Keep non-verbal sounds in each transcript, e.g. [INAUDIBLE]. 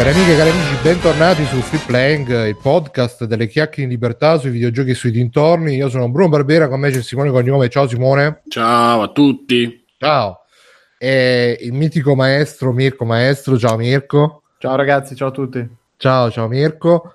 Cari amiche e cari amici, bentornati su Free Playing, il podcast delle chiacchiere in libertà sui videogiochi e sui dintorni. Io sono Bruno Barbera, con me c'è Simone Cognome. Ciao Simone. Ciao a tutti. Ciao. E il mitico maestro Mirko Maestro. Ciao Mirko. Ciao ragazzi, ciao a tutti. Ciao, ciao Mirko.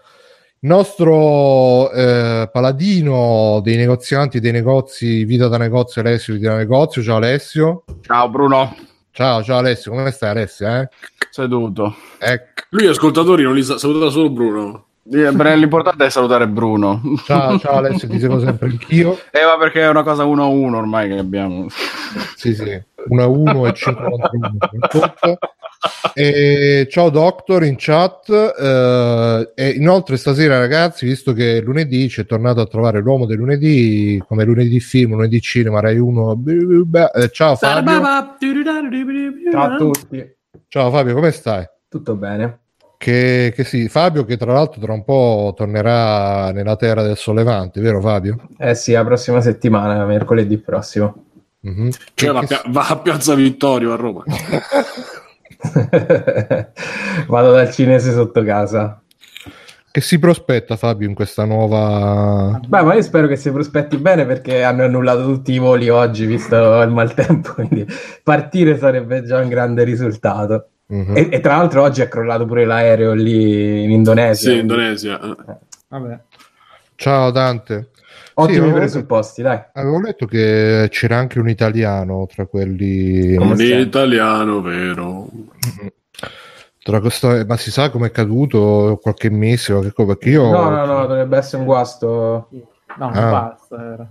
Il nostro eh, paladino dei negozianti, dei negozi, vita da negozio, Alessio, vita da negozio. Ciao Alessio. Ciao Bruno. Ciao, ciao Alessio, come stai Alessio? Eh? Seduto. Ecco. Lui ascoltatori non li sa- saluta solo Bruno. L'importante è salutare Bruno. Ciao, ciao Alessio, ti seguo sempre anch'io. Eh, ma perché è una cosa 1 a 1 ormai che abbiamo. Sì, sì, 1 a 1 e 5 contro 1. [LAUGHS] E ciao Doctor in chat. eh, e inoltre stasera ragazzi, visto che è lunedì, ci è tornato a trovare l'uomo del lunedì, come lunedì film, lunedì cinema, Rai 1. Eh, ciao Fabio. Ciao a tutti. Ciao Fabio, come stai? Tutto bene? Che, che sì, Fabio che tra l'altro tra un po' tornerà nella terra del sollevante, vero Fabio? Eh sì, la prossima settimana, mercoledì prossimo. Mhm. Cioè va, Pia- va a Piazza Vittorio a Roma. [LAUGHS] Vado dal cinese sotto casa. Che si prospetta Fabio in questa nuova... Beh, ma io spero che si prospetti bene perché hanno annullato tutti i voli oggi, visto il maltempo, [LAUGHS] quindi partire sarebbe già un grande risultato. Mhm. E, e tra l'altro oggi è crollato pure l'aereo lì in Indonesia. Sì, Indonesia. eh. Vabbè. Ciao Dante. Ottimi Sì, avevo- presupposti, dai. Avevo letto che c'era anche un italiano tra quelli... Un italiano vero. Tra questo... Ma si sa come è caduto qualche mese o che cosa? Perché io No, no, no, dovrebbe essere un guasto. No, Ah. basta. Era.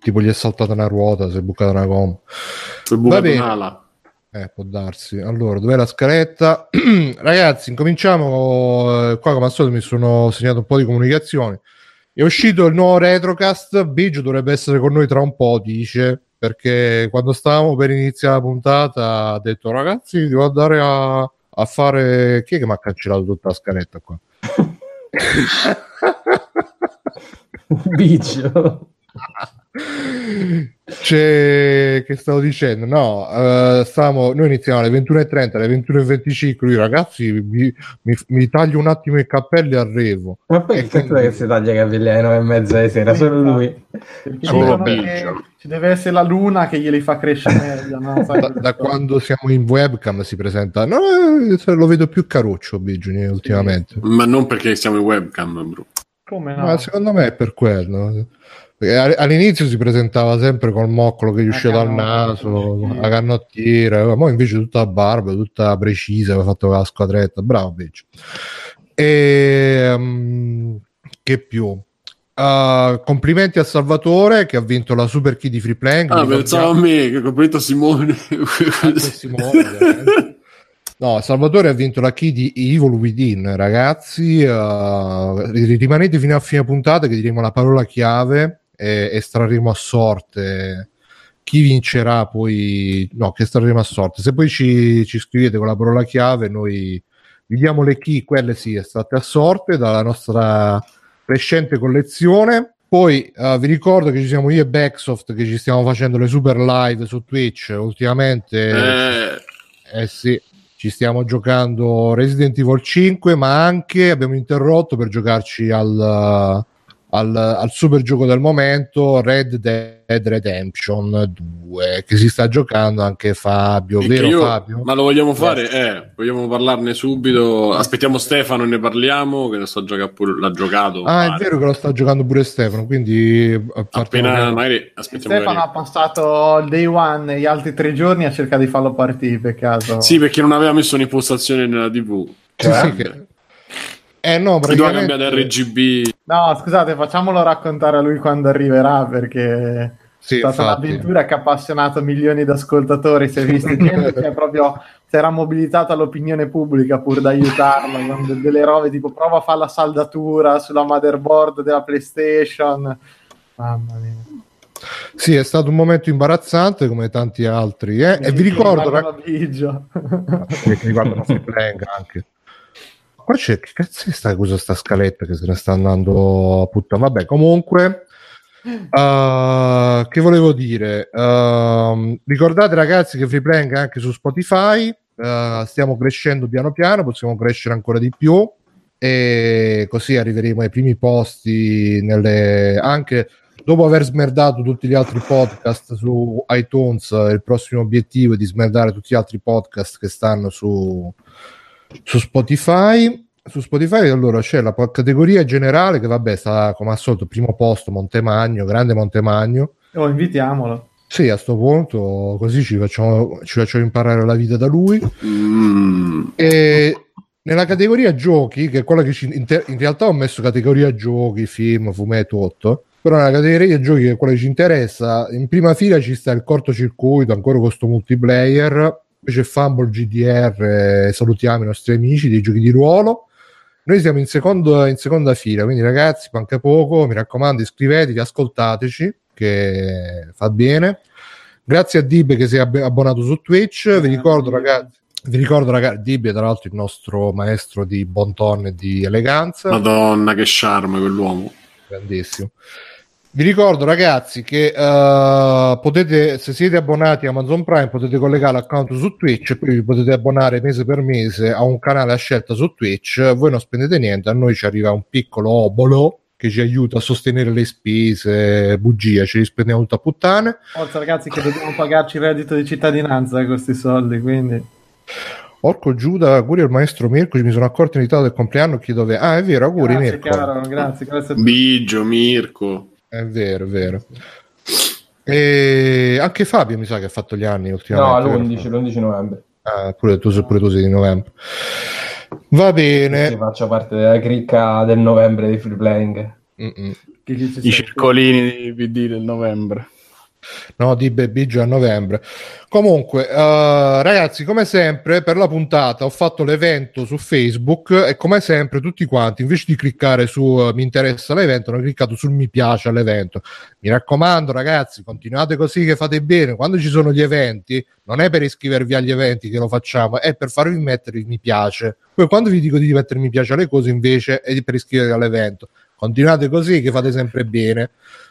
tipo gli è saltata una ruota, si è bucata una gomma. È bucato bene. un'ala. Eh, può darsi. Allora, dov'è la scaletta? [CLEARS THROAT] Ragazzi, incominciamo. eh, Qua, come al solito, mi sono segnato un po' di comunicazioni. È uscito il nuovo Retrocast. Biggio dovrebbe essere con noi tra un po', dice. Perché quando stavamo per iniziare la puntata ha detto, ragazzi, devo andare a, a fare... Chi è che mi ha cancellato tutta la scaletta qua? [LAUGHS] Biggio. [LAUGHS] C'è che stavo dicendo? No, eh, stavamo, noi iniziamo alle 21.30, alle 21.25. Lui, ragazzi, mi, mi- mi taglio un attimo i cappelli e arrivo. Ma poi E che quindi- che si taglia i capelli alle nove e mezza di sera? Solo lui. Solo ci deve essere la luna che glieli fa crescere meglio. No? Da, da quando siamo in webcam si presenta, no, eh, lo vedo più caruccio Bigioni ultimamente. Ma non perché siamo in webcam, bro. Come no? Ma secondo me è per quello. All'inizio si presentava sempre col moccolo che gli usciva dal naso, la canottiera, ma invece tutta barba, tutta precisa, aveva fatto la squadretta, bravo Biggio. E mm, che più? Uh, complimenti a Salvatore che ha vinto la Super Key di Free Playing. Ah, pensavo a me, che complimento a Simone. anche Simone. No, Salvatore ha vinto la key di Evil Within, ragazzi. eh, rimanete fino a fine puntata che diremo la parola chiave e estrarremo a sorte chi vincerà poi. No, che estrarremo a sorte. Se poi ci, ci scrivete con la parola chiave, noi vi diamo le key, quelle sì, estratte a sorte dalla nostra crescente collezione. Poi eh, vi ricordo che ci siamo io e Backsoft che ci stiamo facendo le super live su Twitch ultimamente. Eh, Eh sì, ci stiamo giocando Resident Evil 5, ma anche abbiamo interrotto per giocarci al, al, al super gioco del momento Red Dead Redemption 2, che si sta giocando anche Fabio, e vero io- Fabio? Ma lo vogliamo fare? Eh, vogliamo parlarne subito. Aspettiamo Stefano e ne parliamo, che lo sto giocando pure, l'ha giocato. Ah, è pare. vero che lo sta giocando pure Stefano, quindi eh, Appena, magari aspettiamo Stefano ha magari- passato il day one e gli altri tre giorni a cercare di farlo partire. Peccato. Sì, perché non aveva messo un'impostazione nella TV. Sì, Cioè? sì, che- Eh no, Si doveva praticamente... cambiare RGB. No, scusate, facciamolo raccontare a lui quando arriverà perché Sì, è stata infatti. un'avventura che ha appassionato milioni di ascoltatori. Si è visto [LAUGHS] gente che è proprio si era mobilitata all'opinione pubblica pur da aiutarla [LAUGHS] con de- delle robe tipo prova a fare la saldatura sulla motherboard della PlayStation. Mamma mia. Sì, è stato un momento imbarazzante come tanti altri. eh. E vi ricordo, rag- ragazzi. Biggio. [LAUGHS] che riguardano Free Playing anche. Qua c'è che cazzo è sta cosa sta scaletta che se ne sta andando a puttana. Vabbè, comunque uh, che volevo dire? Ehm, ricordate ragazzi che Free Playing è anche su Spotify. eh, stiamo crescendo piano piano, possiamo crescere ancora di più e così arriveremo ai primi posti nelle, anche dopo aver smerdato tutti gli altri podcast su iTunes, il prossimo obiettivo è di smerdare tutti gli altri podcast che stanno su, su Spotify. Su Spotify allora c'è la categoria generale che vabbè sta come al solito primo posto Montemagno, grande Montemagno. Oh, invitiamolo. Sì, a sto punto così ci facciamo, ci facciamo imparare la vita da lui. Mm. E nella categoria giochi, che è quella che ci, in, te- in realtà ho messo categoria giochi, film, fumetto, 8, però nella categoria giochi che è quella che ci interessa, in prima fila ci sta il cortocircuito, ancora con questo multiplayer, c'è Fumble GDR, eh, salutiamo i nostri amici dei giochi di ruolo. Noi siamo in, secondo, in seconda fila, quindi ragazzi, manca poco, mi raccomando, iscrivetevi, ascoltateci, che fa bene. Grazie a Dib che si è ab- abbonato su Twitch, vi ricordo ragazzi, vi ricordo ragazzi, Dib è tra l'altro il nostro maestro di bon ton e di eleganza. Madonna, che charme quell'uomo. grandissimo. Vi ricordo ragazzi che eh, potete, se siete abbonati a Amazon Prime, potete collegare l'account su Twitch e poi vi potete abbonare mese per mese a un canale a scelta su Twitch. Voi non spendete niente, a noi ci arriva un piccolo obolo che ci aiuta a sostenere le spese, bugia, ce li spendiamo tutta puttane. Forza ragazzi che dobbiamo pagarci il reddito di cittadinanza con questi soldi, quindi... Orco Giuda, auguri al maestro Mirko, mi sono accorto in Italia del compleanno, chiedo dove... Ah, è vero, auguri Grazie Mirko. caro, grazie, grazie. Bigio, Mirko. È vero, è vero. E anche Fabio mi sa che ha fatto gli anni No, ultimamente. l'11, vero? l'11 novembre. Ah, pure tu, pure tu sei di novembre. Va Sì, bene. faccio parte della cricca del novembre di free playing. I circolini di PD del novembre. No, di Baby a novembre. Comunque, eh, ragazzi, come sempre, per la puntata ho fatto l'evento su Facebook e come sempre tutti quanti, invece di cliccare su eh, mi interessa l'evento, hanno cliccato sul mi piace all'evento. Mi raccomando, ragazzi, continuate così che fate bene. Quando ci sono gli eventi, non è per iscrivervi agli eventi che lo facciamo, è per farvi mettere il mi piace. Poi quando vi dico di mettere mi piace alle cose, invece, è per iscrivervi all'evento. Continuate così che fate sempre bene.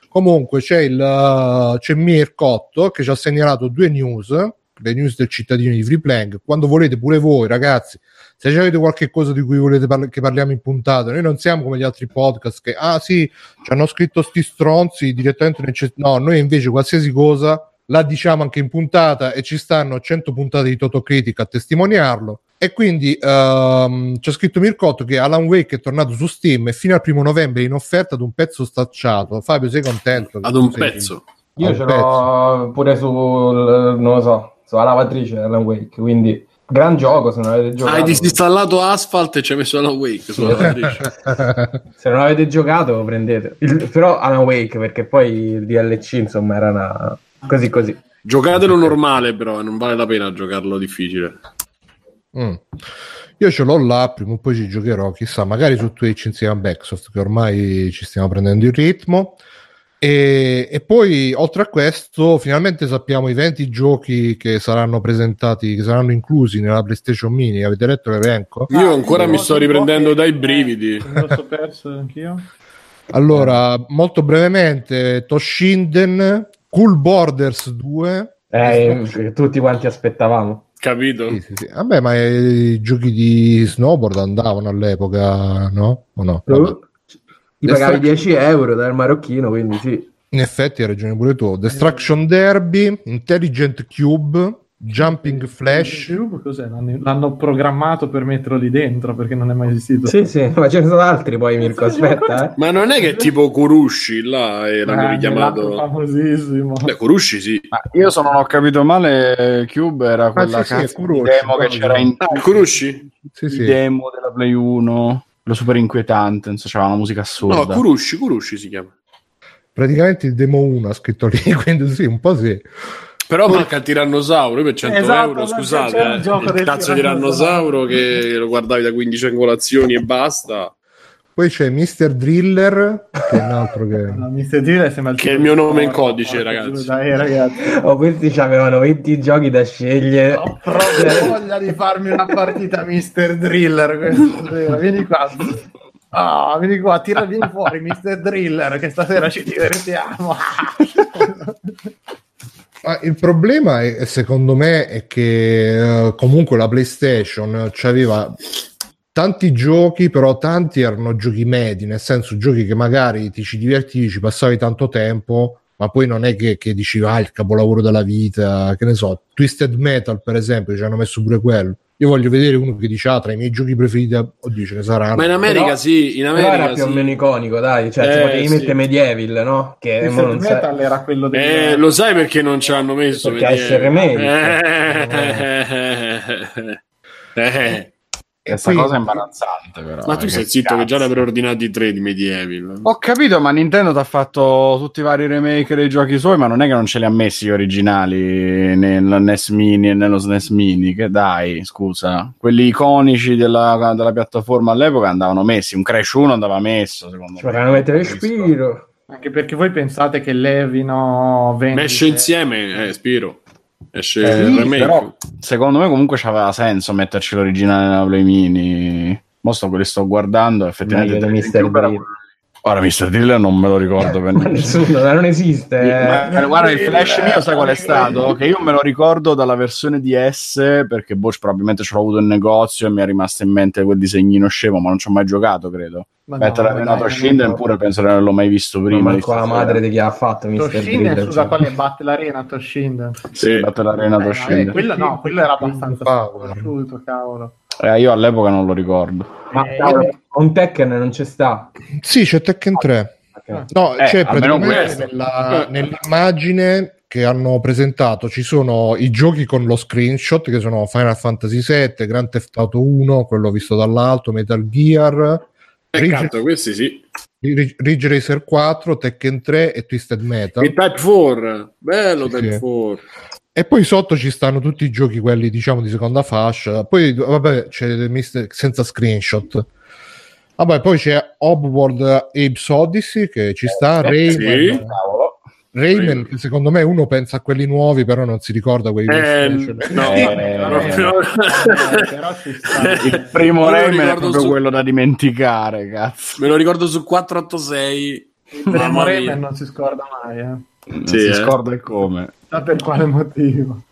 Comunque c'è il uh, c'è Mircotto che ci ha segnalato due news, le news del cittadino di Freeplank. Quando volete pure voi, ragazzi, se avete qualche cosa di cui volete parla- che parliamo in puntata, noi non siamo come gli altri podcast che ah sì, ci hanno scritto sti stronzi direttamente nel cet- no, noi invece qualsiasi cosa la diciamo anche in puntata e ci stanno 100 puntate di Totocritica a testimoniarlo. E quindi ehm, c'è scritto Mircotto che Alan Wake è tornato su Steam e fino al primo novembre in offerta ad un pezzo stacciato. Fabio, sei contento? Ad un Sei- pezzo. Io a un ce l'ho pure sul, non lo so, sulla lavatrice Alan Wake, quindi gran gioco se non avete giocato. Hai disinstallato Asphalt e ci hai messo la Wake sulla lavatrice. [LAUGHS] Se non avete giocato prendete. Il- però Alan Wake perché poi il DLC insomma era una... così così. Giocatelo normale, però, non vale la pena giocarlo difficile. Mm. Io ce l'ho là, prima o poi ci giocherò, chissà, magari su Twitch insieme a Backsoft, che ormai ci stiamo prendendo il ritmo. E, e poi, oltre a questo, finalmente sappiamo i 20 giochi che saranno presentati, che saranno inclusi nella PlayStation Mini. Avete letto l'elenco? Io ancora io mi sto riprendendo dai brividi. Lo so perso anch'io. Allora, molto brevemente, Toshinden, Cool Borders 2. Eh, tutti quanti aspettavamo. Capito? Sì, sì, sì. Vabbè, ma i giochi di snowboard andavano all'epoca, no? O no? Vabbè. Ti pagavi 10 euro dal marocchino, quindi sì. In effetti hai ragione pure tu. Destruction Derby, Intelligent Cube, Jumping Flash. L'hanno, l'hanno programmato per metterlo lì dentro perché non è mai esistito. Sì, sì, ma ce ne sono altri poi, Mirko, aspetta. Eh. Ma non è che tipo Kurushi là e l'hanno Ah, l'altro richiamato. famosissimo. Beh, Kurushi sì. Ma io se non ho capito male, Cube era quella sì, sì, di Kuroshi, demo che c'era in Ah, Kurushi? Sì, il sì. demo della Play 1, quello super inquietante, insomma, c'era una musica assurda. No, Kurushi, Kurushi si chiama. Praticamente il demo 1 ha scritto lì, [LAUGHS] quindi sì, un po' sì. Però manca il tirannosauro, per 100 Esatto, euro, scusate, c'è il eh, gioco il cazzo di tirannosauro. che lo guardavi da 15 angolazioni e basta. Poi c'è Mr. Driller, che è un altro che... No, Mr. Driller sembra Che è il mio nome in codice, ragazzi. giù, Dai, ragazzi. [LAUGHS] Oh, questi avevano 20 giochi da scegliere. Ho proprio [LAUGHS] voglia di farmi una partita Mr. Driller. questa sera. Vieni qua. Ah, vieni qua, tira vieni fuori Mr. Driller che stasera ci divertiamo. [LAUGHS] Ma il problema è, secondo me è che eh, comunque la PlayStation aveva tanti giochi, però tanti erano giochi medi, nel senso giochi che magari ti ci divertivi, ci passavi tanto tempo, ma poi non è che, che dici ah il capolavoro della vita, che ne so, Twisted Metal per esempio, ci hanno messo pure quello. Io voglio vedere uno che dice ah, tra i miei giochi preferiti, oddio ce ne saranno. Ma in America Però- sì, in America era più o sì. meno iconico, dai. Cioè, Eh, ti potevi sì. mettere Medieval, no? Che Il non sai- metal era quello del Eh, lo sai perché non ce l'hanno messo? Perché esce il Eh, [LAUGHS] eh. [LAUGHS] Questa cosa è imbarazzante, però. Ma tu eh, sei zitto che già ne avrei ordinati tre di Medieval. Ho capito, ma Nintendo ti ha fatto tutti i vari remake dei giochi suoi, ma non è che non ce li ha messi gli originali nel NES Mini e nello SNES Mini, che dai, scusa. Quelli iconici della, della piattaforma all'epoca andavano messi, un Crash 1 andava messo, secondo Ci me. potevano mettere Spiro. Anche perché voi pensate che levino vendite. esce insieme, eh, Spiro. Esce Eh, il remake. però secondo me comunque c'aveva senso metterci l'originale nella Play Mini. Mo sto, li sto guardando, effettivamente. Meglio di il Mr. GameCube Ora Mr. Driller non me lo ricordo per [LAUGHS] Ma niente. nessuno, non esiste. Ma, guarda, il flash mio, sai qual è stato? Che io me lo ricordo dalla versione DS perché boh, probabilmente ce l'ho avuto in negozio e mi è rimasto in mente quel disegnino scemo, ma non ci ho mai giocato, credo. Ma Mentre no, era Renato dai, Shinden non- pure penso di non averlo mai visto Ma prima. manco la madre di chi ha fatto Mr. Toshinden, Drill. scusa, cioè. quale batte l'arena Toshinden? Sì. Batte l'arena Eh, Toshinden. quello no, quello era abbastanza Power. conosciuto, cavolo. Eh, io all'epoca non lo ricordo. Ma Eh, io- un Tekken non ci sta. Sì, c'è Tekken 3. Ok. No, Eh, c'è almeno praticamente nella- nell'immagine che hanno presentato ci sono i giochi con lo screenshot che sono Final Fantasy VII, Grand Theft Auto 1, quello visto dall'alto, Metal Gear, Eh, Ridge, questi sì. Ridge- Ridge Racer 4, Tekken 3 e Twisted Metal. E Type 4. Bello Sì, Type sì. 4. E poi sotto ci stanno tutti i giochi, quelli diciamo di seconda fascia. Poi, vabbè, c'è Mister- senza screenshot. Vabbè, poi c'è Hobworld Apes Odyssey che ci sta, Rayman, sì. Cavolo. Rayman, che secondo me uno pensa a quelli nuovi, però non si ricorda quelli Eh, PlayStation. no, Eh, proprio- Eh, però ci sta. Il primo Rayman è proprio su- quello da dimenticare, cazzo. Me lo ricordo su 486. Il primo. Rayman non si scorda mai, eh. Non Sì, si eh. scorda il come. Sa per quale motivo.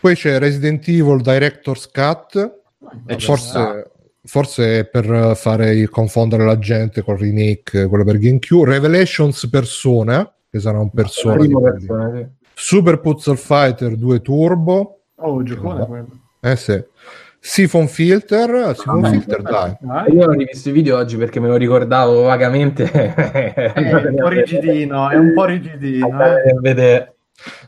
Poi c'è Resident Evil Director's Cut, Eh, ci forse, forse è per fare il- confondere la gente col remake, quello per GameCube. Revelations Persona, che sarà un persona. persona, sì. Super Puzzle Fighter 2 Turbo. Oh, giocone quello. Eh sì. Siphon Filter, Siphon Vabbè, Filter, dai. Vai. Io ho rivisto i video oggi perché me lo ricordavo vagamente. [LAUGHS] È un po' rigidino, è un po' rigidino. Eh. Vedere.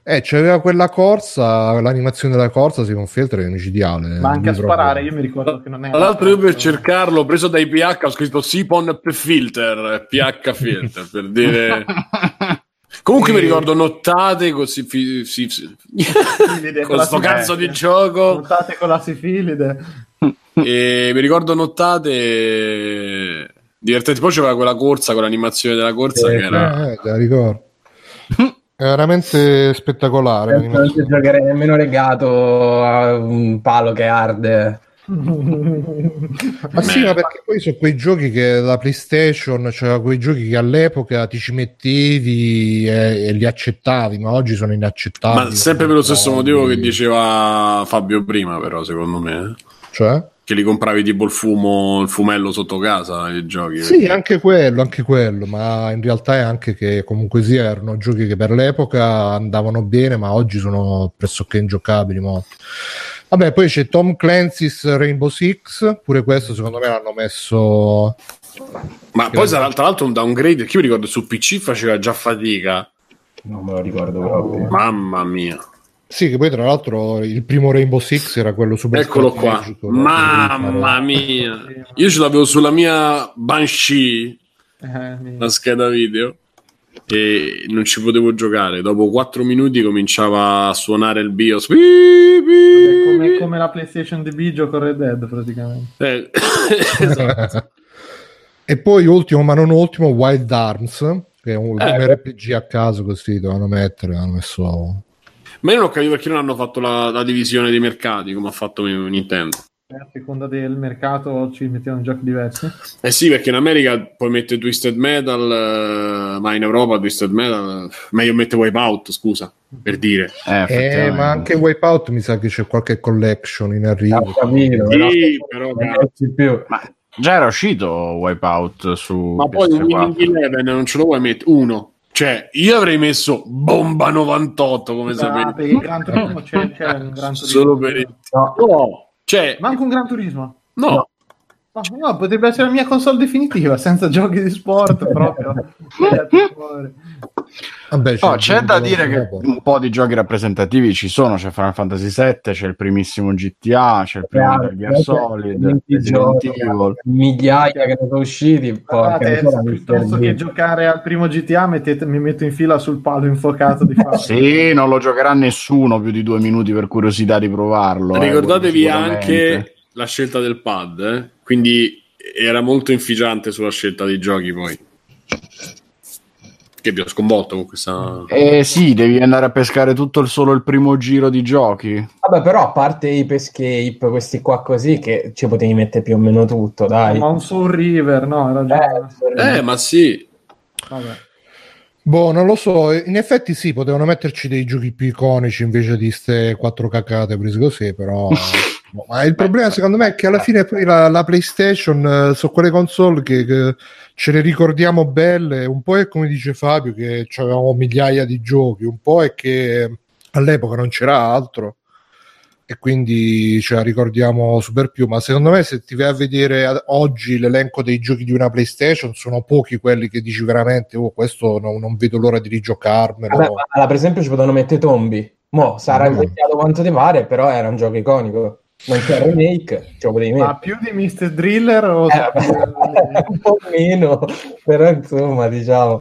Eh, c'aveva quella corsa, l'animazione della corsa, Siphon Filter è micidiale. Ma anche a sparare, io mi ricordo che non è... Tra l'altro io per cercarlo, preso dai PH, ho scritto Sipon P Filter, PH Filter, per dire... [LAUGHS] Comunque mi ricordo nottate così... Fi, si- si- Sifilide, con la sto sifilide. cazzo di gioco. Notate con la sifilide. E mi ricordo nottate divertenti. Poi c'era quella corsa con l'animazione della corsa Sì, che era. Eh, te la ricordo. È veramente spettacolare. Non ci giocherei nemmeno legato a un palo che arde. Ma sì, ma perché poi sono quei giochi che la PlayStation, cioè quei giochi che all'epoca ti ci mettevi e, e li accettavi, ma oggi sono inaccettabili. Ma sempre per lo stesso motivo che diceva Fabio prima, però, secondo me. eh. Cioè? Che li compravi tipo il fumo, il fumello sotto casa, i giochi. Sì, anche quello, anche quello, ma in realtà è anche che comunque sia erano giochi che per l'epoca andavano bene, ma oggi sono pressoché ingiocabili molto. Vabbè, poi c'è Tom Clancy's Rainbow Six, pure questo secondo me l'hanno messo Ma poi sarà tra l'altro un downgrade che io mi ricordo su PC faceva già fatica. Non me lo ricordo proprio. Mamma mia. Sì, che poi tra l'altro il primo Rainbow Six era quello super Eccolo qua. Mamma mia. Io ce l'avevo sulla mia Banshee, Eh, la scheda video, e non ci potevo giocare. Dopo 4 minuti cominciava a suonare il BIOS. Pi, È come, come la PlayStation di Bigio con Red Dead praticamente. Eh, [COUGHS] esatto. e poi ultimo ma non ultimo Wild Arms, che è un, Eh. RPG a caso così dovevano mettere, hanno messo... Ma io non ho capito perché non hanno fatto la, la divisione dei mercati come ha fatto Nintendo. A seconda del mercato ci mettiamo giochi diversi. Eh sì, perché in America puoi mettere Twisted Metal, eh, ma in Europa Twisted Metal, meglio mettere Wipeout, scusa, per dire. Eh, Eh, ma anche Wipeout mi sa che c'è qualche collection in arrivo. Ho capito, Sì, però però. Ma già era uscito Wipeout su Ma poi un PS4. Winning Eleven non ce lo vuoi mettere? Uno. Cioè, io avrei messo Bomba 98, come Ah, sapete. Gran Turismo c'è, c'è un Gran Turismo. [LAUGHS] Solo per il... No. No, cioè, Manca un Gran Turismo. no. No. No, no, potrebbe essere la mia console definitiva, senza giochi di sport proprio. [LAUGHS] Vabbè, Oh, c'è da dire che un po' di giochi rappresentativi ci sono, c'è Final Fantasy VII, c'è il primissimo GTA, c'è il primo Metal Gear Solid, Resident Evil. Ah, migliaia che ne sono usciti. Porca Guardate, miseria, piuttosto che giocare al primo GTA mettete- mi metto in fila sul palo infuocato di. Sì, non lo giocherà nessuno più di due minuti per curiosità di provarlo. eh, Ricordatevi sicuramente. anche la scelta del pad, eh? quindi era molto inficiante sulla scelta dei giochi poi. Che vi ho sconvolto con questa... Eh sì, devi andare a pescare tutto il solo il primo giro di giochi. Vabbè, però a parte i Escape, questi qua così, che ci potevi mettere più o meno tutto, dai. Ma un Soul River, no, era già... Eh, ma sì. Vabbè. Boh, non lo so, in effetti sì, potevano metterci dei giochi più iconici invece di ste quattro cacate prese così, però... [LAUGHS] ma il problema secondo me è che alla fine poi la, la PlayStation eh, su quelle console che, che ce le ricordiamo belle, un po' è come dice Fabio che avevamo migliaia di giochi, un po' è che all'epoca non c'era altro e quindi ce la ricordiamo super più, ma secondo me se ti vai a vedere oggi l'elenco dei giochi di una PlayStation sono pochi quelli che dici veramente, oh questo no- non vedo l'ora di rigiocarmelo. Vabbè, allora, per esempio ci potevano mettere Tombi. Mo, sarà Mm. invecchiato quanto ti pare, però era un gioco iconico. Non c'è remake, ce lo potevi Ma più di Mr. Driller o... Eh, [LAUGHS] un po' meno, però insomma, diciamo.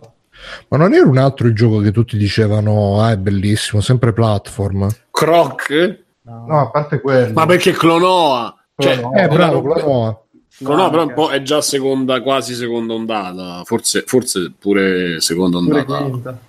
Ma non era un altro il gioco che tutti dicevano, ah è bellissimo, sempre platform. Croc? No. No, a parte quello. Ma perché Clonoa? Cioè, Clonoa. Eh, bravo, Clonoa- Clonoa. Però un po' è già seconda, quasi seconda ondata, forse, forse pure seconda Pure ondata. quinta.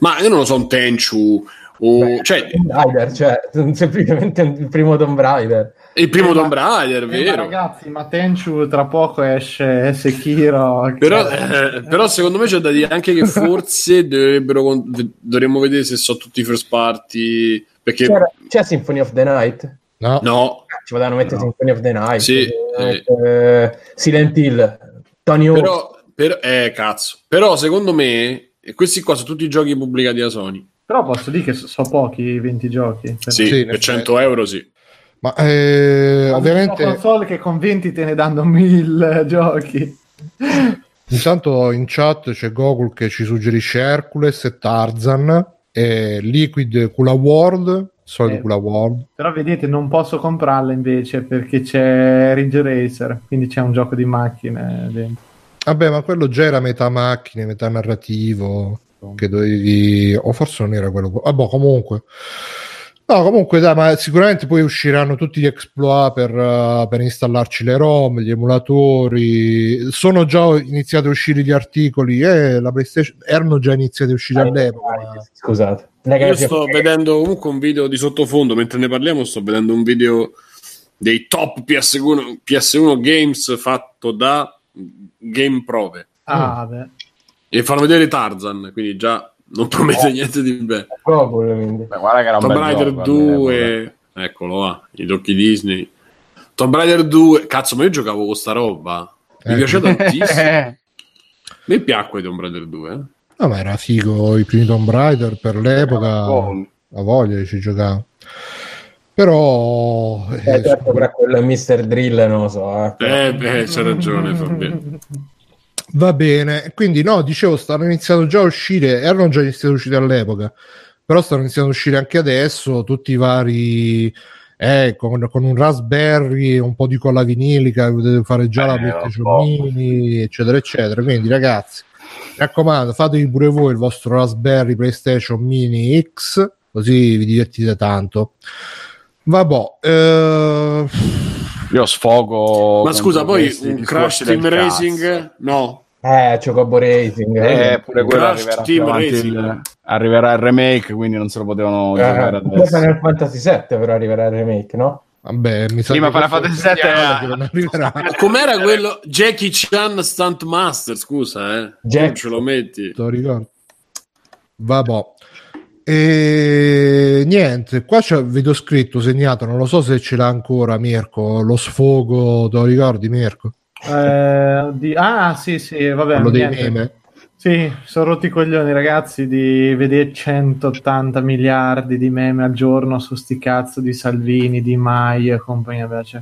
Ma io non lo so, un Tenchu o... Beh, cioè, Tomb Raider, cioè, [LAUGHS] semplicemente il primo Tomb Raider. il primo Eh, Tomb Raider, Eh, ma vero? ragazzi, ma Tenchu tra poco esce Sekiro. Però, eh, però secondo me c'è da dire anche che forse [LAUGHS] dovrebbero dovremmo vedere se sono tutti first party perché C'era- c'è Symphony of the Night? No. no Ci potevano mettere No. Symphony of the Night. Sì, eh, eh, Silent Hill, Tony Hawk. però, eh cazzo però secondo me questi qua sono tutti giochi pubblicati da Sony Però posso dire che so, pochi i 20 giochi. Per- sì, Sì, per effetti. 100 euro sì Ma eh, Ho ovviamente una console che con 20 te ne danno 1000 [LAUGHS] giochi. intanto in chat c'è Gogol che ci suggerisce Hercules e Tarzan e Liquid Kula World, solito Eh. Kula World. Però vedete, non posso comprarla invece perché c'è Ridge Racer, quindi c'è un gioco di macchine dentro. Vabbè, ma quello già era metà macchine, metà narrativo, che dovevi... o forse non era quello... Vabbè, comunque... No, comunque dai, ma sicuramente poi usciranno tutti gli exploit per, eh, per installarci le ROM, gli emulatori. Sono già iniziati a uscire gli articoli e la PlayStation erano già iniziati a uscire all'epoca. ma- Scusate. Io sto vedendo comunque un video di sottofondo mentre ne parliamo sto vedendo un video dei top PS1, PS1 games fatto da Game Prove Ah, beh. E fanno vedere Tarzan quindi già non promette niente di bello Proprio, quindi. Beh, guarda che era un Tomb Raider gioco all'epoca. 2 eccolo là i tocchi Disney Tomb Raider 2 cazzo ma io giocavo con sta roba mi Eh. piace tantissimo [LAUGHS] mi piacque Tomb Raider 2 eh. No, ma era figo i primi Tomb Raider per l'epoca. A voglia ci giocava. Però... Eh, eh, certo, però quello è Mr. Drill, non lo so. Eh. eh beh c'è ragione Fabio [LAUGHS] Va bene, quindi no, dicevo, stanno iniziando già a uscire, erano già iniziati a uscire all'epoca, però stanno iniziando a uscire anche adesso tutti i vari, eh, con, con un Raspberry, un po' di colla vinilica, potete fare già la Eh, PlayStation po'. Mini, eccetera, eccetera. Quindi ragazzi, mi raccomando, fatevi pure voi il vostro Raspberry PlayStation Mini X, così vi divertite tanto. Vabbè, eh, Io sfogo. ma scusa poi un Crash Team cazzo. Racing no Eh, Chocobo Racing. Eh, pure quello Crash arriverà, Team Racing. il, arriverà il remake, quindi non se lo potevano giocare Eh, adesso. Final Fantasy 7 però arriverà il remake, no? Vabbè, mi sa Prima che Final Fantasy è un VII segnale era- che non arriverà. Ma com'era quello Jackie Chan Stunt Master? Scusa, eh. Jack- Non ce lo metti. Te lo ricordo. Vabbè. E niente, qua c'è, vedo scritto, segnato, non lo so se ce l'ha ancora Mirko, lo sfogo, te lo ricordi Mirko? Eh, di- Ah, sì, sì, vabbè. Quello dei meme. Sì, sono rotti i coglioni, ragazzi, di vedere 180 miliardi di meme al giorno su sti cazzo di Salvini, di Mai e compagnia cioè,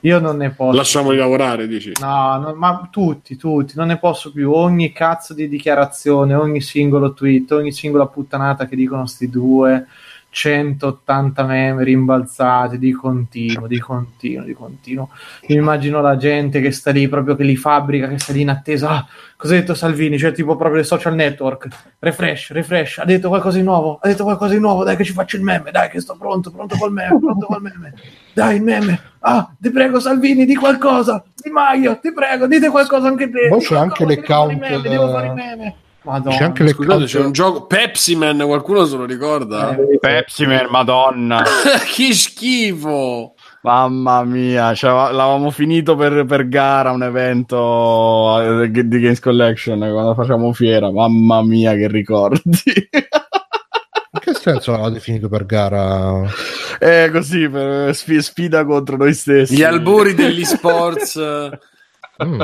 Io non ne posso. Lasciamoli lavorare, dici. No, no, ma tutti, tutti, non ne posso più. Ogni cazzo di dichiarazione, ogni singolo tweet, ogni singola puttanata che dicono sti due, 180 meme rimbalzati di continuo, di continuo, di continuo. Mi immagino la gente che sta lì, proprio che li fabbrica, che sta lì in attesa. Ah, cosa ha detto Salvini? Cioè, tipo proprio le social network. Refresh, refresh. Ha detto qualcosa di nuovo, ha detto qualcosa di nuovo. Dai, che ci faccio il meme. Dai, che sto pronto, pronto col meme, pronto col meme. Dai, il meme. Ah, ti prego, Salvini, di qualcosa. Di Maio, ti prego, dite qualcosa anche te. Poi Di c'è anche che devo fare i l'account, meme, Devo fare i meme. Madonna. C'è anche le Scusate, c'è un gioco Pepsi Man, qualcuno se lo ricorda? Eh, Pepsi Man, madonna. [LAUGHS] che schifo! Mamma mia, cioè, l'avevamo finito per, per gara un evento eh, di Games Collection quando facciamo fiera. Mamma mia, che ricordi! [LAUGHS] Senso l'avete finito per gara? È così, per sfi- sfida contro noi stessi. Gli albori degli sports eh, Mm.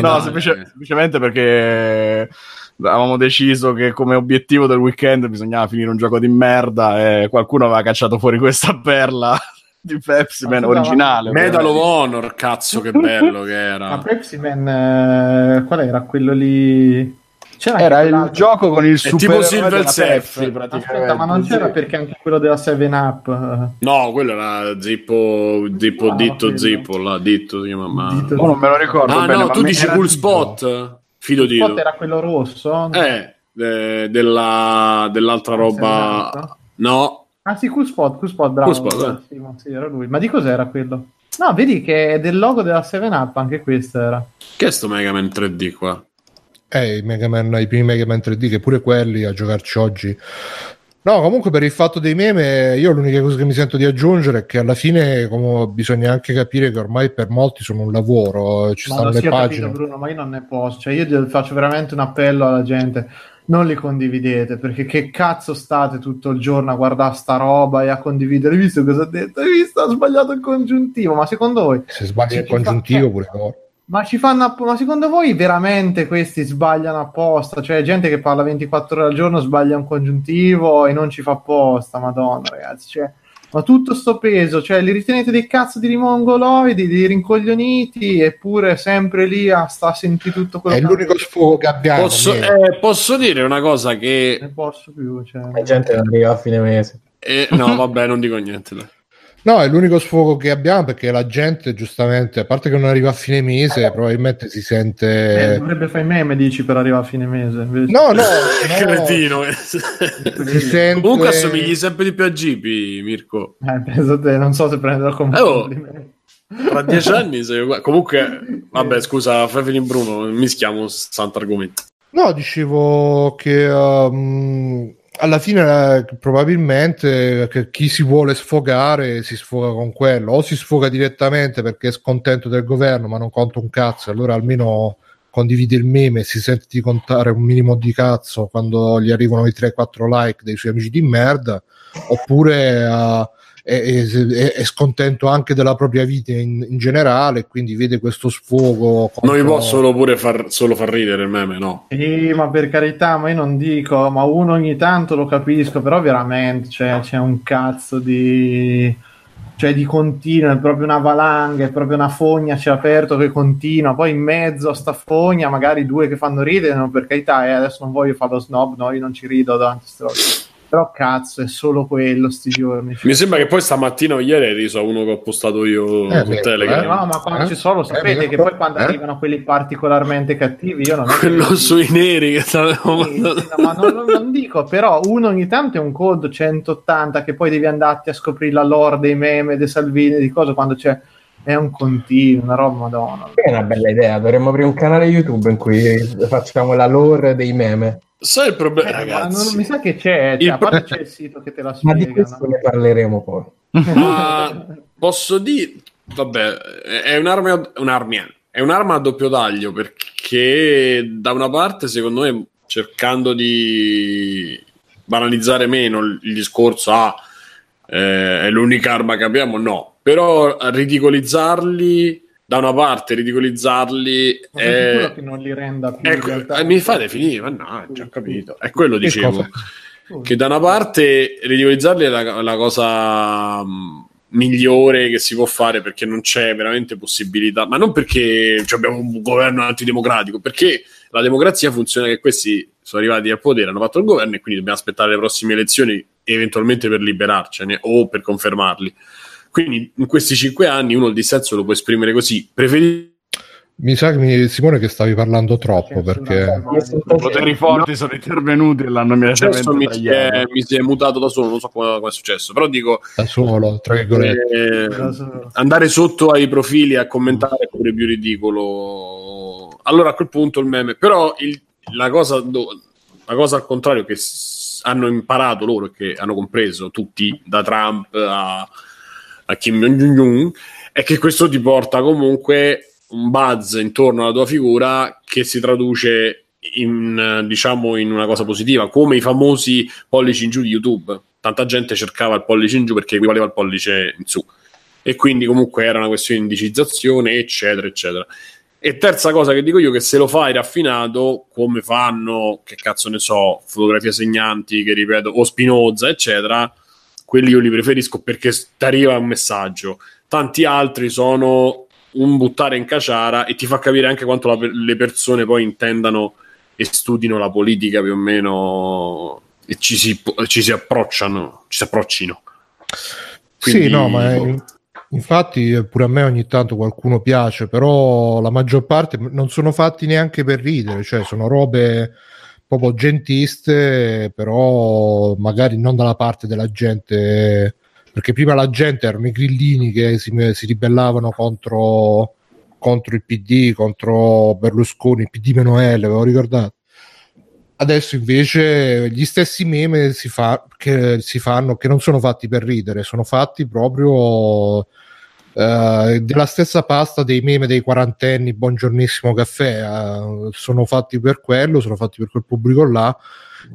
No, semplice- semplicemente perché avevamo deciso che come obiettivo del weekend bisognava finire un gioco di merda e qualcuno aveva cacciato fuori questa perla [LAUGHS] di Pepsi Man Ma originale. Medal of. Honor, cazzo, che bello che Ma era. Pepsi Man, eh, qual era quello lì? C'era Era il quell'altro- gioco con il super tipo Silver Surf, Aspetta, ma non c'era perché anche quello della 7-Up. eh, No, quello era Zippo, Zippo Ah, Ditto. Zippo, là, Ditto si chiama. ma- Oh, non me lo ricordo Ah bene, no, ma tu dici Cool. Spot? Fido Il spot era quello rosso? Eh, eh, della, dell'altra roba... Esatto. No, Ah sì, Cool Spot, Cool Spot, bravo. Cool Spot, Sì, ma sì, era lui. Ma di cos'era quello? No, vedi che è del logo della 7-Up, anche questo era. che è sto Mega Man 3D qua? Eh, i, Mega Man, i primi Mega Man 3D, che pure quelli a giocarci oggi. No, comunque per il fatto dei meme, io l'unica cosa che mi sento di aggiungere è che alla fine come, bisogna anche capire che ormai per molti sono un lavoro, ci Ma stanno le pagine. capito, Bruno, ma io non ne posso. Cioè, io faccio veramente un appello alla gente. Non li condividete perché che cazzo state tutto il giorno a guardare sta roba e a condividere? Hai visto cosa ha detto? Hai visto? Ha sbagliato il congiuntivo. Ma secondo voi Se sbagli il fa- congiuntivo eh. pure no. Ma ci fanno app- ma secondo voi veramente questi sbagliano apposta? Cioè, gente che parla 24 ore al giorno sbaglia un congiuntivo e non ci fa apposta, madonna, ragazzi. Cioè, ma tutto sto peso, cioè, li ritenete dei cazzo di rimongoloidi, di rincoglioniti, eppure sempre lì a sta a sentire tutto quello È che l'unico sfogo che abbiamo. Posso, eh, posso dire una cosa che... ne posso più. Cioè. La gente non arriva a fine mese. eh, no, vabbè, non dico niente. dai. No, è l'unico sfogo che abbiamo perché la gente, giustamente, a parte che non arriva a fine mese, probabilmente si Eh, sente. dovrebbe fare i meme, dici, per arrivare a fine mese. invece. No, no, [LAUGHS] no, cretino. eh. si sente... Comunque assomigli sempre di più a Gibi, Mirko. Eh, penso te, non so se prenderlo come Eh, oh. Tra dieci anni [LAUGHS] sei uguale. Comunque, vabbè, scusa, fai finire Bruno, mischiamo 60 argomenti. No, dicevo che um, alla fine eh, probabilmente che chi si vuole sfogare si sfoga con quello, o si sfoga direttamente perché è scontento del governo ma non conta un cazzo, allora almeno condivide il meme e si sente di contare un minimo di cazzo quando gli arrivano i 3-4 like dei suoi amici di merda, oppure eh, è, è- è scontento anche della propria vita in, in generale, quindi vede questo sfogo. Non mi contro- posso solo pure far, solo far ridere il meme, no. Sì, ma per carità, ma io non dico, ma uno ogni tanto lo capisco, però veramente cioè, c'è un cazzo di... cioè di continuo, è proprio una valanga, è proprio una fogna, c'è aperto che continua, poi in mezzo a sta fogna magari due che fanno ridere, no, per carità, eh, adesso non voglio fare lo snob, no, io non ci rido davanti a. Però cazzo, è solo quello sti giorni. Mi sembra che poi stamattina o ieri hai riso a uno che ho postato io Eh, su beh, Telegram. Eh, no, ma quando Eh? ci sono, Eh, sapete beh, che poi quando eh? arrivano quelli particolarmente cattivi, io non è che- Quello sui neri che t'avevo Sì, mandato. sì, no, ma non, non- non dico, però uno ogni tanto è un code 180 che poi devi andarti a scoprire la lore dei meme, dei Salvini, di cose quando c'è è un continuo, una roba madonna. È una bella idea, dovremmo aprire un canale YouTube in cui facciamo la lore dei meme. Sai il problema, Eh, ma ragazzi? non- mi sa che c'è, cioè, Il a parte pro- c'è il sito che te la Ma di spiega. questo ne parleremo poi. Ma posso dire, vabbè, è un'arma, un'arma, è un'arma a doppio taglio perché da una parte, secondo me, cercando di banalizzare meno il, il discorso, ah, eh, è l'unica arma che abbiamo, no, però ridicolizzarli da una parte ridicolizzarli Ma è... che non li renda più Ecco, realtà- eh, mi fate finire, mannaggia, ho capito. È quello Che dicevo. cosa? Che da una parte ridicolizzarli è la, la cosa mh, migliore che si può fare perché non c'è veramente possibilità, ma non perché cioè, abbiamo un governo antidemocratico, perché la democrazia funziona che questi sono arrivati al potere, hanno fatto il governo e quindi dobbiamo aspettare le prossime elezioni eventualmente per liberarcene o per confermarli. Quindi in questi cinque anni uno il dissenso lo può esprimere così. Preferisco Mi sa che mi- Simone che stavi parlando troppo perché Io I poteri forti sono intervenuti e l'hanno immediatamente mi si, è, mi si è mutato da solo, non so come, come è successo, però dico da solo, tra virgolette. eh, andare sotto ai profili a commentare è pure più ridicolo. Allora a quel punto il meme, però il- la, cosa la cosa al contrario che s- hanno imparato loro e che hanno compreso tutti, da Trump a, a Kim Jong-un, è che questo ti porta comunque un buzz intorno alla tua figura che si traduce in, diciamo, in una cosa positiva, come i famosi pollici in giù di YouTube. Tanta gente cercava il pollice in giù perché equivaleva al pollice in su. E quindi comunque era una questione di indicizzazione, eccetera, eccetera. E terza cosa che dico io, che se lo fai raffinato, come fanno, che cazzo ne so, fotografie segnanti, che ripeto, o Spinoza, eccetera, quelli io li preferisco perché ti arriva un messaggio. Tanti altri sono un buttare in caciara e ti fa capire anche quanto la- le persone poi intendano e studino la politica più o meno e ci si, ci si approcciano, ci si approccino. Quindi- Sì, no, ma è- infatti eh, pure a me ogni tanto qualcuno piace, però la maggior parte non sono fatti neanche per ridere, cioè sono robe proprio gentiste, però magari non dalla parte della gente, perché prima la gente erano i grillini che si, si ribellavano contro, contro il PD, contro Berlusconi, il PD meno L, lo ricordate? Adesso invece gli stessi meme si, fa, che si fanno che non sono fatti per ridere, sono fatti proprio eh, della stessa pasta dei meme dei quarantenni, buongiornissimo caffè, eh, sono fatti per quello, sono fatti per quel pubblico là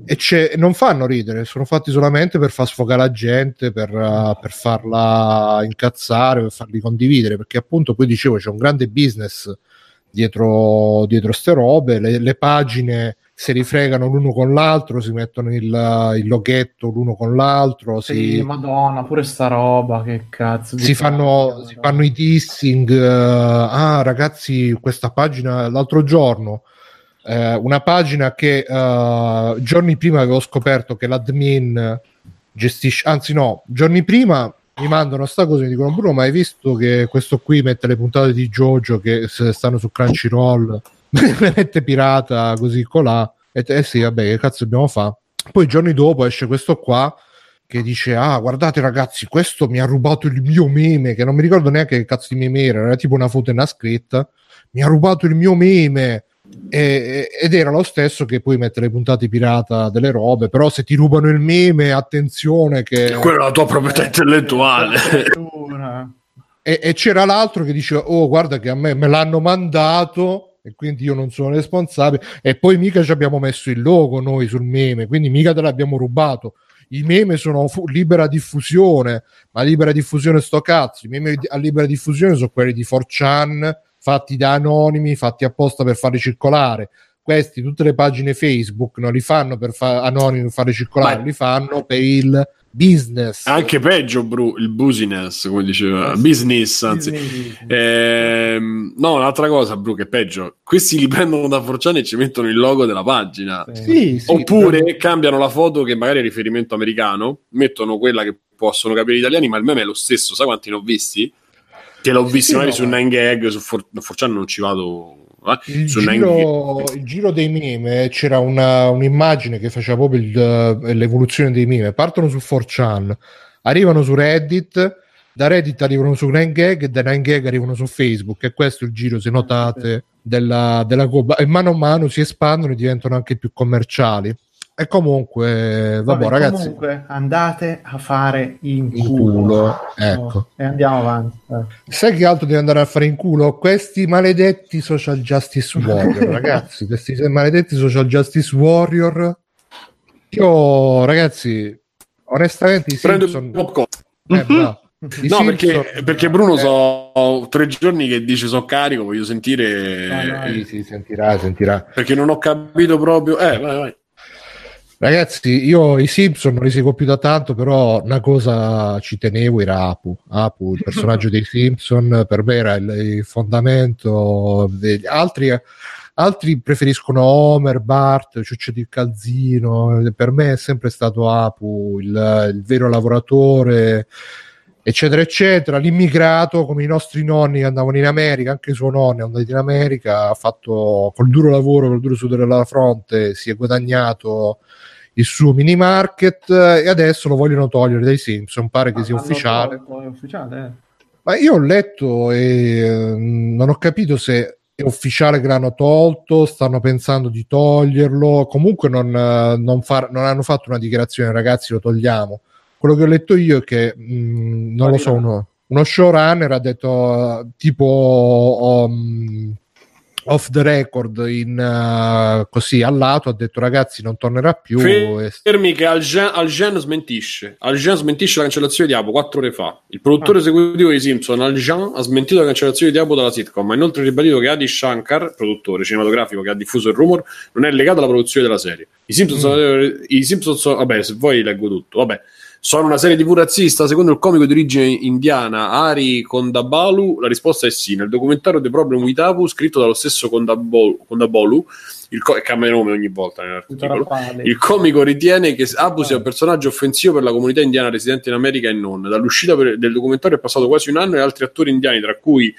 e non fanno ridere, sono fatti solamente per far sfogare la gente, per, eh, per farla incazzare, per farli condividere, perché appunto poi dicevo c'è un grande business dietro, dietro ste robe, le, le pagine si rifregano l'uno con l'altro, si mettono il, il loghetto l'uno con l'altro, Sì, si, madonna, pure sta roba, che cazzo. si fanno, si fanno i dissing. eh, ah, ragazzi, questa pagina l'altro giorno. eh, una pagina che eh, giorni prima avevo scoperto che l'admin gestisce, anzi, no, giorni prima mi mandano sta cosa e mi dicono: Bruno, ma hai visto che questo qui mette le puntate di Jojo che stanno su Crunchyroll, le mette pirata così colà. E te, eh sì, vabbè, che cazzo dobbiamo fare? Poi giorni dopo esce questo qua che dice ah guardate ragazzi questo mi ha rubato il mio meme che non mi ricordo neanche che cazzo di meme era era tipo una foto e una scritta mi ha rubato il mio meme E- ed era lo stesso che poi mette le puntate pirata delle robe però se ti rubano il meme attenzione che Quella è la tua proprietà intellettuale. E, e c'era l'altro che diceva oh guarda che a me me l'hanno mandato e quindi io non sono responsabile. E poi mica ci abbiamo messo il logo noi sul meme quindi mica te l'abbiamo rubato. I meme sono fu- libera diffusione ma libera diffusione sto cazzo. I meme a libera diffusione sono quelli di 4chan fatti da anonimi fatti apposta per farli circolare. Questi tutte le pagine Facebook non li fanno per fa- anonimi per farli circolare Ma- li fanno per il business Anche peggio, Bru, il business, come diceva, business, anzi. Ehm, no, un'altra cosa, Bru, che è peggio. Questi li [LAUGHS] prendono da Forciani e ci mettono il logo della pagina. sì, sì, Oppure cambiano la foto che magari è riferimento americano, mettono quella che possono capire gli italiani, ma il meme è lo stesso. Sai quanti ne ho visti? Che l'ho visto Sì, magari no, su ma- 9gag, su For- no, Forciani non ci vado. Eh, il giro, 9gag. il giro dei meme c'era una- un'immagine che faceva proprio il- l'evoluzione dei meme. Partono su 4chan arrivano su Reddit da Reddit arrivano su 9gag e da 9gag arrivano su Facebook. E questo è il giro se notate della, della Cuba e mano a mano si espandono e diventano anche più commerciali E comunque, vabbè, Vabbè, ragazzi, Comunque, andate a fare in in culo. culo, ecco. E andiamo avanti. Eh. Sai che altro devi andare a fare in culo? Questi maledetti social justice [LAUGHS] warrior, ragazzi, questi maledetti social justice warrior. Io, ragazzi, onestamente i Prendo Simpson... Eh, bravo. I No, perché, Simpson- perché Bruno eh, so tre giorni che dice so carico, voglio sentire... No, no, Sì, sì, sentirà, sentirà. Perché non ho capito proprio... Eh, vai, vai. Ragazzi, io i Simpson non li seguo più da tanto, però una cosa ci tenevo era Apu. Apu, il personaggio dei Simpson, per me era il, il fondamento degli altri. Altri preferiscono Homer, Bart, Ciuccio di Calzino. Per me è sempre stato Apu, il, il vero lavoratore, eccetera, eccetera. L'immigrato, come i nostri nonni andavano in America, anche suo nonno è andato in America, ha fatto col duro lavoro, col duro sudore alla fronte, si è guadagnato il suo mini market e adesso lo vogliono togliere dai Simpson. Pare che sia Hanno ufficiale. tolto, ufficiale, eh. Ma io ho letto e eh, non ho capito se è ufficiale che l'hanno tolto, stanno pensando di toglierlo. Comunque non, eh, non far- non hanno fatto una dichiarazione, ragazzi, lo togliamo. Quello che ho letto io è che mh, non lo so, uno, uno showrunner ha detto eh, tipo um, off the record in eh, così al lato ha detto ragazzi non tornerà più e- Fermi che Algen, Algen smentisce. Algen smentisce la cancellazione di Apo quattro ore fa. Il produttore esecutivo di Simpson, Algen, ha smentito la cancellazione di Apo dalla sitcom. Ha inoltre ribadito che Adi Shankar, produttore cinematografico che ha diffuso il rumor, non è legato alla produzione della serie. I Simpson, sono, i Simpson sono- vabbè, se vuoi leggo tutto. Vabbè. Sono una serie TV razzista, secondo il comico di origine indiana Ari Kondabalu? La risposta è sì. Nel documentario The Problem with Apu, scritto dallo stesso Kondabolu, Kondabolu il co- cambia nome ogni volta nell'articolo, il comico ritiene che Abu sia un personaggio offensivo per la comunità indiana residente in America e non. Dall'uscita per- del documentario è passato quasi un anno e altri attori indiani, tra cui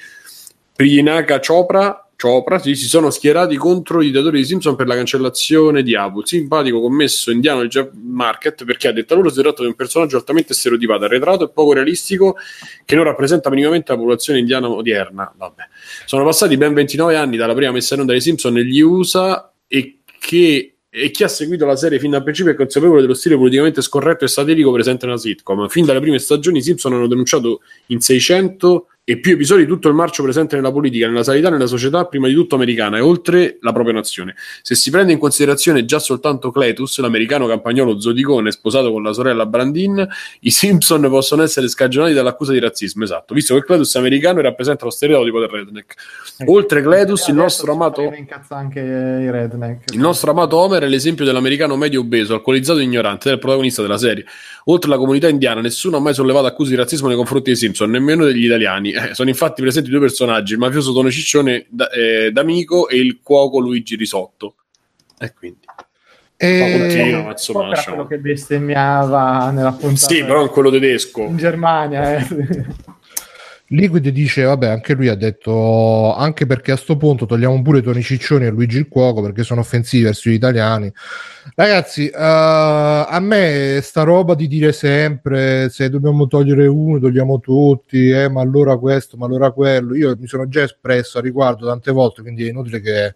Priyanka Chopra, Chopra sì, si sono schierati contro i datori di Simpson per la cancellazione di il simpatico commesso indiano del Jeff Market, perché ha detto loro si tratta di un personaggio altamente stereotipato, arretrato e poco realistico che non rappresenta minimamente la popolazione indiana odierna. Vabbè. Sono passati ben 29 anni dalla prima messa in onda dei Simpson negli USA e che e chi ha seguito la serie fin dal principio è consapevole dello stile politicamente scorretto e satirico presente nella sitcom. Fin dalle prime stagioni i Simpson hanno denunciato in 600 e più episodi tutto il marcio presente nella politica, nella sanità nella società, prima di tutto americana e oltre la propria nazione. Se si prende in considerazione già soltanto Cletus, l'americano campagnolo zoticone sposato con la sorella Brandin, i Simpson possono essere scagionati dall'accusa di razzismo, esatto, visto che Cletus è americano e rappresenta lo stereotipo del redneck. Oltre Cletus, il nostro amato... Il nostro amato Homer è l'esempio dell'americano medio obeso, alcolizzato e ignorante, il protagonista della serie. Oltre alla comunità indiana, nessuno ha mai sollevato accuse di razzismo nei confronti dei Simpson, nemmeno degli italiani. Eh, sono infatti presenti due personaggi, il mafioso Tono Ciccione da- eh, d'amico e il cuoco Luigi Risotto. E quindi... E- Continua, ma insomma, quello che bestemmiava nella puntata Sì, però in quello tedesco. in Germania. Eh. Liquid dice, vabbè, anche lui ha detto, anche perché a sto punto togliamo pure Tony Ciccioni e Luigi il Cuoco perché sono offensivi verso gli italiani. Ragazzi, eh, a me sta roba di dire sempre se dobbiamo togliere uno, togliamo tutti, eh, ma allora questo, ma allora quello. Io mi sono già espresso a riguardo tante volte, quindi è inutile che,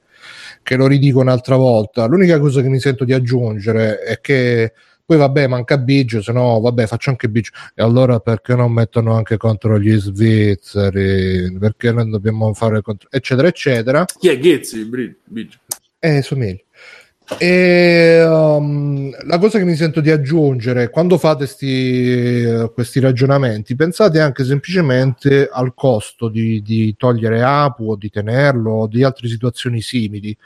che lo ridico un'altra volta. L'unica cosa che mi sento di aggiungere è che poi vabbè manca Biggio se no vabbè faccio anche Biggio. E allora perché non mettono anche contro gli svizzeri? Perché non dobbiamo fare contro eccetera eccetera. Chi è Ghezzi? Biggio? e somiglia e um, la cosa che mi sento di aggiungere quando fate sti, eh, questi ragionamenti pensate anche semplicemente al costo di, di togliere Apu o di tenerlo o di altre situazioni simili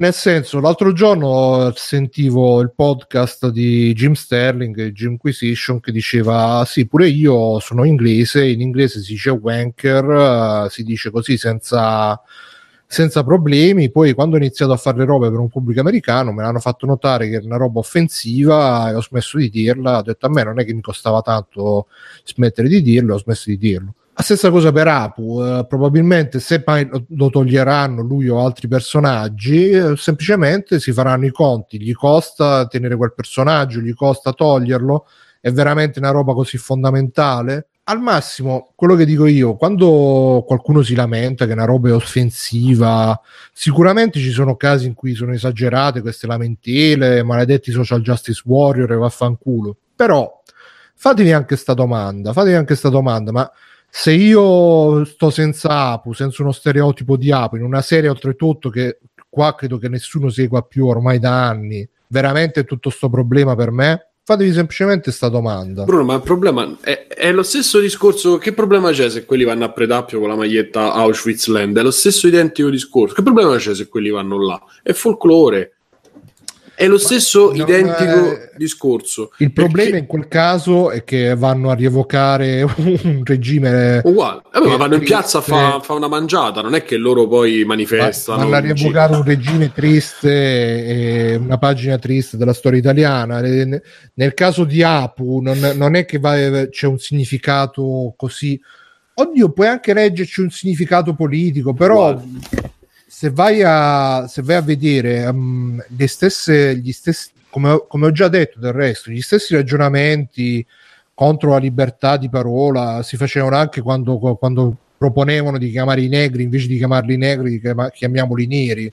nel senso, l'altro giorno sentivo il podcast di Jim Sterling, Jimquisition, che diceva: Sì, pure io sono inglese. In inglese si dice wanker, eh, si dice così senza, senza problemi. Poi, quando ho iniziato a fare le robe per un pubblico americano, me l'hanno fatto notare che era una roba offensiva e ho smesso di dirla. Ho detto a me non è che mi costava tanto smettere di dirlo, ho smesso di dirlo. La stessa cosa per Apu, eh, probabilmente se mai lo- toglieranno lui o altri personaggi, eh, semplicemente si faranno i conti, gli costa tenere quel personaggio, gli costa toglierlo, è veramente una roba così fondamentale? al massimo, quello che dico io, quando qualcuno si lamenta che una roba è offensiva, sicuramente ci sono casi in cui sono esagerate queste lamentele, maledetti social justice warrior e vaffanculo. Però fatevi anche sta domanda, fatevi anche sta domanda, ma se io sto senza Apu, senza uno stereotipo di Apu, in una serie oltretutto che qua credo che nessuno segua più ormai da anni, veramente tutto sto problema per me? Fatevi semplicemente questa domanda. Bruno, ma il problema è, è, lo stesso discorso. Che problema c'è se quelli vanno a Predappio con la maglietta Auschwitzland? È lo stesso identico discorso. Che problema c'è se quelli vanno là? È folklore. È lo stesso Ma identico è... discorso. Il problema perché... in quel caso è che vanno a rievocare [LAUGHS] un regime uguale. Eh, ma vanno in piazza a fare fa una mangiata, non è che loro poi manifestano. Vanno a rievocare un regime triste e una pagina triste della storia italiana. Nel caso di Apu non, non è che va, c'è un significato così. Oddio, puoi anche leggerci un significato politico, però uguale se vai a, se vai a vedere um, le stesse, gli stessi, come, come, ho già detto del resto, gli stessi ragionamenti contro la libertà di parola si facevano anche quando, quando proponevano di chiamare i negri invece di chiamarli negri, chiamiamoli neri,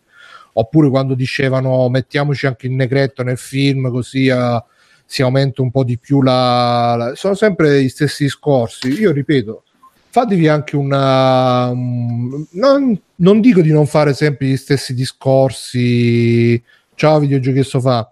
oppure quando dicevano mettiamoci anche il negretto nel film così uh, si aumenta un po' di più la, la... sono sempre gli stessi discorsi. Io ripeto, fatevi anche una... Un, non, non, dico di non fare sempre gli stessi discorsi, ciao videogiochi fa.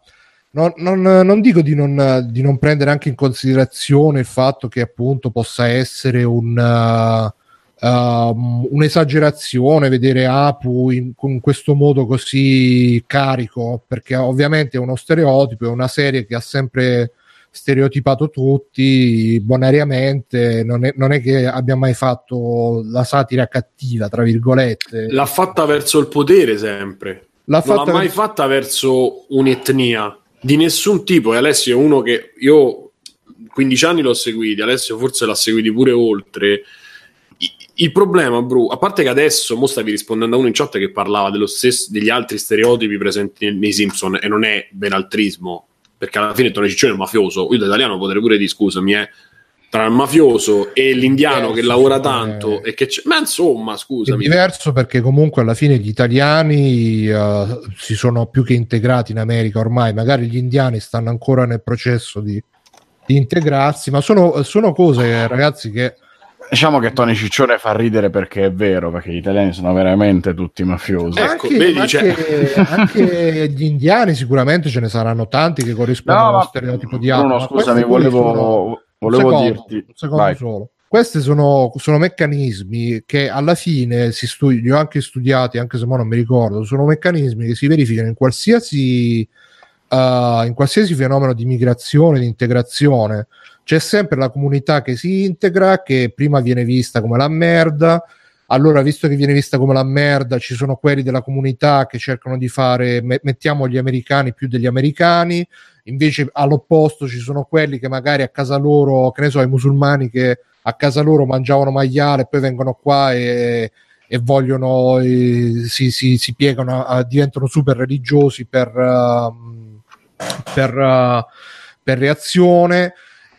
Non, non, non, dico di non, di non, prendere anche in considerazione il fatto che appunto possa essere un, uh, uh, un'esagerazione vedere Apu in, in, questo modo così carico, perché ovviamente è uno stereotipo, è una serie che ha sempre stereotipato tutti bonariamente, non è, non è, che abbia mai fatto la satira cattiva, tra virgolette. L'ha fatta verso il potere sempre. L'ha non l'ha mai verso... fatta verso un'etnia di nessun tipo. E Alessio è uno che io 15 anni l'ho seguito, Alessio forse l'ha seguito pure oltre. Il problema, Bru, a parte che adesso mo stavi rispondendo a uno in chat che parlava stesso, degli altri stereotipi presenti nei Simpson e non è benaltrismo, perché alla fine Tony Ciccione è un mafioso. Io da italiano potrei pure dire scusami, eh, tra il mafioso e l'indiano che lavora tanto e che c'è... Ma insomma, scusami. È diverso perché comunque alla fine gli italiani uh, si sono più che integrati in America ormai, magari gli indiani stanno ancora nel processo di, di integrarsi, ma sono, sono cose, ragazzi, che Diciamo che Tony Ciccione fa ridere perché è vero, perché gli italiani sono veramente tutti mafiosi. Ecco, anche, vedi, cioè... anche, anche, gli indiani sicuramente ce ne saranno tanti che corrispondono no, allo stereotipo di Bruno, scusami, volevo, sono... volevo secondo, dirti... secondo solo. Questi sono, sono, meccanismi che alla fine si studi- li ho anche studiati, anche se non mi ricordo, sono meccanismi che si verificano in qualsiasi, uh, in qualsiasi fenomeno di migrazione, di integrazione c'è sempre la comunità che si integra, che prima viene vista come la merda, allora visto che viene vista come la merda ci sono quelli della comunità che cercano di fare me- mettiamo gli americani più degli americani. Invece all'opposto ci sono quelli che magari a casa loro che ne so i musulmani che a casa loro mangiavano maiale e poi vengono qua e, e vogliono e si, si, si, piegano a, diventano super religiosi per, uh, per, uh, per reazione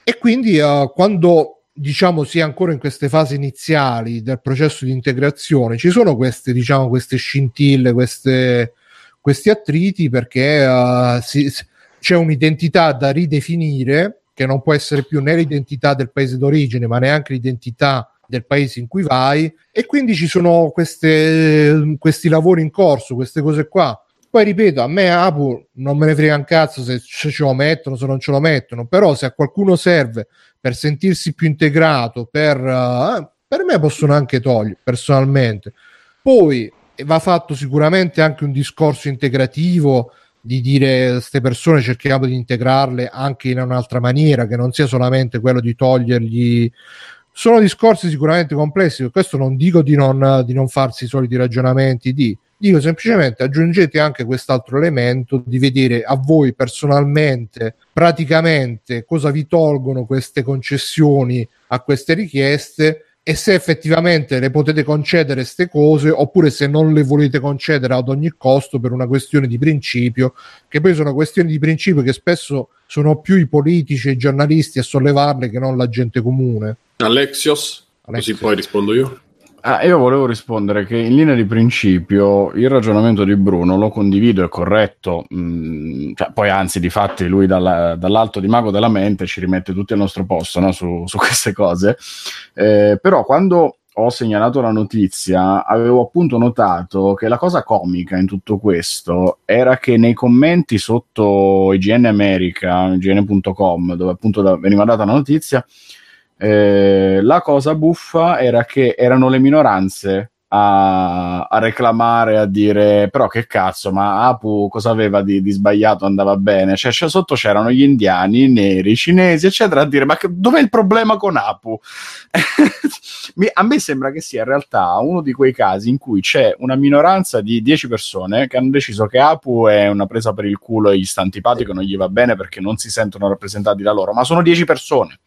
e quindi uh, quando diciamo si è ancora in queste fasi iniziali del processo di integrazione ci sono queste diciamo queste scintille queste, questi attriti perché uh, si, c'è un'identità da ridefinire che non può essere più né l'identità del paese d'origine ma neanche l'identità del paese in cui vai. E quindi ci sono queste, questi lavori in corso queste cose qua poi ripeto, a me Apu non me ne frega un cazzo se ce lo mettono, se non ce lo mettono, però se a qualcuno serve per sentirsi più integrato, per, uh, per me possono anche togliere, personalmente. Poi va fatto sicuramente anche un discorso integrativo di dire queste persone cerchiamo di integrarle anche in un'altra maniera, che non sia solamente quello di togliergli sono discorsi sicuramente complessi, questo non dico di non, di non farsi i soliti ragionamenti di Dico semplicemente aggiungete anche quest'altro elemento di vedere a voi personalmente, praticamente, cosa vi tolgono queste concessioni a queste richieste e se effettivamente le potete concedere queste cose oppure se non le volete concedere ad ogni costo per una questione di principio, che poi sono questioni di principio che spesso sono più i politici e i giornalisti a sollevarle che non la gente comune. Alexios, Alexios. così poi rispondo io. Ah, io volevo rispondere che in linea di principio il ragionamento di Bruno lo condivido, è corretto, mm, cioè, poi anzi di fatti lui dalla- dall'alto di mago della mente ci rimette tutti al nostro posto no, su, su [LAUGHS] queste cose, Eh, però quando ho segnalato la notizia avevo appunto notato che la cosa comica in tutto questo era che nei commenti sotto IGN America, ign.com, dove appunto da- veniva data la notizia, eh, la cosa buffa era che erano le minoranze a, a reclamare, a dire però che cazzo, ma Apu cosa aveva di, di sbagliato, andava bene, cioè, cioè, sotto c'erano gli indiani, i neri, i cinesi, eccetera, a dire ma che, dov'è il problema con Apu? [LAUGHS] A me sembra che sia in realtà uno di quei casi in cui c'è una minoranza di 10 persone che hanno deciso che Apu è una presa per il culo e gli sta antipatico, non gli va bene perché non si sentono rappresentati da loro, ma sono 10 persone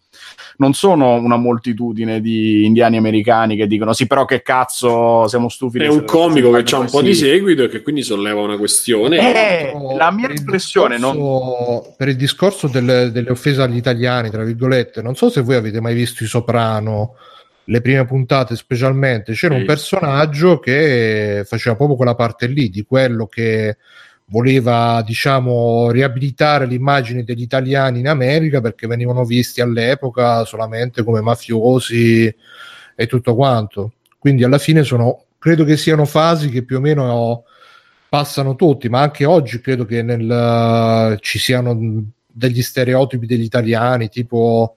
non sono una moltitudine di indiani americani che dicono sì però che cazzo siamo stufi È un essere comico che ha un po' di così." seguito e che quindi solleva una questione. Eh, la mia impressione non... discorso- per il discorso delle, delle offese agli italiani, tra virgolette, non so se voi avete mai visto i Soprano, le prime puntate specialmente, c'era Sì. un personaggio che faceva proprio quella parte lì, di quello che voleva, diciamo, riabilitare l'immagine degli italiani in America perché venivano visti all'epoca solamente come mafiosi e tutto quanto. Quindi alla fine sono, credo che siano fasi che più o meno passano tutti, ma anche oggi credo che nel, ci siano degli stereotipi degli italiani, tipo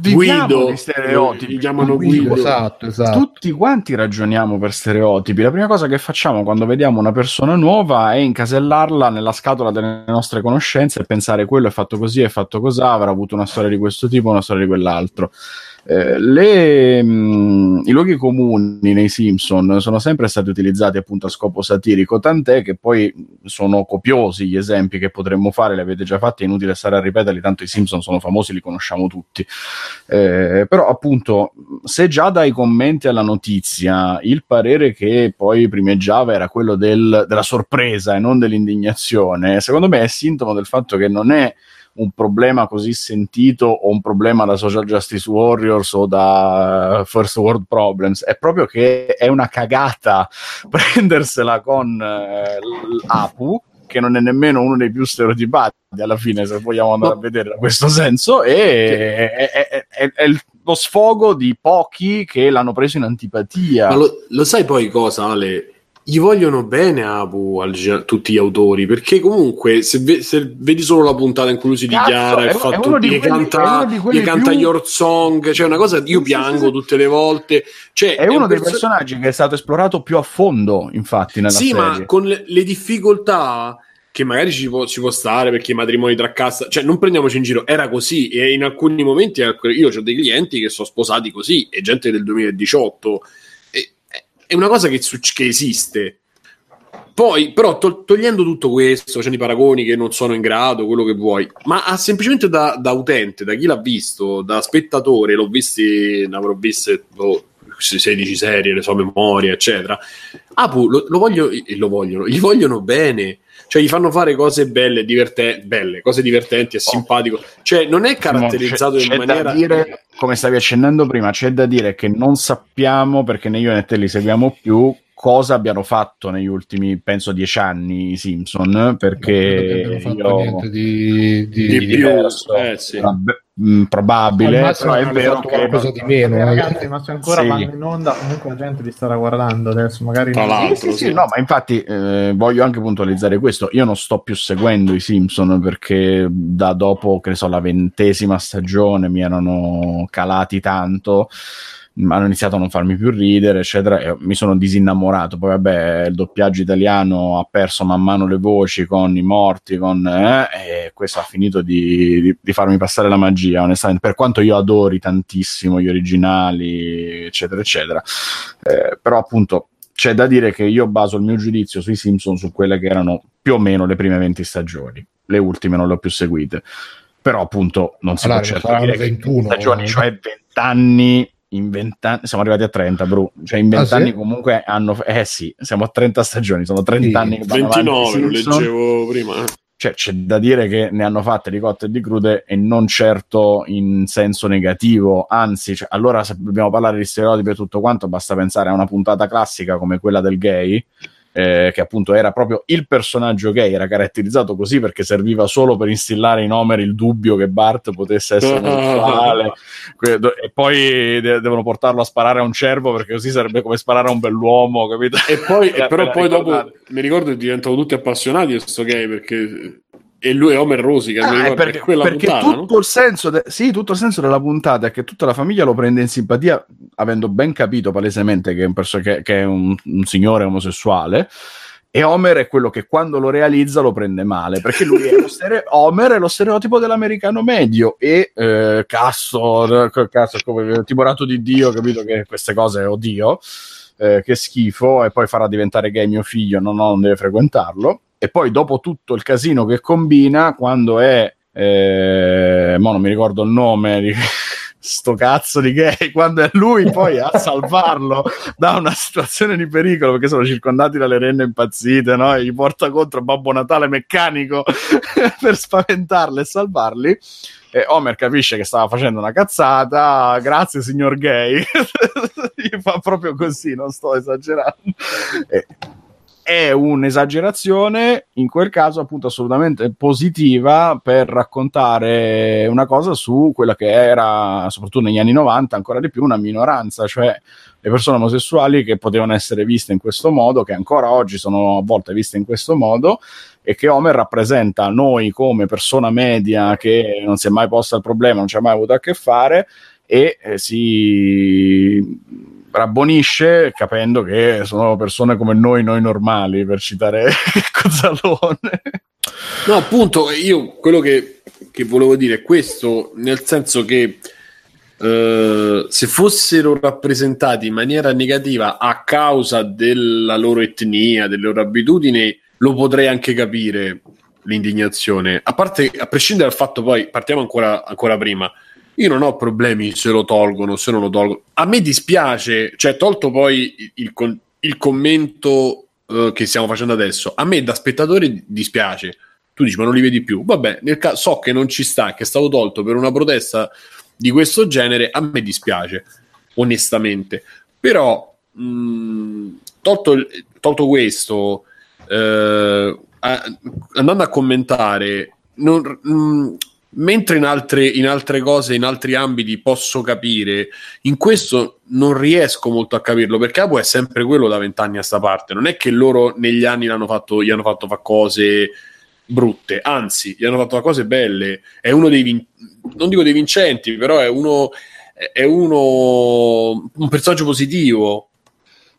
Viviamo Guido, di stereotipi. Li chiamano Guido, Guido. esatto, esatto. Tutti quanti ragioniamo per stereotipi. La prima cosa che facciamo quando vediamo una persona nuova è incasellarla nella scatola delle nostre conoscenze e pensare quello è fatto così, è fatto così, avrà avuto una storia di questo tipo, una storia di quell'altro. Eh, le, mh, I luoghi comuni nei Simpson sono sempre stati utilizzati appunto a scopo satirico, tant'è che poi sono copiosi gli esempi che potremmo fare, li avete già fatti, è inutile stare a ripeterli, tanto i Simpson sono famosi, li conosciamo tutti. Eh, però appunto se già dai commenti alla notizia il parere che poi primeggiava era quello del- della sorpresa e non dell'indignazione, secondo me è sintomo del fatto che non è un problema così sentito o un problema da social justice warriors o da first world problems, è proprio che è una cagata [LAUGHS] prendersela con eh, l'APU che non è nemmeno uno dei più stereotipati alla fine se vogliamo andare No. a vedere da questo senso e è, è- è- è il- lo sfogo di pochi che l'hanno preso in antipatia Ma lo, lo sai poi cosa, Ale? Gli vogliono bene a Apu al tutti gli autori perché comunque se, ve- se vedi solo la puntata in cui lui si dichiara è è di che quelli- è canta, gli canta più- Your Song cioè una cosa io piango tutte le volte cioè, è uno un dei perso- personaggi che è stato esplorato più a fondo infatti nella sì serie. ma con le, le difficoltà che magari ci può, ci può stare perché i matrimoni tra cassa cioè non prendiamoci in giro era così e in alcuni momenti ecco, io ho dei clienti che sono sposati così e gente del 2018 E- è una cosa che, che esiste poi, però, tol- togliendo tutto questo, c'è i paragoni che non sono in grado, quello che vuoi, ma ha semplicemente da, da utente, da chi l'ha visto, da spettatore, l'ho visti, ne avrò viste boh, 16 serie, le sue memorie, eccetera. Apu lo, lo voglio, lo vogliono, gli vogliono bene, cioè gli fanno fare cose belle, divertenti, belle, cose divertenti, è simpatico, cioè non è caratterizzato C'è- in c'è maniera... da dire, come stavi accennando prima, c'è da dire che non sappiamo, perché né io né te li seguiamo più, cosa abbiano fatto negli ultimi, penso, dieci anni i Simpson, Non perché abbiamo fatto io... niente di, di- Di di più, diverso, eh, sì. Mh, probabile, Al massimo però è vero che qualcosa di meno. Eh, ragazzi, ma se ancora Sì. vanno in onda, comunque la gente li starà guardando adesso. Magari Tra non-. Sì, sì, sì, no, ma infatti eh, voglio anche puntualizzare questo. Io non sto più seguendo i Simpson perché da dopo, che ne so, la ventesima stagione mi erano calati tanto, hanno iniziato a non farmi più ridere, eccetera, e mi sono disinnamorato. Poi, vabbè, il doppiaggio italiano ha perso man mano le voci con i morti, con, eh, e questo ha finito di, di- di farmi passare la magia, onestamente. Per quanto io adori tantissimo gli originali, eccetera, eccetera. Eh, però appunto c'è da dire che io baso il mio giudizio sui Simpson su quelle che erano più o meno le prime 20 stagioni. Le ultime non le ho più seguite. Però appunto non si Allora, può certo dire che 21, 20 stagioni, eh. cioè 20 anni in vent'anni, siamo arrivati a 30, Bru. Cioè, in vent'anni Ah, sì? comunque hanno. Eh sì, siamo a 30 stagioni, sono 30 Sì, anni che vanno 29, avanti, lo leggevo prima. Cioè, c'è da dire che ne hanno fatte di cotte e di crude e non certo in senso negativo, anzi, cioè, allora se dobbiamo parlare di stereotipi e tutto quanto, basta pensare a una puntata classica come quella del gay, eh, che appunto era proprio il personaggio gay, era caratterizzato così perché serviva solo per instillare in Homer il dubbio che Bart potesse essere [LAUGHS] omosessuale, e poi de- devono portarlo a sparare a un cervo perché così sarebbe come sparare a un bell'uomo, capito? E poi, [LAUGHS] e però poi dopo ricordate. mi ricordo che diventano tutti appassionati di sto gay perché e lui è Homer Rosica, mi Ah, perché, perché puntata, tutto, no? il senso de- sì, tutto il senso della puntata è che tutta la famiglia lo prende in simpatia, avendo ben capito palesemente che è un, perso- che- che è un- un signore omosessuale. E Homer è quello che quando lo realizza lo prende male perché lui è lo stere- [LAUGHS] Homer è lo stereotipo dell'americano medio e eh, Casso, eh, Casso come timorato di Dio, capito che queste cose oddio, eh, che schifo, e poi farà diventare gay mio figlio, no, no, non deve frequentarlo. E poi dopo tutto il casino che combina, quando è, eh, mo non mi ricordo il nome di [LAUGHS] sto cazzo di gay, [LAUGHS] quando è lui poi a [LAUGHS] salvarlo da una situazione di pericolo perché sono circondati dalle renne impazzite, no? E gli porta contro Babbo Natale meccanico per spaventarle e salvarli. E Homer capisce che stava facendo una cazzata, grazie signor gay, gli fa proprio così, non sto esagerando. E- è un'esagerazione, in quel caso appunto assolutamente positiva per raccontare una cosa su quella che era, soprattutto negli anni 90, ancora di più una minoranza, cioè le persone omosessuali che potevano essere viste in questo modo, che ancora oggi sono a volte viste in questo modo, e che Homer rappresenta noi come persona media che non si è mai posta il problema, non ci ha mai avuto a che fare e eh, si rabbonisce capendo che sono persone come noi, noi normali, per citare [LAUGHS] Cozzalone. No, appunto, io quello che, che volevo dire è questo, nel senso che eh, se fossero rappresentati in maniera negativa a causa della loro etnia, delle loro abitudini, lo potrei anche capire l'indignazione. A parte, a prescindere dal fatto, poi partiamo ancora, ancora prima. Io non ho problemi se lo tolgono, se non lo tolgono. A me dispiace, cioè, tolto poi il, il il commento eh, che stiamo facendo adesso, a me da spettatore dispiace. Tu dici, ma non li vedi più? Vabbè, nel ca- so che non ci sta, che è stato tolto per una protesta di questo genere, a me dispiace, onestamente. Però, mh, tolto, tolto questo, eh, a- andando a commentare, non- mh, mentre in altre, in altre cose, in altri ambiti posso capire, in questo non riesco molto a capirlo perché Apu è sempre quello da vent'anni a sta parte. Non è che loro negli anni l'hanno fatto, gli hanno fatto fare cose brutte, anzi, gli hanno fatto cose belle. È uno dei vin- non dico dei vincenti, però è uno è uno un personaggio positivo.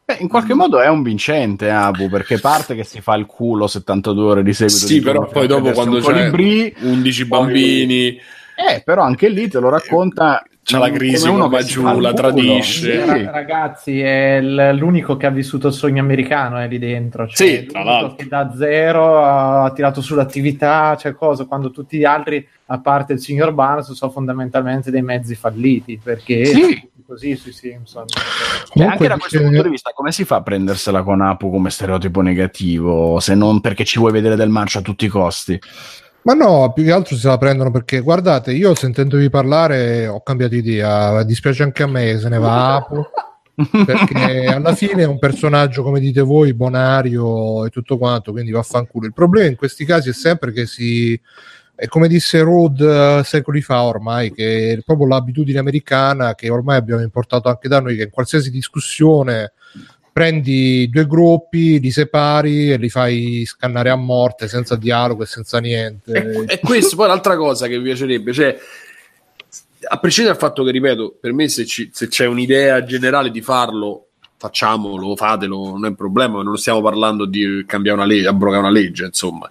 Beh, in qualche modo è un vincente Abu perché parte che si fa il culo 72 ore di seguito. Sì, di però poi dopo quando c'è colibrì, 11 poi- bambini, Eh, però anche lì te lo racconta. C'ha la come crisi uno fa il la tradisce. Sì. Ra- ragazzi, è l'unico che ha vissuto il sogno americano è lì dentro. Cioè, Sì, tra l'altro. Che da zero ha tirato sull'attività, cioè cosa, quando tutti gli altri, a parte il signor Barnes, sono fondamentalmente dei mezzi falliti, perché Sì. così sui Simpson. Cioè, anche da questo punto di vista, come si fa a prendersela con Apu come stereotipo negativo se non perché ci vuoi vedere del marcio a tutti i costi? Ma no, più che altro se la prendono perché guardate, io sentendovi parlare ho cambiato idea, dispiace anche a me se ne va Apu, [LAUGHS] perché alla fine è un personaggio, come dite voi, bonario e tutto quanto, quindi vaffanculo. Il problema in questi casi è sempre che si... È come disse Rod eh, secoli fa ormai, che è proprio l'abitudine americana che ormai abbiamo importato anche da noi, che in qualsiasi discussione prendi due gruppi, li separi e li fai scannare a morte senza dialogo e senza niente. E, e questo poi l'altra cosa che mi piacerebbe, cioè, a prescindere dal fatto che, ripeto, per me se, ci- se c'è un'idea generale di farlo, facciamolo, fatelo, non è un problema, non stiamo parlando di cambiare una legge, abrogare una legge, insomma.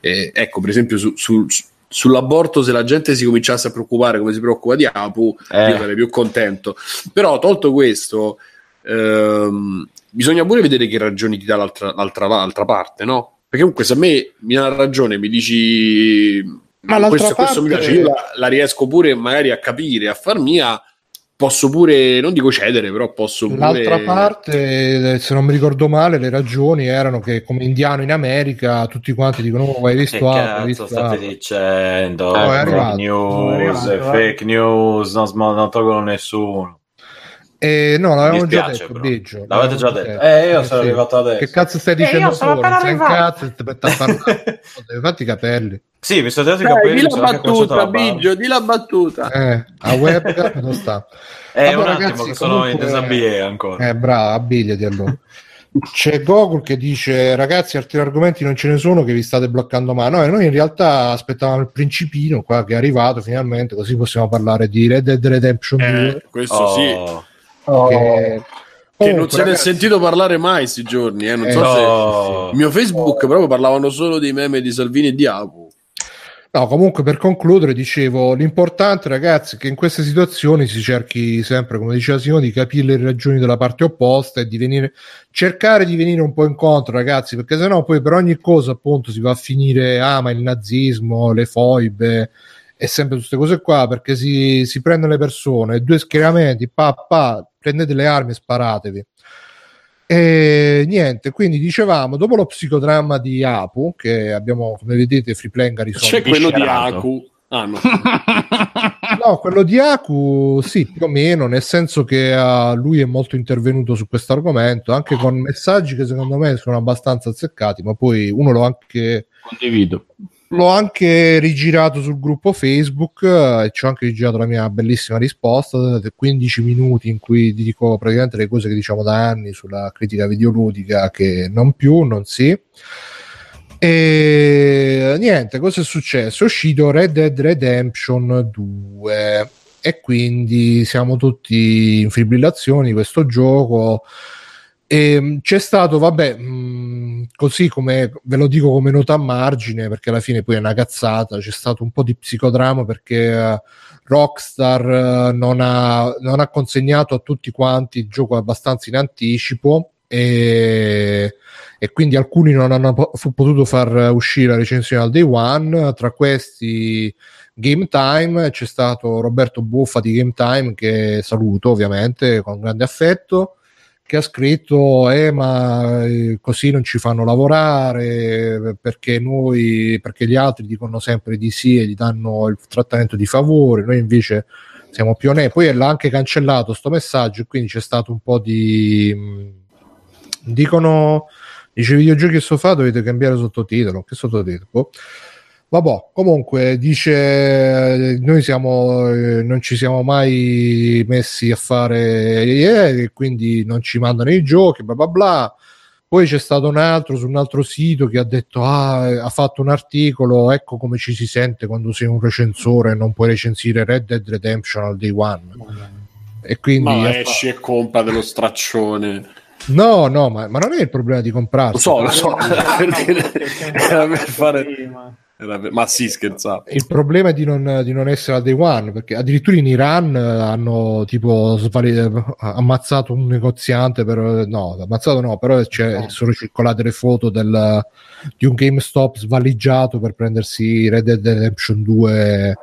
Eh, ecco, per esempio, su- su- sull'aborto, se la gente si cominciasse a preoccupare come si preoccupa di Apu, Eh. io sarei più contento. Però, tolto questo, ehm, bisogna pure vedere che ragioni ti dà l'altra, l'altra, l'altra parte, no? Perché comunque se a me mi dà ragione, mi dici Ma l'altra questo, questo mi parte- piace, io la, la riesco pure magari a capire, a far mia, posso pure, non dico cedere, però posso pure... L'altra parte, eh, se non mi ricordo male, le ragioni erano che come indiano in America tutti quanti dicono oh, hai visto Che Apple, hai visto state Apple." dicendo? No, è fake news, fake news, non, sm- non tolgono nessuno. Eh, no, l'avevamo già detto. Biggio. L'avete già detto. Eh, io Eh, sono sì. arrivato adesso. Che cazzo stai Eh, dicendo io sono solo? appena Non sei un arrivato. cazzo, ti metti a parlare. [LAUGHS] Devi fatti i capelli. Sì, mi sono tirato i Dai, capelli. di la battuta, la. Biggio, di la battuta. Eh, a webcam non sta. Eh, Vabbè, un attimo ragazzi, che sono in comunque- desabillé ancora. Eh, bravo, abbigliati allora. C'è Gogol che dice ragazzi altri argomenti non ce ne sono che vi state bloccando ma no, e noi in realtà aspettavamo il principino qua che è arrivato finalmente così possiamo parlare di Red Dead Redemption 2 Eh, questo Oh, sì. Oh. che, Che non se ne è sentito parlare mai sti giorni, eh. Non Eh, so se... no. Il mio Facebook proprio parlavano solo dei meme di Salvini e di Apu. No, comunque per concludere dicevo l'importante ragazzi è che in queste situazioni si cerchi sempre, come diceva Simone, di capire le ragioni della parte opposta e di venire, cercare di venire un po' incontro ragazzi, perché sennò poi per ogni cosa appunto si va a finire, ah ma il nazismo, le foibe e sempre tutte queste cose qua, perché si, si prendono le persone, due schieramenti, pa, pa, prendete le armi e sparatevi. E niente, quindi dicevamo, dopo lo psicodramma di Apu, che abbiamo, come vedete, Free Playing ha risolto. C'è quello di. Aku. Ah, no. [LAUGHS] No, quello di Aku sì, più o meno, nel senso che ah, lui è molto intervenuto su questo argomento, anche con messaggi che secondo me sono abbastanza azzeccati, ma poi uno l'ho anche, Condivido. L'ho anche rigirato sul gruppo Facebook eh, e ci ho anche rigirato la mia bellissima risposta, 15 minuti in cui dico praticamente le cose che diciamo da anni sulla critica videoludica che non più, non sì. E niente, cosa è successo? È uscito Red Dead Redemption 2 e quindi siamo tutti in fibrillazione di questo gioco. E mh, c'è stato, vabbè, mh, così come ve lo dico come nota a margine, perché alla fine poi è una cazzata. C'è stato un po' di psicodrama perché eh, Rockstar eh, non, ha, non ha consegnato a tutti quanti il gioco abbastanza in anticipo e, e quindi alcuni non hanno potuto far uscire la recensione al day one. Tra questi Game Time c'è stato Roberto Buffa di Game Time che saluto ovviamente con grande affetto che ha scritto eh ma eh, così non ci fanno lavorare perché noi perché gli altri dicono sempre di sì e gli danno il trattamento di favore noi invece siamo più onesti poi l'ha anche cancellato sto messaggio quindi c'è stato un po' di dicono dice videogiochi e sofà dovete cambiare sottotitolo che sottotitolo? Boh. Vabbè, comunque dice noi siamo eh, non ci siamo mai messi a fare e quindi non ci mandano i giochi, bla bla bla. Poi c'è stato un altro su un altro sito che ha detto ah, ha fatto un articolo, ecco come ci si sente quando sei un recensore e non puoi recensire Red Dead Redemption al day one. E quindi Ma esci e compra dello straccione. No, no, ma, ma non è il problema di comprarsi. Lo so, lo so. [LAUGHS] [LAUGHS] per dire- per fare... prima. Ma sì, scherzavo. Il problema è di non, di non essere al day one, perché addirittura in Iran eh, hanno tipo svali- eh, ammazzato un negoziante per no, ammazzato no, però c'è- sono circolate le foto del- di un GameStop svaligiato per prendersi Red Dead Redemption 2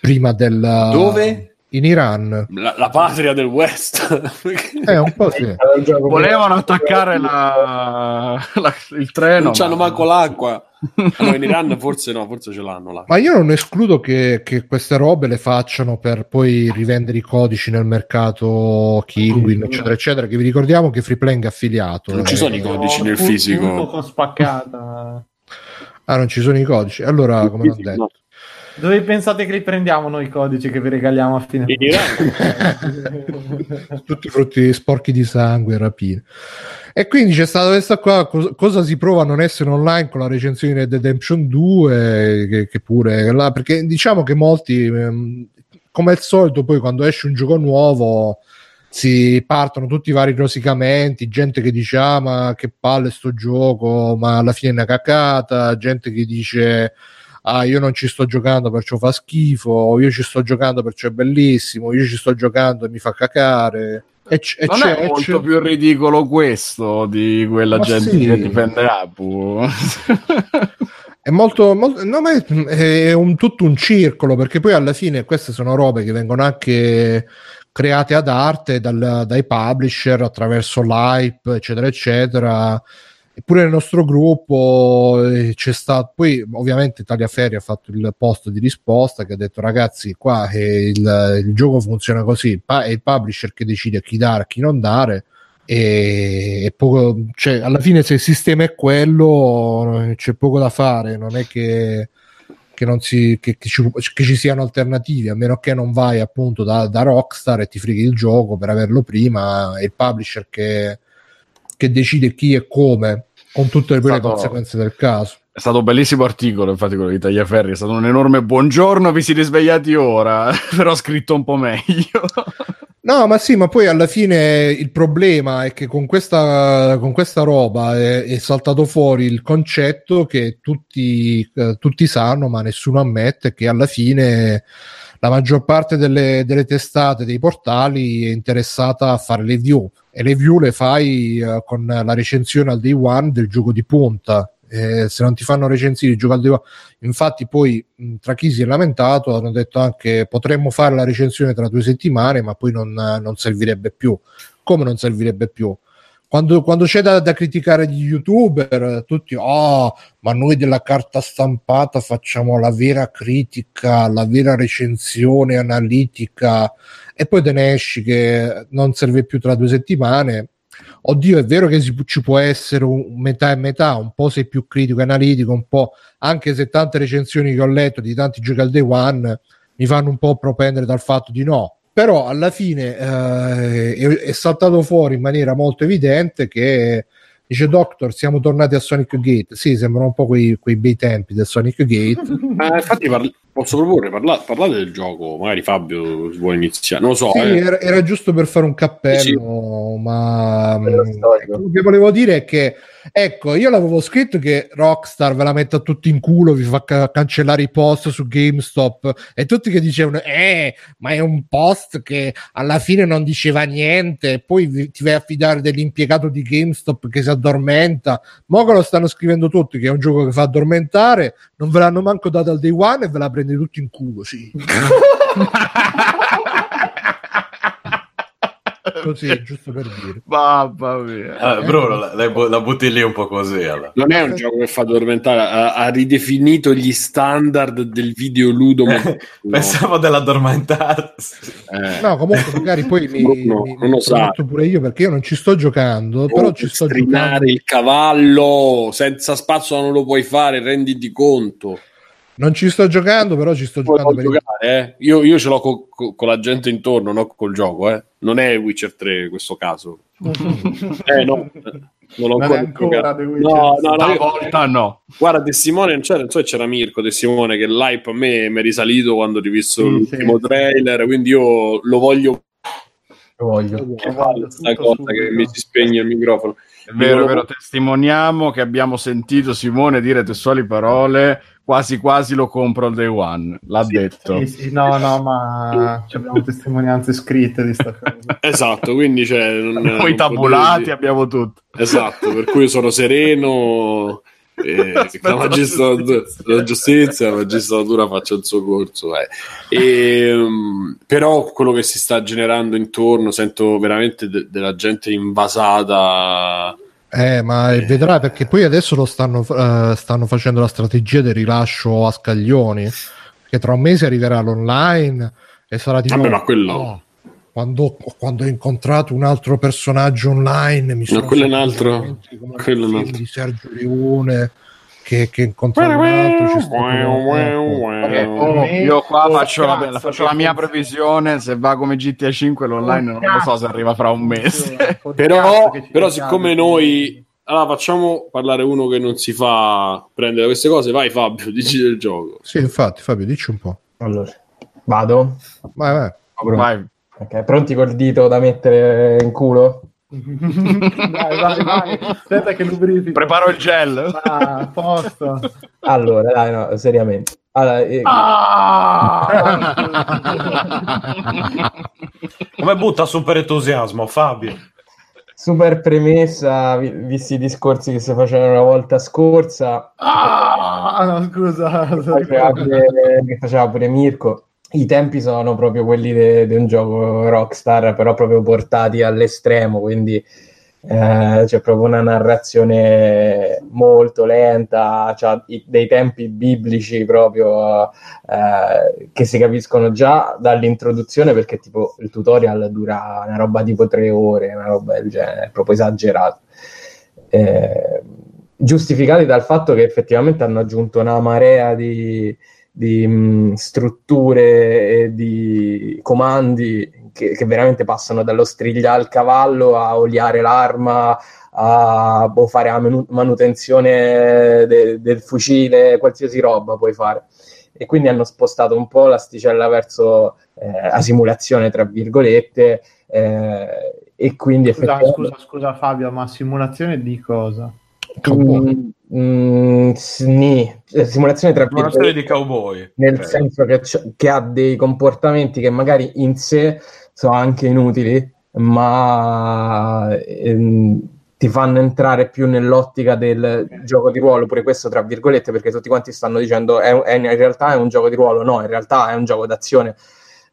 prima del Dove? In Iran. La, la patria del West. [LAUGHS] Eh, un po' sì. Un Volevano attaccare la, la- il treno. non c'hanno ma- manco l'acqua. No, in Iran forse no, forse ce l'hanno là. Ma io non escludo che, che queste robe le facciano per poi rivendere i codici nel mercato Kinguin, eccetera, eccetera. Che vi ricordiamo che Freeplaying è affiliato. Non ci eh. sono i codici nel Punto- fisico. punto con spaccata. Ah, non ci sono i codici. Allora, come ho detto. No. Dove pensate che li prendiamo noi i codici che vi regaliamo a fine [LAUGHS] tutti frutti sporchi di sangue e rapine. E quindi c'è stata questa qua, cos- cosa si prova a non essere online con la recensione di Red Redemption 2, che, che pure là, perché diciamo che molti, ehm, come al solito, poi quando esce un gioco nuovo si partono tutti i vari rosicamenti, gente che dice ah ma che palle sto gioco, ma alla fine è una cacata, gente che dice ah io non ci sto giocando perciò fa schifo, io ci sto giocando perciò è bellissimo, io ci sto giocando e mi fa cacare. E c- e Non c'è- è molto c'è- più ridicolo questo di quella Ma gente sì. che difende Apu. È molto, molto no, ma è, è un, tutto un circolo perché poi alla fine queste sono robe che vengono anche create ad arte dal- dai publisher attraverso l'hype, eccetera, eccetera. Eppure nel nostro gruppo eh, c'è stato, poi ovviamente Tagliaferri ha fatto il post di risposta che ha detto ragazzi qua eh, il, il gioco funziona così, è il publisher che decide chi dare, a chi non dare e, e poco, cioè, alla fine se il sistema è quello c'è poco da fare, non è che, che, si, che, che ci, che ci siano alternativi, a meno che non vai appunto da, da Rockstar e ti frighi il gioco per averlo prima, è il publisher che, che decide chi e come, con tutte le, Stato- conseguenze del caso. È stato un bellissimo articolo, infatti, quello di Tagliaferri. È stato un enorme buongiorno, vi siete svegliati ora, [LAUGHS] però scritto un po' meglio. No, ma sì, ma poi alla fine il problema è che con questa, con questa roba è, è saltato fuori il concetto che tutti, eh, tutti sanno, ma nessuno ammette, che alla fine la maggior parte delle, delle testate, dei portali è interessata a fare le view. E le view le fai eh, con la recensione al day one del gioco di punta. Eh, se non ti fanno recensire il gioco al day one, infatti poi mh, tra chi si è lamentato hanno detto anche potremmo fare la recensione tra due settimane ma poi non, non servirebbe più. Come non servirebbe più quando, quando c'è da, da criticare gli youtuber tutti oh ma noi della carta stampata facciamo la vera critica la vera recensione analitica e poi te ne esci che non serve più tra due settimane oddio è vero che si- ci può essere un metà e metà un po' sei più critico e analitico un po' anche se tante recensioni che ho letto di tanti giochi al day one mi fanno un po' propendere dal fatto di no. Però alla fine eh, è, saltato fuori in maniera molto evidente che dice Doctor siamo tornati a Sonic Gate. Sì, sembrano un po' quei, quei bei tempi del Sonic Gate. [LAUGHS] Eh, infatti parli- posso proporre, parla- parlate del gioco, magari Fabio vuole iniziare, non lo so. Sì, eh. era, era giusto per fare un cappello, Sì, ma Quello quello che volevo dire è che ecco, io l'avevo scritto che Rockstar ve la mette a tutti in culo, vi fa ca- cancellare i post su GameStop e tutti che dicevano "Eh, ma è un post che alla fine non diceva niente", poi vi- ti vai a fidare dell'impiegato di GameStop che si addormenta. Mo che lo stanno scrivendo tutti che è un gioco che fa addormentare, non ve l'hanno manco dato al day one e ve la prende tutti in culo, sì. [LAUGHS] Così, giusto per dire. Mamma mia. Eh, Bruno, la, la- la butti lì un po' così. allora. Non è un gioco che fa addormentare, ha, ha ridefinito gli standard del videoludo. [LAUGHS] moderno. Pensavo dell'addormentarsi. Eh, No, comunque magari poi mi, Bruno, mi, non lo prometto pure io perché io non ci sto giocando, però ci sto giocando. il cavallo senza spazio non lo puoi fare, renditi conto. Non ci sto giocando, però ci sto Puoi giocando per il- giocare, eh. io, io ce l'ho co- co- con la gente intorno, non col gioco. Eh. Non è Witcher 3 in questo caso. [LAUGHS] eh, no, non l'ho Non ancora ancora. No, no, no, io- Stavolta no. Guarda, testimone, non c'era, non so se c'era Mirko, testimone, che l'hype a me mi è risalito quando ho rivisto Sì, l'ultimo sì. trailer, quindi io lo voglio Lo voglio. che voglio questa tutto cosa che subito. mi si spegne il microfono. È vero, vero, testimoniamo che abbiamo sentito Simone dire testuali parole, quasi quasi lo compro al day one, l'ha detto. Sì, sì, no, no, ma abbiamo testimonianze scritte di sta cosa. [LAUGHS] Esatto, quindi cioè, non, Poi non tabulati abbiamo tutto. Esatto, per cui sono sereno. E [LAUGHS] Aspetta la, magistratura, giustizia. la giustizia, la magistratura faccia il suo corso. eh. Ehm, però quello che si sta generando intorno, sento veramente de- della gente invasata. Eh, ma vedrai perché poi adesso lo stanno, eh, stanno facendo la strategia del rilascio a scaglioni, che tra un mese arriverà l'online e sarà di Vabbè, nuovo, ma quello- "Oh, quando, quando ho incontrato un altro personaggio online mi sono quello è un altro- quello è un altro. di Sergio Leone che, che incontrava un altro stato. Oh, io qua faccio, la, cazzo, la- faccio la mia previsione, se va come GTA 5 l'online non lo so se arriva fra un mese. Però, però siccome noi allora facciamo parlare uno che non si fa prendere queste cose, vai Fabio, [LAUGHS] dici del gioco. sì infatti Fabio dici un po' Allora, vado. vai vai Vai. Ok, pronti col dito da mettere in culo? [LAUGHS] vai, vai, vai. Aspetta che lubrifico. Preparo il gel. Ah, a posto. Allora, dai, no, seriamente. Allora, eh, Come butta super entusiasmo, Fabio? super premessa, vi- visti i discorsi che si facevano la volta scorsa, Ah, no, scusa. che faceva pure, che faceva pure Mirko. I tempi sono proprio quelli di un gioco Rockstar, però proprio portati all'estremo, quindi eh, c'è proprio una narrazione molto lenta, cioè dei tempi biblici proprio eh, che si capiscono già dall'introduzione perché tipo il tutorial dura una roba tipo tre ore, una roba del genere, proprio esagerato. Eh, giustificati dal fatto che effettivamente hanno aggiunto una marea di, di mh, strutture e di comandi che, che, veramente passano dallo strigliare il cavallo a oliare l'arma a boh, fare la manu- manutenzione de- del fucile, qualsiasi roba puoi fare. E quindi hanno spostato un po' l'asticella verso eh, la simulazione, tra virgolette, eh, e quindi scusa, effettivamente... scusa, scusa Fabio, ma simulazione di cosa? Mm, mm, sni. Eh, simulazione tra Simulazione di cowboy. nel Ok. senso che, che ha dei comportamenti che magari in sé sono anche inutili, ma ehm, ti fanno entrare più nell'ottica del gioco di ruolo, pure questo tra virgolette, perché tutti quanti stanno dicendo è, è- in realtà è un gioco di ruolo, no, in realtà è un gioco d'azione.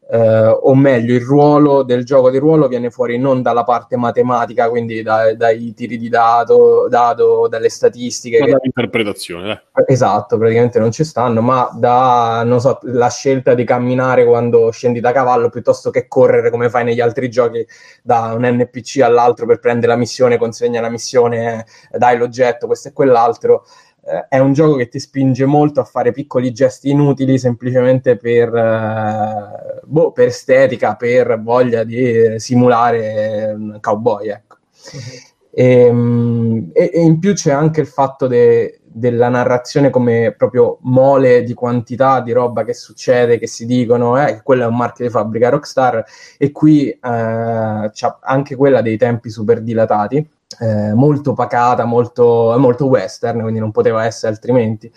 Eh, o meglio, il ruolo del gioco di ruolo viene fuori non dalla parte matematica, quindi da- dai tiri di dato, dado, dalle statistiche, che Dall'interpretazione, eh. Esatto, praticamente non ci stanno, ma da non so, la scelta di camminare quando scendi da cavallo piuttosto che correre come fai negli altri giochi da un NPC all'altro per prendere la missione, consegna la missione, eh, dai l'oggetto, questo e quell'altro. Eh, è un gioco che ti spinge molto a fare piccoli gesti inutili semplicemente per, eh, boh, per estetica, per voglia di simulare un cowboy, ecco. Ehm, E, e in più c'è anche il fatto de- della narrazione come proprio mole di quantità di roba che succede, che si dicono, eh, che quello è un marchio di fabbrica Rockstar, e qui eh, c'ha anche quella dei tempi super dilatati, eh, molto pacata, molto, molto western, quindi non poteva essere altrimenti.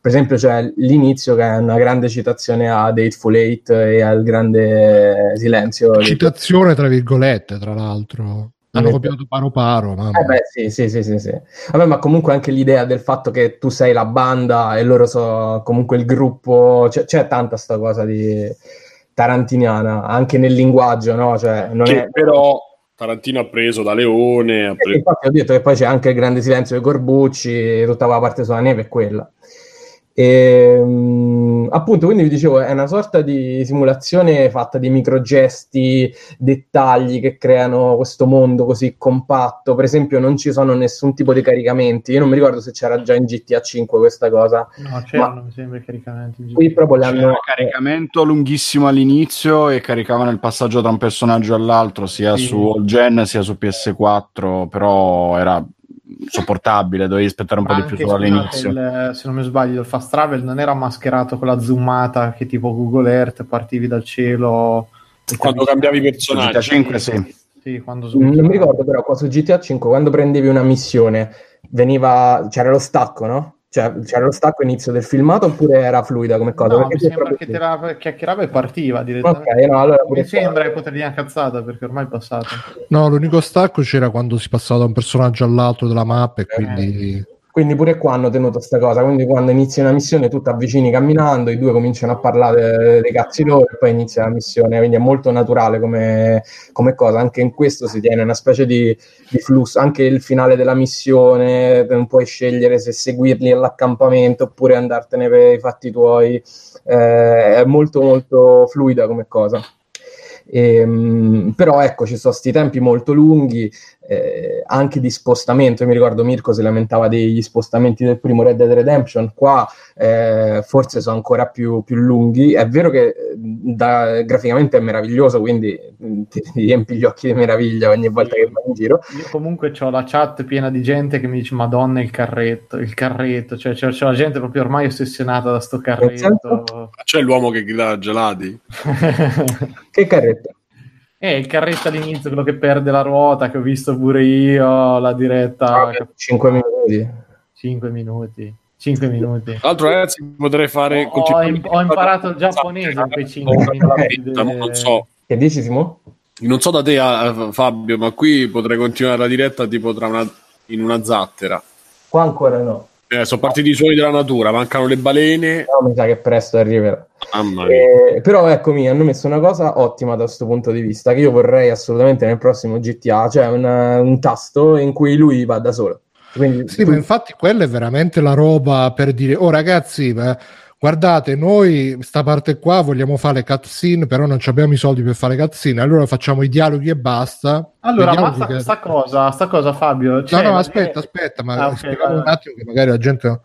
Per esempio c'è l'inizio che è una grande citazione a Dateful Eight e al grande silenzio. Citazione tra virgolette, tra l'altro. Hanno copiato paro paro, mamma. eh beh, sì, sì, sì, sì, sì. Vabbè, ma comunque anche l'idea del fatto che tu sei la banda e loro sono comunque il gruppo, c'è, c'è tanta sta cosa di tarantiniana, anche nel linguaggio, no? Cioè, non Che è... però Tarantino ha preso da Leone, ha Eh, preso... Infatti ho detto che poi c'è anche il grande silenzio dei Corbucci, tutta quella parte sulla neve è quella. E, mm, appunto, quindi vi dicevo, è una sorta di simulazione fatta di microgesti, dettagli che creano questo mondo così compatto. Per esempio, non ci sono nessun tipo di caricamenti. Io non mi ricordo se c'era già in GTA 5 questa cosa. No, c'erano, mi sembra, i caricamenti. in Qui proprio C'era l'hanno. un caricamento lunghissimo all'inizio e caricavano il passaggio da un personaggio all'altro sia Sì. su All Gen sia su PS4, però era sopportabile, dovevi aspettare un Ma po' di più solo all'inizio. il- se non mi sbaglio, il fast travel non era mascherato con la zoomata che tipo Google Earth partivi dal cielo. Quando cambiavi i Su personaggi. GTA 5 sì. Sì, quando Non mi ricordo, però, qua su GTA 5, quando prendevi una missione, veniva. c'era lo stacco, no? Cioè, c'era lo stacco inizio del filmato oppure era fluida come cosa? No, Perché mi sembra proprio che la chiacchierava e partiva direttamente. Ok, no, allora Mi sembra che poter dire una cazzata perché ormai è passato. No, l'unico stacco c'era quando si passava da un personaggio all'altro della mappa e Eh. Quindi... Pure qua hanno tenuto sta cosa. Quindi quando inizi una missione, tu ti avvicini camminando, i due cominciano a parlare dei cazzi loro e poi inizia la missione. Quindi è molto naturale come, come cosa. Anche in questo si tiene una specie di, di flusso. Anche il finale della missione, non puoi scegliere se seguirli all'accampamento oppure andartene per i fatti tuoi. Eh, è molto molto fluida come cosa. Ehm, però ecco, ci sono questi tempi molto lunghi, eh, anche di spostamento. Io mi ricordo Mirko si lamentava degli spostamenti del primo Red Dead Redemption, qua eh, forse sono ancora più, più lunghi. È vero che eh, da- graficamente è meraviglioso, quindi mm, ti, ti riempi gli occhi di meraviglia ogni volta che vai in giro. Io comunque ho la chat piena di gente che mi dice Madonna il carretto, il carretto, cioè c'è, c'è la gente proprio ormai ossessionata da sto carretto. C'è l'uomo che grida gelati? [LAUGHS] Che carretto? Eh, il carretto all'inizio, quello che perde la ruota, che ho visto pure io, la diretta, 5 minuti. 5 minuti. 5 minuti. Tra l'altro, ragazzi, potrei fare. Ho, continuare- im- ho imparato il giapponese in quei 5 minuti. Non so, Che dici, Simo? non so da te, eh, Fabio, ma qui potrei continuare la diretta tipo tra una, in una zattera. Qua ancora no. Eh, sono partiti i suoni della natura, mancano le balene. No, mi sa che presto arriverà. Mamma mia. Eh, però eccomi, hanno messo una cosa ottima da questo punto di vista, che io vorrei assolutamente nel prossimo GTA, cioè una- un tasto in cui lui va da solo. Quindi, Sì, ma infatti quella è veramente la roba per dire, oh ragazzi, eh, guardate, noi sta parte qua vogliamo fare cutscene, però non ci abbiamo i soldi per fare cutscene, allora facciamo i dialoghi e basta. Allora, ma sta, che- sta cosa, sta cosa, Fabio. cioè, no, no, aspetta, è- aspetta, ma Ah, ok, spieghiamo vai, un attimo che magari la gente...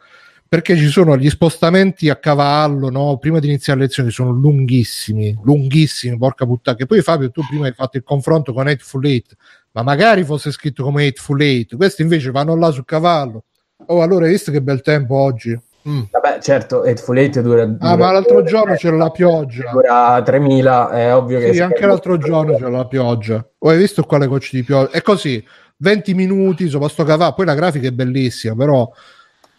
Perché ci sono gli spostamenti a cavallo, no? Prima di iniziare le lezioni sono lunghissimi, lunghissimi, porca puttana. Che poi Fabio, tu prima hai fatto il confronto con Hateful Eight, ma magari fosse scritto come Hateful Eight, questi invece vanno là sul cavallo. Oh, allora hai visto che bel tempo oggi? Mm. Vabbè, certo, Hateful Eight dura... Ah, dura- ma l'altro giorno c'era la pioggia. Dura 3000, è ovvio che... Sì, anche l'altro giorno c'era la pioggia. Oh, hai visto qua le gocce di pioggia? È così, 20 minuti sopra sto cavallo. Poi la grafica è bellissima, però...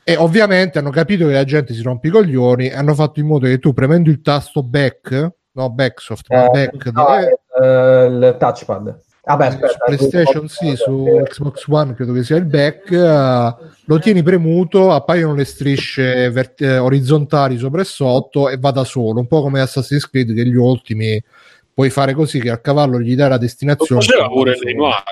E ovviamente hanno capito che la gente si rompe i coglioni e hanno fatto in modo che tu premendo il tasto back, no backsoft, ma Eh, back, no, dove- eh, il touchpad. Vabbè, aspetta, su PlayStation sì, su Xbox One credo che sia il back, eh, lo tieni premuto, appaiono le strisce vert- eh, orizzontali sopra e sotto e va da solo, un po' come Assassin's Creed che gli ultimi puoi fare così che al cavallo gli dai la Lo destinazione. faceva va da pure nei noir.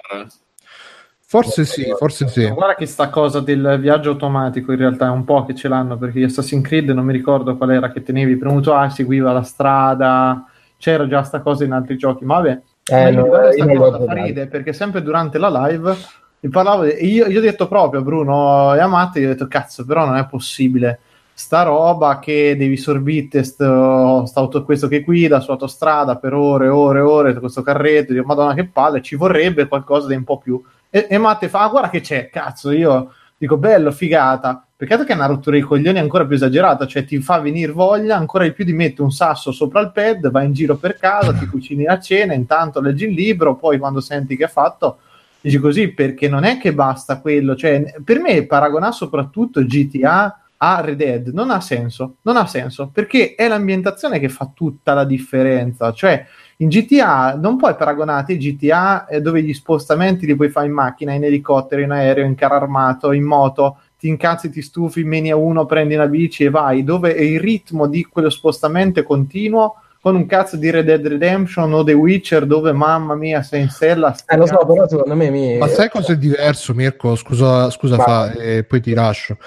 Forse sì, forse sì. Guarda che sta cosa del viaggio automatico in realtà è un po' che ce l'hanno perché gli Assassin's Creed non mi ricordo qual era che tenevi premuto A, seguiva la strada, c'era già sta cosa in altri giochi, ma vabbè. Eh, no, io non cosa fa ride perché sempre durante la live mi parlavo e io, io ho detto proprio a Bruno e a Matte, io ho detto cazzo però non è possibile. Sta roba che devi sorbite sto, sta auto, questo che guida su autostrada per ore e ore e ore questo carretto dico madonna che palle ci vorrebbe qualcosa di un po' più. E, e Matte fa ah, guarda che c'è cazzo io dico bello figata peccato che è una rottura di coglioni ancora più esagerata cioè ti fa venire voglia ancora di più di mettere un sasso sopra il pad vai in giro per casa ti cucini la cena intanto leggi il libro poi quando senti che è fatto dici così perché non è che basta quello cioè per me paragonare soprattutto GTA a Red Dead non ha senso non ha senso perché è l'ambientazione che fa tutta la differenza cioè in GTA non puoi paragonare GTA eh, dove gli spostamenti li puoi fare in macchina, in elicottero, in aereo, in carro armato, in moto, ti incazzi, ti stufi, meni a uno, prendi una bici e vai, dove il ritmo di quello spostamento è continuo con un cazzo di Red Dead Redemption o The Witcher dove mamma mia sei in sella Eh, lo so, però secondo me mi... Ma sai cosa è diverso, Mirko? Scusa, scusa fa, e poi ti lascio.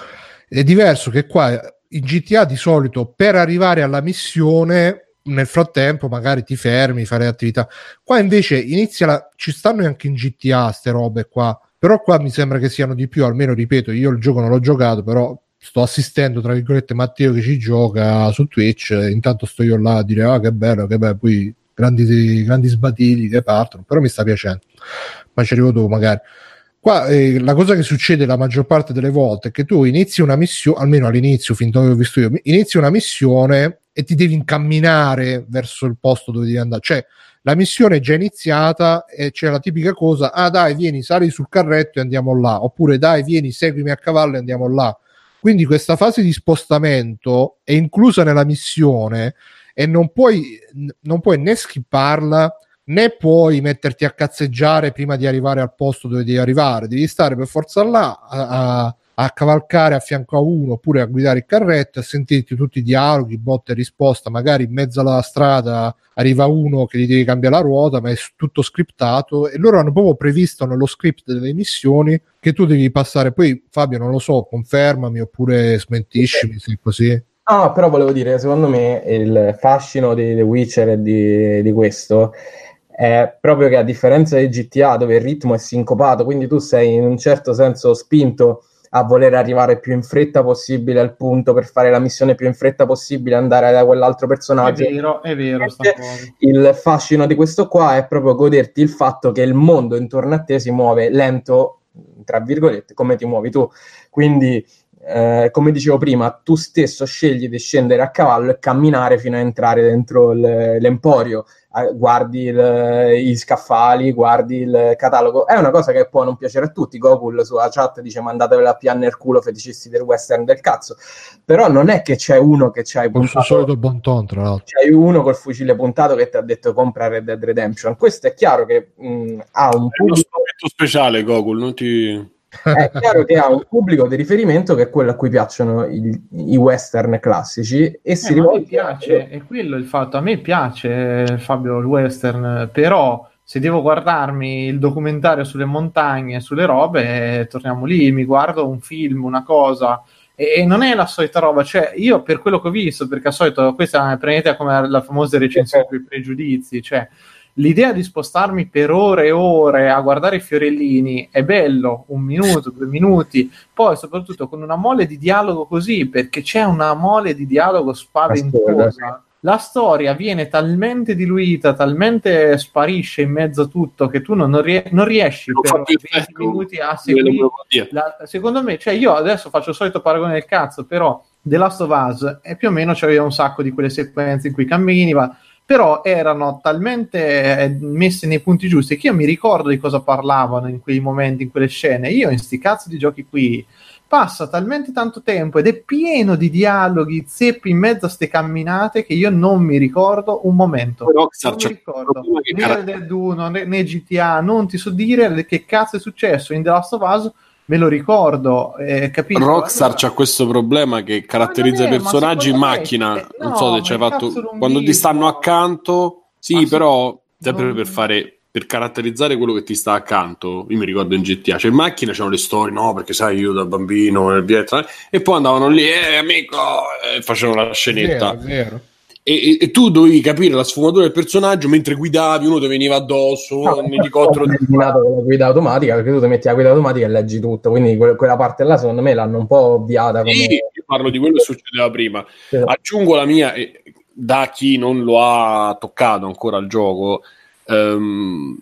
È diverso che qua in GTA di solito per arrivare alla missione nel frattempo magari ti fermi, fai le attività. Qua invece inizia la... ci stanno anche in GTA ste robe qua, però qua mi sembra che siano di più, almeno ripeto, io il gioco non l'ho giocato, però sto assistendo tra virgolette Matteo che ci gioca su Twitch, intanto sto io là a dire ah che bello, che bello, poi grandi, grandi sbadigli che partono, però mi sta piacendo, ma ci arrivo dopo magari. Qua eh, la cosa che succede la maggior parte delle volte è che tu inizi una missione, almeno all'inizio, fin dove ho visto io, inizi una missione e ti devi incamminare verso il posto dove devi andare. Cioè, la missione è già iniziata e c'è la tipica cosa: ah, dai, vieni, sali sul carretto e andiamo là, oppure dai, vieni, seguimi a cavallo e andiamo là. Quindi questa fase di spostamento è inclusa nella missione e non puoi, non puoi né skipparla né puoi metterti a cazzeggiare prima di arrivare al posto dove devi arrivare, devi stare per forza là a, a, a cavalcare a fianco a uno oppure a guidare il carretto e sentirti tutti i dialoghi, botte e risposta, magari in mezzo alla strada arriva uno che gli devi cambiare la ruota, ma è tutto scriptato e loro hanno proprio previsto nello script delle missioni che tu devi passare. Poi Fabio non lo so, confermami oppure smentiscimi se è così. Ah, però volevo dire, secondo me il fascino di The Witcher e di, di questo è proprio che a differenza di GTA dove il ritmo è sincopato, quindi tu sei in un certo senso spinto a voler arrivare più in fretta possibile al punto per fare la missione più in fretta possibile, andare da quell'altro è personaggio. vero è vero sta cosa Il fascino di questo qua è proprio goderti il fatto che il mondo intorno a te si muove lento, tra virgolette, come ti muovi tu. Quindi, eh, come dicevo prima, tu stesso scegli di scendere a cavallo e camminare fino a entrare dentro l- l'emporio. Eh, guardi il- i scaffali, guardi il catalogo. È una cosa che può non piacere a tutti. Gokul sulla chat dice mandatevela a pian nel culo feticisti del western del cazzo. Però non è che c'è uno che c'hai Con il suo puntato solito bon ton, tra l'altro. c'hai uno col fucile puntato che ti ha detto compra Red Dead Redemption. Questo è chiaro che mh, ha un È uno pubblico. strumento speciale, Gokul, non ti... è chiaro che ha un pubblico di riferimento che è quello a cui piacciono i, i western classici e si Eh, a rivolge piace, è quello il fatto. A me piace eh, Fabio il western, però se devo guardarmi il documentario sulle montagne, sulle robe, eh, torniamo lì, mi guardo un film, una cosa. E, e non è la solita roba, cioè io per quello che ho visto, perché al solito questa prendete come la famosa recensione sui pregiudizi, cioè l'idea di spostarmi per ore e ore a guardare i fiorellini è bello, un minuto, due minuti, poi soprattutto con una mole di dialogo così, perché c'è una mole di dialogo spaventosa. La storia viene talmente diluita, talmente sparisce in mezzo a tutto che tu non, rie- non riesci Non per fa più 20 effetto minuti a seguire. La- secondo me, cioè io adesso faccio il solito paragone del cazzo, però The Last of Us e più o meno c'aveva un sacco di quelle sequenze in cui cammini, va- però erano talmente eh, messe nei punti giusti che io mi ricordo di cosa parlavano in quei momenti, in quelle scene. Io in sti cazzo di giochi qui passa talmente tanto tempo ed è pieno di dialoghi, zeppi in mezzo a ste camminate che io non mi ricordo un momento. Rockstar Non mi ricordo né Red Dead 1 né, né GTA, non ti so dire che cazzo è successo in The Last of Us, me lo ricordo, eh, capito? Rockstar Allora- c'ha questo problema che caratterizza i personaggi in macchina. non no, so se ma ci hai il fatto quando ti stanno accanto. Sì, Ma però sempre non- per fare per caratterizzare quello che ti sta accanto. Io mi ricordo in GTA, cioè in macchina c'erano le storie, no, perché sai, io da bambino nel Vietnam e poi andavano lì, eh, amico, e facevano la scenetta. Vero, vero. E, e- tu dovevi capire la sfumatura del personaggio mentre guidavi, uno ti veniva addosso, No, un elicottero ho eliminato con la guida automatica perché tu ti metti la guida automatica e leggi tutto quindi que- quella parte là secondo me l'hanno un po' ovviata come... Sì, io parlo di quello che succedeva prima. Sì. Aggiungo la mia, e da chi non lo ha toccato ancora il gioco, ehm,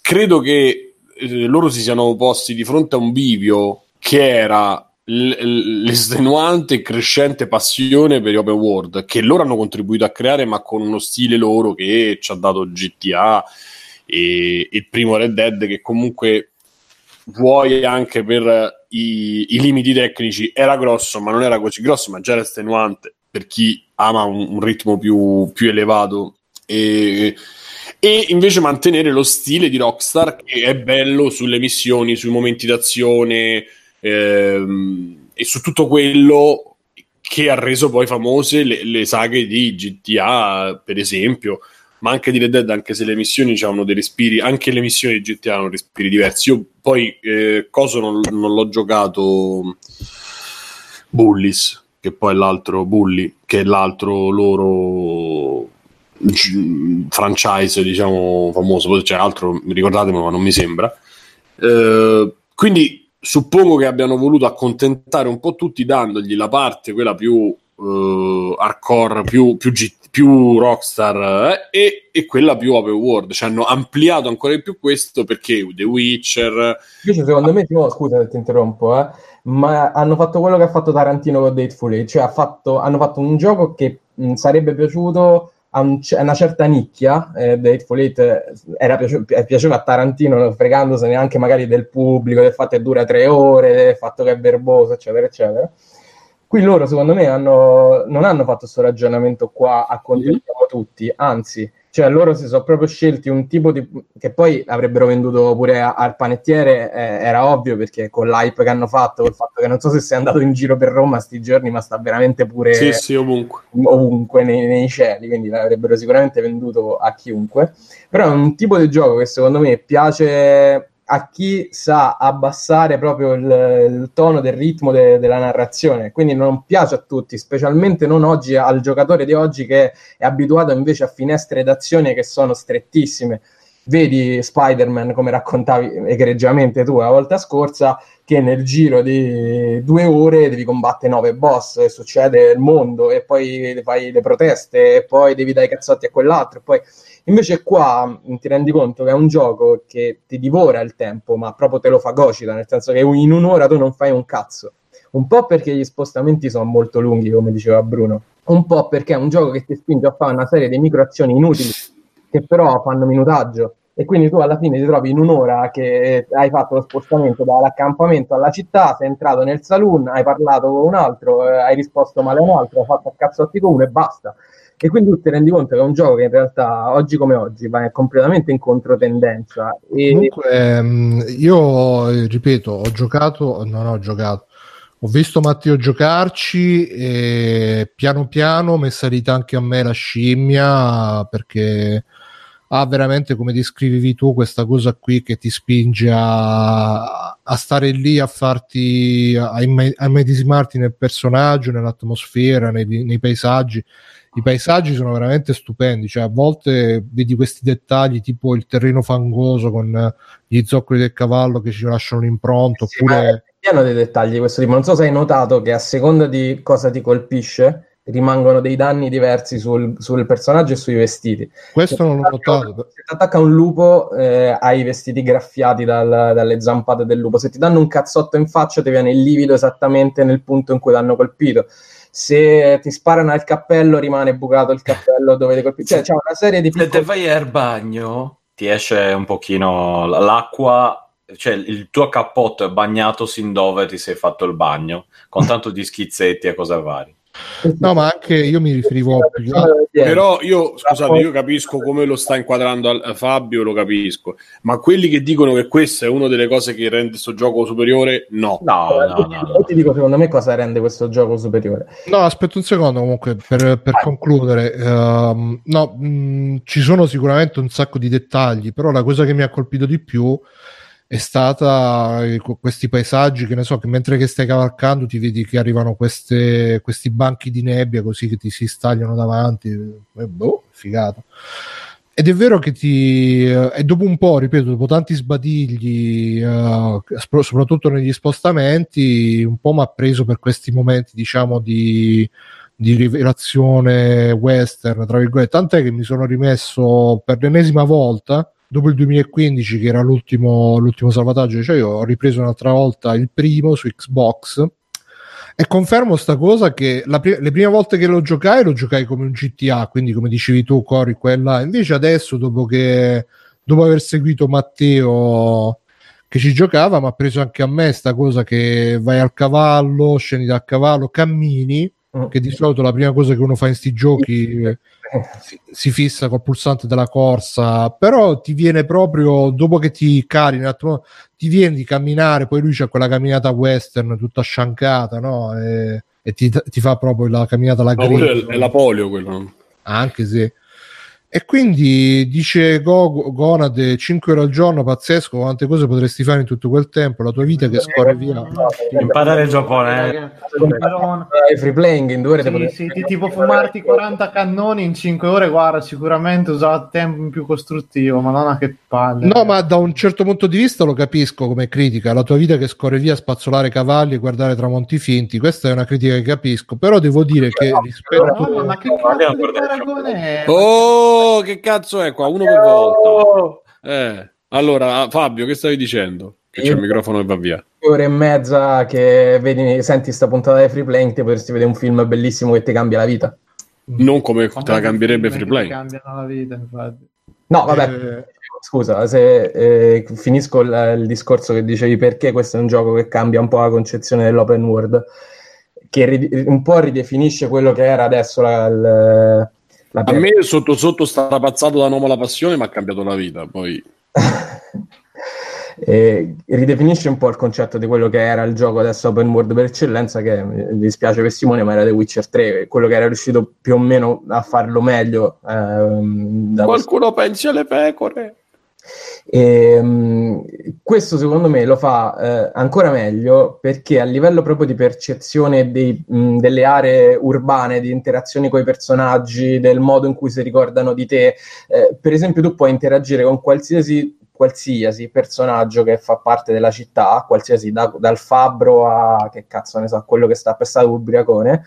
credo che eh, loro si siano posti di fronte a un bivio che era l'estenuante e crescente passione per gli open world che loro hanno contribuito a creare ma con uno stile loro che ci ha dato GTA e il primo Red Dead che comunque vuoi anche per i, i limiti tecnici. Era grosso ma non era così grosso ma già era estenuante per chi ama un, un ritmo più, più elevato. E, e invece mantenere lo stile di Rockstar che è bello sulle missioni, sui momenti d'azione ehm, e su tutto quello che ha reso poi famose le, le saghe di GTA per esempio ma anche di Red Dead, anche se le missioni hanno dei respiri, anche le missioni di GTA hanno respiri diversi. Io poi eh, Coso non, non l'ho giocato Bullis, che poi è l'altro Bully, che è l'altro loro g- franchise, diciamo, famoso. Poi c'è altro, ricordatemelo, ma non mi sembra. Eh, quindi suppongo che abbiano voluto accontentare un po' tutti dandogli la parte, quella più eh, hardcore, più, più, G- più rockstar eh, e, e quella più open world. Cioè hanno ampliato ancora di più questo perché The Witcher... Invece secondo me, Timo, scusa se ti interrompo, eh, ma hanno fatto quello che ha fatto Tarantino con Dateful Eight, cioè ha fatto- hanno fatto un gioco che mh, sarebbe piaciuto a, un c- a una certa nicchia, eh, Dateful Eight eh, era piaci- pi- piaceva a Tarantino, fregandosene anche magari del pubblico, del fatto che dura tre ore, del fatto che è verboso, eccetera, eccetera. Qui loro, secondo me, hanno- non hanno fatto questo ragionamento qua, accontentiamo tutti, anzi, cioè loro si sono proprio scelti un tipo di... che poi avrebbero venduto pure a- al panettiere, eh, era ovvio perché con l'hype che hanno fatto, col fatto che non so se sei andato in giro per Roma sti giorni, ma sta veramente pure Sì, sì, ovunque. ovunque nei, nei cieli, quindi l'avrebbero sicuramente venduto a chiunque. Però è un tipo di gioco che secondo me piace a chi sa abbassare proprio il, il tono del ritmo de- della narrazione, quindi non piace a tutti, specialmente non oggi al giocatore di oggi che è abituato invece a finestre d'azione che sono strettissime. Vedi Spider-Man, come raccontavi egregiamente tu la volta scorsa, che nel giro di due ore devi combattere nove boss e succede il mondo e poi fai le proteste e poi devi dare i cazzotti a quell'altro e poi invece qua mh, ti rendi conto che è un gioco che ti divora il tempo ma proprio te lo fagocita nel senso che in un'ora tu non fai un cazzo. Un po' perché gli spostamenti sono molto lunghi come diceva Bruno. Un po' perché è un gioco che ti spinge a fare una serie di microazioni inutili che però fanno minutaggio. E quindi tu alla fine ti trovi in un'ora che hai fatto lo spostamento dall'accampamento alla città, sei entrato nel saloon, hai parlato con un altro, eh, hai risposto male a un altro, hai fatto a cazzotti con uno e basta. E quindi tu ti rendi conto che è un gioco che in realtà oggi come oggi va completamente in controtendenza. E... Comunque, ehm, io ripeto, ho giocato, non ho giocato, ho visto Matteo giocarci e piano piano mi è salita anche a me la scimmia perché ha veramente, come descrivevi tu, questa cosa qui che ti spinge a, a stare lì, a farti, a, imme- a immedesimarti nel personaggio, nell'atmosfera, nei, nei paesaggi. I paesaggi sono veramente stupendi, cioè a volte vedi questi dettagli tipo il terreno fangoso con gli zoccoli del cavallo che ci lasciano l'impronta, Sì, oppure... pieno dei dettagli questo tipo. Non so se hai notato che a seconda di cosa ti colpisce rimangono dei danni diversi sul, sul personaggio e sui vestiti. Questo non l'ho Se ti attacca- notato. Se ti attacca un lupo, eh, hai i vestiti graffiati dal- dalle zampate del lupo. Se ti danno un cazzotto in faccia, ti viene il livido esattamente nel punto in cui l'hanno colpito. Se ti sparano al cappello, rimane bucato il cappello dove ti colpiscono. Cioè, c'è una serie di Se te piccoli... vai al bagno, ti esce un pochino l'acqua, cioè il tuo cappotto è bagnato sin dove ti sei fatto il bagno, con [LAUGHS] tanto di schizzetti e cose varie. No, ma anche io mi riferivo più che altro- Però io, scusate, io capisco come lo sta inquadrando al- Fabio, lo capisco, ma quelli che dicono che questa è una delle cose che rende questo gioco superiore, no. No, no, no. no. Io ti dico secondo me cosa rende questo gioco superiore. No, aspetta un secondo comunque per, per concludere. Ehm, no, mh, ci sono sicuramente un sacco di dettagli, però la cosa che mi ha colpito di più è stata eh, questi paesaggi che ne so, che mentre che stai cavalcando ti vedi che arrivano queste, questi banchi di nebbia così che ti si stagliano davanti. Eh, boh, figata. Ed è vero che ti. eh, e dopo un po', ripeto, dopo tanti sbadigli, sp- soprattutto negli spostamenti, un po' mi ha preso per questi momenti, diciamo, di, di rivelazione western, tra virgolette. Tant'è che mi sono rimesso per l'ennesima volta, dopo il 2015, che era l'ultimo, l'ultimo salvataggio, cioè io ho ripreso un'altra volta il primo su Xbox. E confermo sta cosa che pri- le prime volte che lo giocai, lo giocai come un GTA, quindi come dicevi tu, Cori, quella. Invece adesso, dopo che dopo aver seguito Matteo che ci giocava, mi ha preso anche a me sta cosa che vai al cavallo, scendi dal cavallo, cammini, Mm. che di solito la prima cosa che uno fa in sti giochi eh, si, si fissa col pulsante della corsa, però ti viene proprio dopo che ti cari un attimo, ti viene di camminare, poi lui c'ha quella camminata western tutta sciancata, no? E, e ti, ti fa proprio la camminata alla griglia. è, è la polio quello. anche se e quindi dice Go- Gonad 5 ore al giorno pazzesco quante cose potresti fare in tutto quel tempo la tua vita che scorre via Imparare il giapponese. Però- Hai free playing in due ore Sì, sì, ti- tipo fumarti 40 cannoni in 5 ore, guarda, sicuramente usato tempo in più costruttivo, madonna che palle. no ma da un certo punto di vista lo capisco come critica la tua vita che scorre via spazzolare cavalli e guardare tramonti finti questa è una critica che capisco però devo dire che rispetto No, ma che cazzo di paragone è? Oh, che cazzo è qua? Uno per volta. Eh, allora, Fabio, che stavi dicendo? Che c'è il microfono che va via. due ore e mezza che vedi, senti sta puntata di free playing ti potresti vedere un film bellissimo che ti cambia la vita. Non come te la cambierebbe Free che Play. cambiano la vita, infatti. No, vabbè, Eh, scusa, se eh, finisco il, il discorso che dicevi perché questo è un gioco che cambia un po' la concezione dell'open world, che ri- un po' ridefinisce quello che era adesso la, il- la A me sotto sotto strapazzato da Noma la passione mi ha cambiato la vita. Poi [LAUGHS] e ridefinisce un po' il concetto di quello che era il gioco adesso open world per eccellenza che mi dispiace per Simone ma era The Witcher 3 quello che era riuscito più o meno a farlo meglio ehm, da questo qualcuno pensi alle pecore. E, mh, questo secondo me lo fa eh, ancora meglio perché a livello proprio di percezione dei, mh, delle aree urbane, di interazioni con i personaggi, del modo in cui si ricordano di te, eh, per esempio tu puoi interagire con qualsiasi, qualsiasi personaggio che fa parte della città, qualsiasi da- dal fabbro a che cazzo ne so, quello che sta per stato ubriacone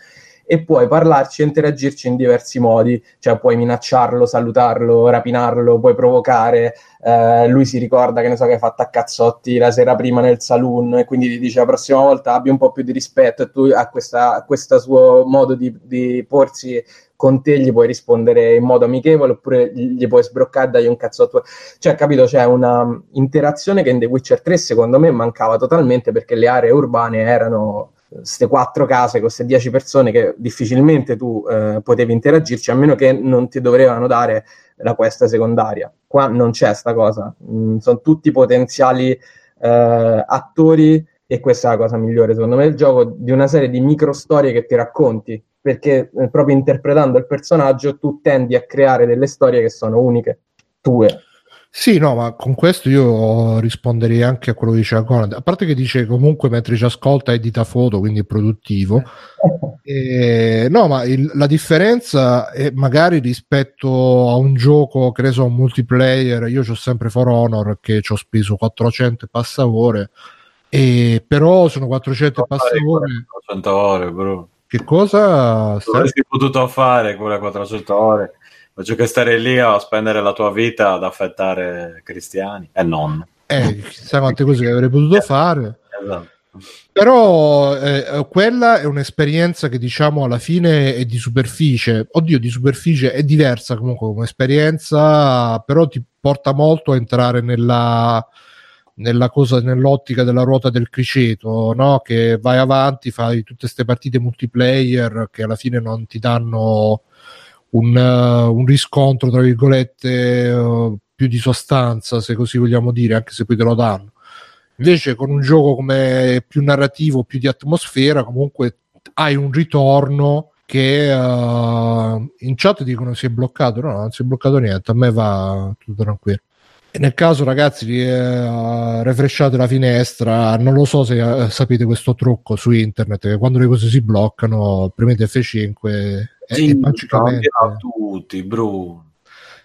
e puoi parlarci e interagirci in diversi modi, cioè puoi minacciarlo, salutarlo, rapinarlo, puoi provocare, eh, lui si ricorda che ne so che hai fatto a cazzotti la sera prima nel saloon e quindi ti dice la prossima volta abbi un po' più di rispetto e tu a a questo suo modo di, di porsi con te gli puoi rispondere in modo amichevole oppure gli puoi sbroccare dargli un cazzotto cioè capito? C'è una um, interazione che in The Witcher 3 secondo me mancava totalmente perché le aree urbane erano queste quattro case queste dieci persone che difficilmente tu eh, potevi interagirci a meno che non ti dovevano dare la questa secondaria. Qua non c'è sta cosa, mm, sono tutti potenziali eh, attori e questa è la cosa migliore secondo me del gioco, di una serie di micro storie che ti racconti, perché eh, proprio interpretando il personaggio tu tendi a creare delle storie che sono uniche, tue. Sì, no, ma con questo io risponderei anche a quello che diceva Conrad. A parte che dice comunque mentre ci ascolta edita foto, quindi è produttivo. [LAUGHS] E, no, ma il- la differenza è magari rispetto a un gioco, che ne so, un multiplayer, io ho sempre For Honor che ci ho speso 400 e passa ore, e però sono 400 e passa ore. 400 ore, bro. Che cosa? Avresti potuto fare quelle 400 ore? Faccio che stare lì a spendere la tua vita ad affettare cristiani e non. Eh, chissà quante cose che avrei potuto fare. Esatto. Però eh, quella è un'esperienza che diciamo alla fine è di superficie. Oddio, di superficie è diversa comunque come esperienza, però ti porta molto a entrare nella, nella cosa, nell'ottica della ruota del criceto, no? Che vai avanti, fai tutte queste partite multiplayer che alla fine non ti danno un, eh, un riscontro, tra virgolette, eh, più di sostanza, se così vogliamo dire, anche se poi te lo danno. Invece con un gioco come più narrativo, più di atmosfera, comunque hai un ritorno che eh, in chat dicono si è bloccato, no, non si è bloccato niente, a me va tutto tranquillo. Nel caso ragazzi eh, refresciate la finestra, non lo so se eh, sapete questo trucco su internet, che quando le cose si bloccano premete F5 e, Sì, e magicamente... a tutti, Bruno.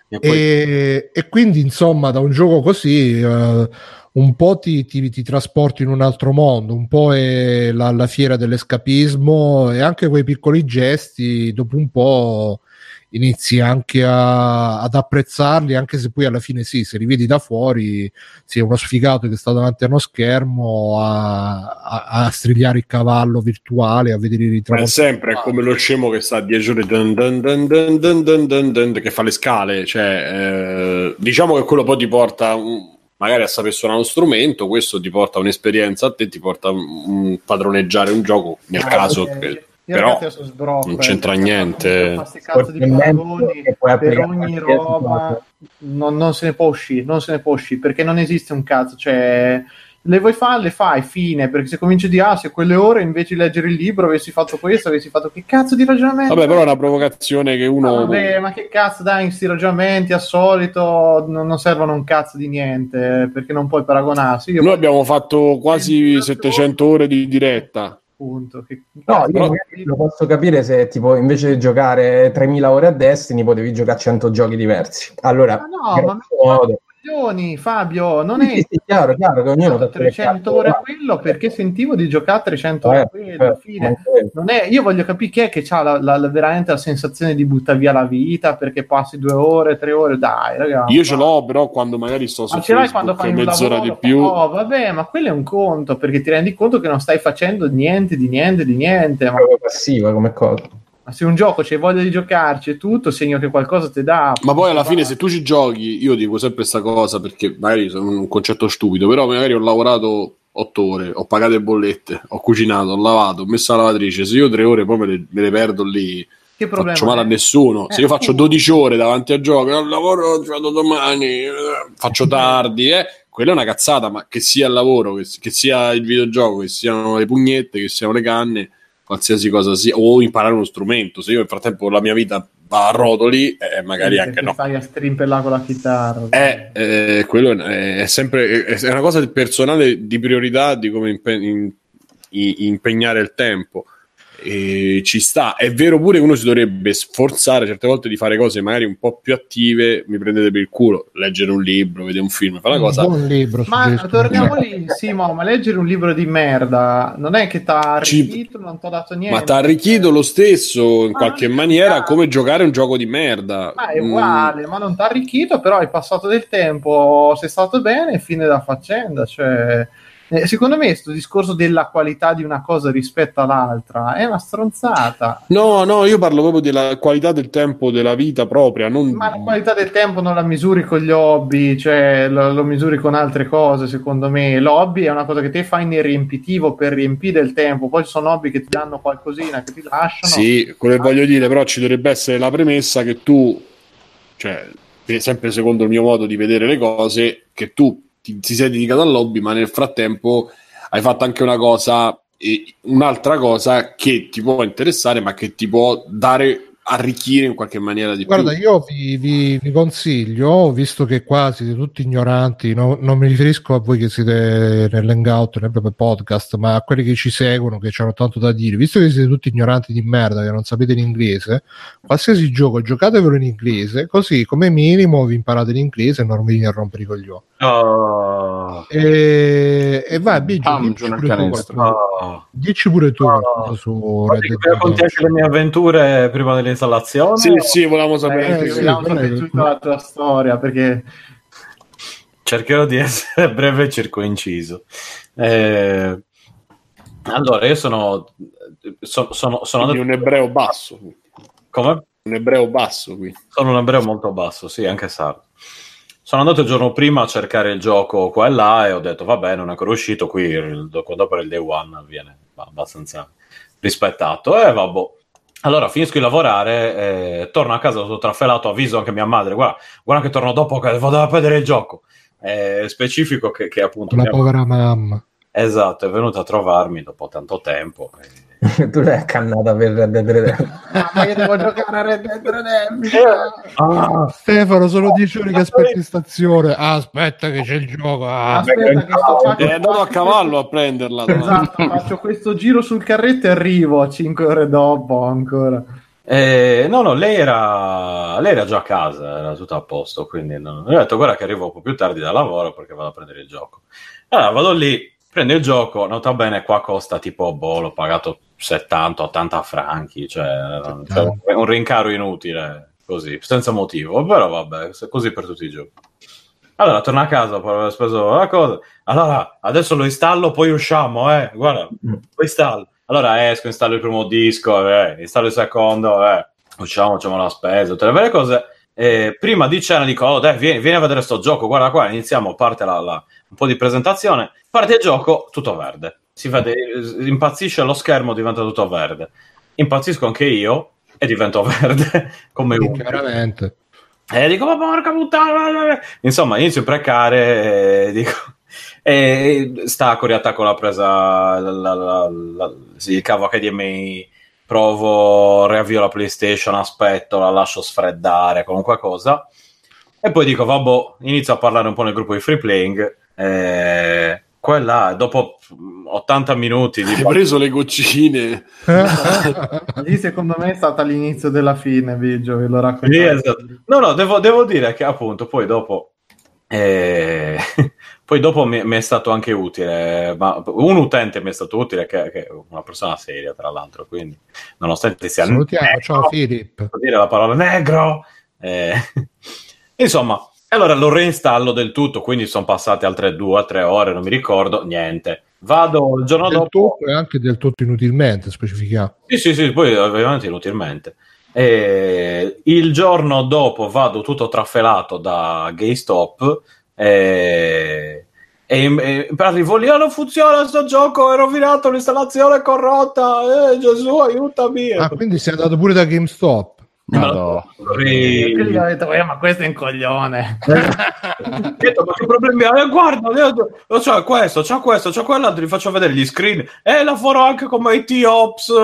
E poi E, e quindi insomma da un gioco così eh, un po' ti, ti- ti trasporti in un altro mondo, un po' è la, la fiera dell'escapismo e anche quei piccoli gesti dopo un po' inizi anche a, ad apprezzarli, anche se poi alla fine sì, se li vedi da fuori, sì, uno sfigato che sta davanti a uno schermo a, a, a strigliare il cavallo virtuale, a vedere i ritrovi. È sempre è come lo scemo che sta 10 ore dun dun dun che fa le scale, cioè, eh, diciamo che quello poi ti porta un, magari a saper suonare uno strumento, questo ti porta un'esperienza a te, ti porta a padroneggiare un gioco, nel ah, caso... Okay. Che, io però ragazzi sbrocco, non eh, c'entra perché niente. di paragoni per ogni a roba non, non se ne può uscire non se ne può uscire perché non esiste un cazzo cioè le vuoi fare le fai fine perché se cominci di ah se quelle ore invece di leggere il libro avessi fatto questo avessi fatto che cazzo di ragionamento Vabbè, però è una provocazione che Ah, uno. vabbè, ma che cazzo dai, questi ragionamenti al solito non, non servono un cazzo di niente perché non puoi paragonarsi. Io Noi abbiamo fatto quasi 700 ore di diretta. Appunto. Che, No, io Però- lo posso capire se tipo invece di giocare 3000 ore a Destiny potevi giocare 100 giochi diversi. Allora, Ma no, ma coglioni, Fabio, non Sì, è sì, chiaro, chiaro che ognuno fa 300 ore a quello perché sentivo di giocare 300 Eh, ore a quello. alla fine. Non è, io voglio capire chi è che ha la, la- la- veramente la sensazione di buttare via la vita perché passi due ore, tre ore, dai, ragazzi. Io ce l'ho, però quando magari sto su Ma ce l'hai quando Facebook fai un mezz'ora lavoro? di più. Oh, vabbè, ma quello è un conto perché ti rendi conto che non stai facendo niente di niente di niente. Ma, passiva come cosa. Ma se un gioco c'hai voglia di giocarci e tutto, segno che qualcosa ti dà. Ma poi alla fine, se tu ci giochi, io dico sempre questa cosa perché magari sono un concetto stupido, però magari ho lavorato otto ore, ho pagato le bollette, ho cucinato, ho lavato, ho messo la lavatrice. Se io tre ore poi me le, me le perdo lì, che problema faccio male a è? nessuno. Se Eh, io faccio appunto. 12 ore davanti al gioco, al lavoro lo vado domani, eh, faccio tardi, eh, quella è una cazzata, ma che sia il lavoro, che, che sia il videogioco, che siano le pugnette, che siano le canne, qualsiasi cosa sia, o imparare uno strumento. Se io nel frattempo la mia vita va a rotoli, eh, magari Sì, anche no. Stai a strimpellare con la chitarra. Eh, eh, quello è, è sempre è è una cosa personale di priorità di come impe- in- impegnare il tempo. E ci sta, è vero pure che uno si dovrebbe sforzare certe volte di fare cose magari un po' più attive. Mi prendete per il culo, leggere un libro, vedere un film, fare una cosa. Un libro Ma torniamo lì, Simo, ma leggere un libro di merda non è che ti ha Ci- arricchito, non ti ha dato niente. Ma ti ha arricchito lo stesso in Ma qualche maniera come giocare un gioco di merda. Ma è Mm, uguale, ma non ti ha arricchito, però hai passato del tempo, sei stato bene fine la faccenda. Cioè, Eh, secondo me questo discorso della qualità di una cosa rispetto all'altra è una stronzata. No, no, io parlo proprio della qualità del tempo della vita propria. Non... Ma la qualità del tempo non la misuri con gli hobby, cioè lo, lo misuri con altre cose, secondo me. L'hobby è una cosa che te fai nel riempitivo per riempire il tempo, poi ci sono hobby che ti danno qualcosina, che ti lasciano. Sì, quello che voglio dire, però ci dovrebbe essere la premessa che tu, cioè, sempre secondo il mio modo di vedere le cose, che tu ti, ti sei dedicato all'hobby, ma nel frattempo hai fatto anche una cosa, un'altra cosa che ti può interessare, ma che ti può dare arricchire in qualche maniera di Guarda, più. io vi, vi- vi consiglio, visto che qua siete tutti ignoranti, no- non mi riferisco a voi che siete nell'hangout, né proprio podcast, ma a quelli che ci seguono, che hanno tanto da dire, visto che siete tutti ignoranti di merda, che non sapete l'inglese, qualsiasi gioco giocatevelo in inglese, così come minimo vi imparate l'inglese e non venite a rompere i coglioni. Oh, E, e vai, Biggio, Pam, dici pure tu. Dici pure No. su Redemption. le mie avventure prima dell'installazione? Sì, sì, volevamo sapere. Eh, sì, vogliamo prego. sapere tutta la tua storia perché Cercherò di [LAUGHS] essere breve e circoinciso. Eh, allora, io sono, so- sono, sono andato... un ebreo basso. Come? Un ebreo basso qui. Sono un ebreo molto basso, sì, anche sardo. Sono andato il giorno prima a cercare il gioco qua e là e ho detto, vabbè, non è ancora uscito, qui il, dopo il day one viene abbastanza rispettato. E vabbè. Allora finisco di lavorare, eh, torno a casa, sono trafelato, avviso anche mia madre, guarda, guarda che torno dopo che vado a vedere il gioco. Eh, specifico che, che appunto... La mia- povera mamma. Esatto, è venuta a trovarmi dopo tanto tempo. e- [LAUGHS] tu l'hai accannata per Red Dead Redemption. Ah, ma io devo giocare a Red Dead Redemption. Ah, Stefano, sono dieci ore che aspetti in stazione. Ah, aspetta che c'è il gioco. Ah. Aspetta che sto facendo- È andato a cavallo a prenderla. Esatto, faccio questo giro sul carretto e arrivo a 5 ore dopo ancora. Eh, no, no, lei era, lei era già a casa, era tutto a posto, quindi non... ho detto guarda che arrivo un po' più tardi da lavoro perché vado a prendere il gioco. Allora vado lì, prendo il gioco, nota bene, qua costa tipo, boh, l'ho pagato 70-80 franchi, cioè, cioè, è un rincaro inutile, così, senza motivo, però vabbè, così per tutti i giochi. Allora, torno a casa dopo aver speso la cosa. Allora, adesso lo installo, poi usciamo, eh. Guarda, lo installo. Allora esco, installo il primo disco, eh, installo il secondo, eh. Usciamo, facciamo la spesa, tutte le vere cose. E prima di cena dico, oh dai, vieni, vieni a vedere sto gioco, guarda qua, iniziamo, parte la, la- un po' di presentazione, parte il gioco, tutto verde. Si vede, eh, impazzisce lo schermo, diventa tutto verde. Impazzisco anche io e divento [LAUGHS] verde, come uno. chiaramente. E dico, ma porca puttana! Insomma, inizio a imprecare e dico... E sta con riattacco la presa la, la, la, la- sì, il cavo HDMI, provo, riavvio la PlayStation, aspetto, la lascio sfreddare, qualunque cosa. E poi dico, vabbè, inizio a parlare un po' nel gruppo di free playing. E quella, dopo 80 minuti di Hai preso le goccine. [LAUGHS] Lì secondo me è stata l'inizio della fine, Biggio, ve lo racconto. Esatto. No, no, devo, devo dire che appunto poi dopo, eh, [LAUGHS] poi dopo mi, mi è stato anche utile, ma un utente mi è stato utile che, che è una persona seria tra l'altro, quindi nonostante sia Salutiamo, negro, ciao Filippo. dire la parola negro, eh, [LAUGHS] insomma, allora lo reinstallo del tutto, quindi sono passate altre due o tre ore, non mi ricordo, niente. Vado il giorno Del dopo. e anche del tutto inutilmente, specifichiamo. Sì, sì, sì, poi ovviamente inutilmente. E il giorno dopo vado tutto traffelato da GameStop e, e, e arrivo lì, "Ah, non funziona sto gioco, è rovinato l'installazione è corrotta, eh, Gesù aiutami. Ah, quindi sei andato pure da GameStop. Madò. E quindi ho detto, eh, ma questo è un coglione. [LAUGHS] Ho detto, ma che problemi hai? Eh, guarda, io- c'ho questo, c'ho questo, c'ho quell'altro, gli faccio vedere gli screen e lavoro anche come IT Ops. [LAUGHS]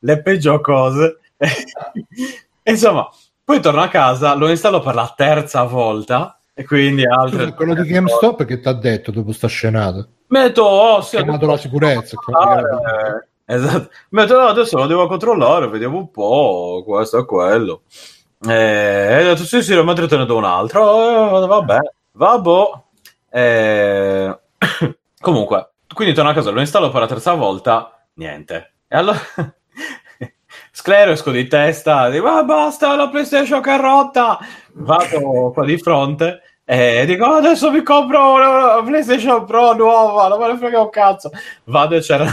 le peggio cose. [LAUGHS] Insomma, poi torno a casa, lo installo per la terza volta e quindi altre... Quello di GameStop che ti ha detto dopo sta scenata? Metto, oh, sì, Ha chiamato la sicurezza. Devo controllare. Esatto. Metto, no, adesso lo devo controllare, vediamo un po', questo e quello. Eh, E ho detto, sì, sì, mentre te ne do un altro. Eh, vabbè, vabbè. Eh, [COUGHS] comunque, quindi torno a casa, lo installo per la terza volta, niente. E allora... [LAUGHS] Sclero, esco di testa, dico, ah, basta, la PlayStation che è rotta. Vado qua di fronte, E dico, "Oh, adesso mi compro una PlayStation Pro nuova, non me ne frega un cazzo. Vado e c'erano i,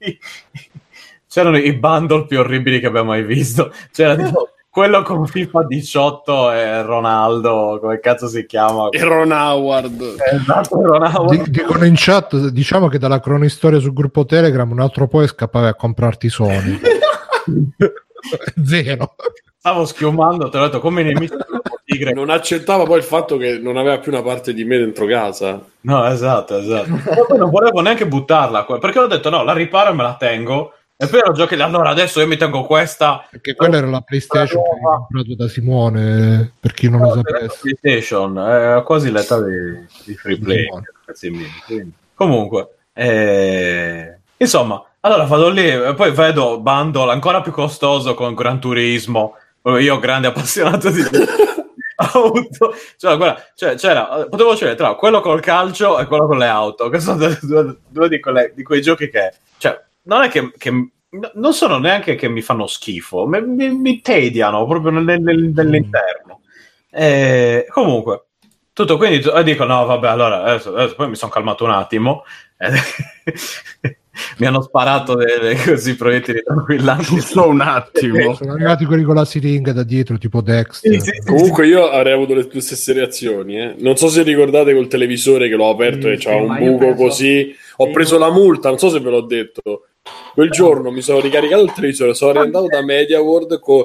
[LAUGHS] c'erano i bundle più orribili che abbiamo mai visto. C'era tipo quello con FIFA 18 e Ronaldo, come cazzo si chiama? E Ron Howard. Esatto, Ronaldo. Di- dicono in chat, diciamo che dalla cronistoria sul gruppo Telegram un altro po' scappavi a comprarti i Sony. [LAUGHS] Zero. Stavo schiumando, te l'ho detto, come i nemici tigre. Non accettava poi il fatto che non aveva più una parte di me dentro casa. No, esatto, esatto. Poi non volevo neanche buttarla, perché ho detto no, la riparo e me la tengo. E poi ero giochi, allora adesso io mi tengo questa. Perché quella era la PlayStation che avevi comprato da Simone, per chi non lo sapesse. PlayStation, è quasi l'età di, di free play. Comunque, eh, insomma, allora vado lì e poi vedo bundle ancora più costoso con Gran Turismo. Io, grande appassionato di [LAUGHS] auto, cioè, guarda, cioè, c'era, potevo scegliere tra quello col calcio e quello con le auto, che sono due, due- di, quelle- di quei giochi che, cioè, non è che, che- non sono neanche che mi fanno schifo, mi, mi- mi tediano proprio nel- nel- nell'interno. Eh, comunque, tutto quindi tu- e dico no vabbè allora adesso, adesso poi mi sono calmato un attimo [LAUGHS] eh, mi hanno sparato delle così proiettili tranquillanti Giusto un attimo. Sono arrivati quelli con la siringa da dietro, tipo Dexter. Sì, sì, sì, Comunque io avrei avuto le tue stesse reazioni. eh. Non so se ricordate col televisore che l'ho aperto Sì, e c'era sì, un buco penso- così. Ho preso la multa, non so se ve l'ho detto. Quel giorno mi sono ricaricato il televisore, sono riandato da Media World con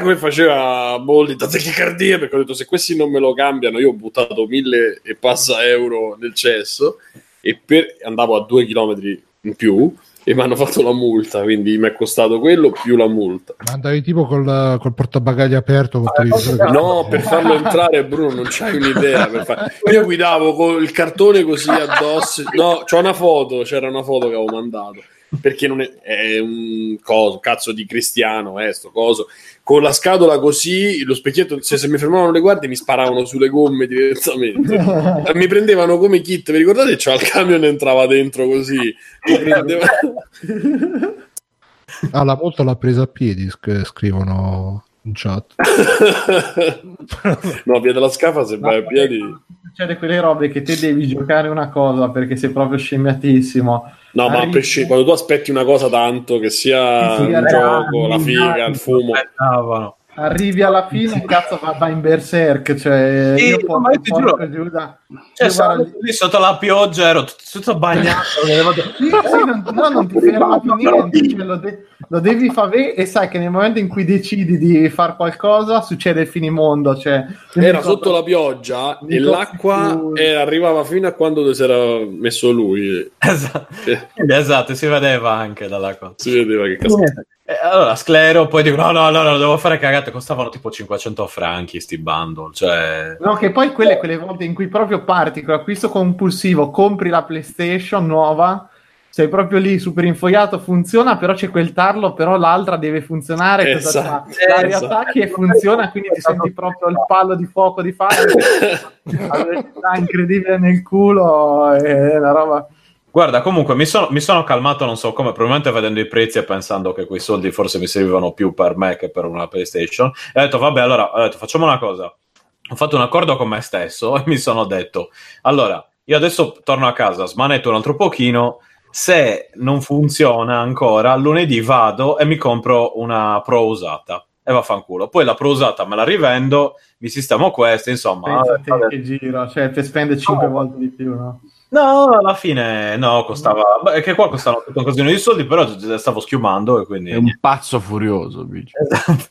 come faceva Bolli, da tachicardia, perché ho detto se questi non me lo cambiano io ho buttato mille e passa euro nel cesso e per- andavo a due chilometri in più e mi hanno fatto la multa, quindi mi è costato quello più la multa. Ma andavi tipo col, col portabagagli aperto col televisore. No, per farlo entrare, Bruno, non c'hai un'idea. per far- Io guidavo con il cartone così addosso. No, c'ho una foto, c'era una foto che avevo mandato. Perché non è, è un coso, cazzo di cristiano, eh, sto coso. Con la scatola così, lo specchietto, se, se mi fermavano le guardie mi sparavano sulle gomme direttamente. Eh, [LAUGHS] mi prendevano come kit, vi ricordate? C'era il camion entrava dentro così. Mi prendeva- [LAUGHS] Ah, la multa l'ha presa a piedi, sc- scrivono in chat. [LAUGHS] [LAUGHS] no, via della scafa se vai a piedi. Succede quelle robe che te devi giocare una cosa perché sei proprio scemmiatissimo. No, ma a Arrivi- presci- quando tu aspetti una cosa tanto, che sia sì, un arrivi- gioco, la figa, il fumo, aspettavano. Arrivi alla fine, cazzo, va, va in berserk. Cioè, Sì, io ma io ti giuro. porco giù da- Cioè, guarda- lì sotto la pioggia, ero tutto, tutto bagnato. [LAUGHS] Sì, sì, [LAUGHS] non, no, non ti ferma più niente, cioè, lo, de- lo devi fare ve- e sai che nel momento in cui decidi di fare qualcosa succede il finimondo. Cioè, era sotto la pioggia e l'acqua più- eh, arrivava fino a quando si era messo lui. esatto, Eh, [LAUGHS] esatto, si vedeva anche dalla cosa. si vedeva che cazzo. Eh, allora, sclero, poi dico, no, no, no, no, devo fare cagate, costavano tipo 500 franchi sti bundle, cioè... No, che poi quelle, quelle volte in cui proprio parti con l'acquisto compulsivo, compri la PlayStation nuova, sei proprio lì super infogliato, funziona, però c'è quel tarlo, però l'altra deve funzionare. cosa Esatto, fa? La esatto. riattacchi e funziona, quindi ti senti proprio il palo di fuoco di fare, [LAUGHS] la velocità incredibile nel culo, è una roba... Guarda, comunque mi sono, mi sono calmato, non so come, probabilmente vedendo i prezzi e pensando che quei soldi forse mi servivano più per me che per una PlayStation. E ho detto, vabbè, allora, ho detto, facciamo una cosa. Ho fatto un accordo con me stesso [LAUGHS] e mi sono detto, allora, io adesso torno a casa, smanetto un altro pochino, se non funziona ancora, lunedì vado e mi compro una Pro usata. E vaffanculo. Poi la Pro usata me la rivendo, mi sistemo questa, insomma. Pensate che giro, cioè per spendere 5 volte di più, no? No, alla fine no, costava. Beh, che qua costano tutto un casino di soldi, però stavo schiumando e quindi. È un pazzo furioso, bici. Esatto.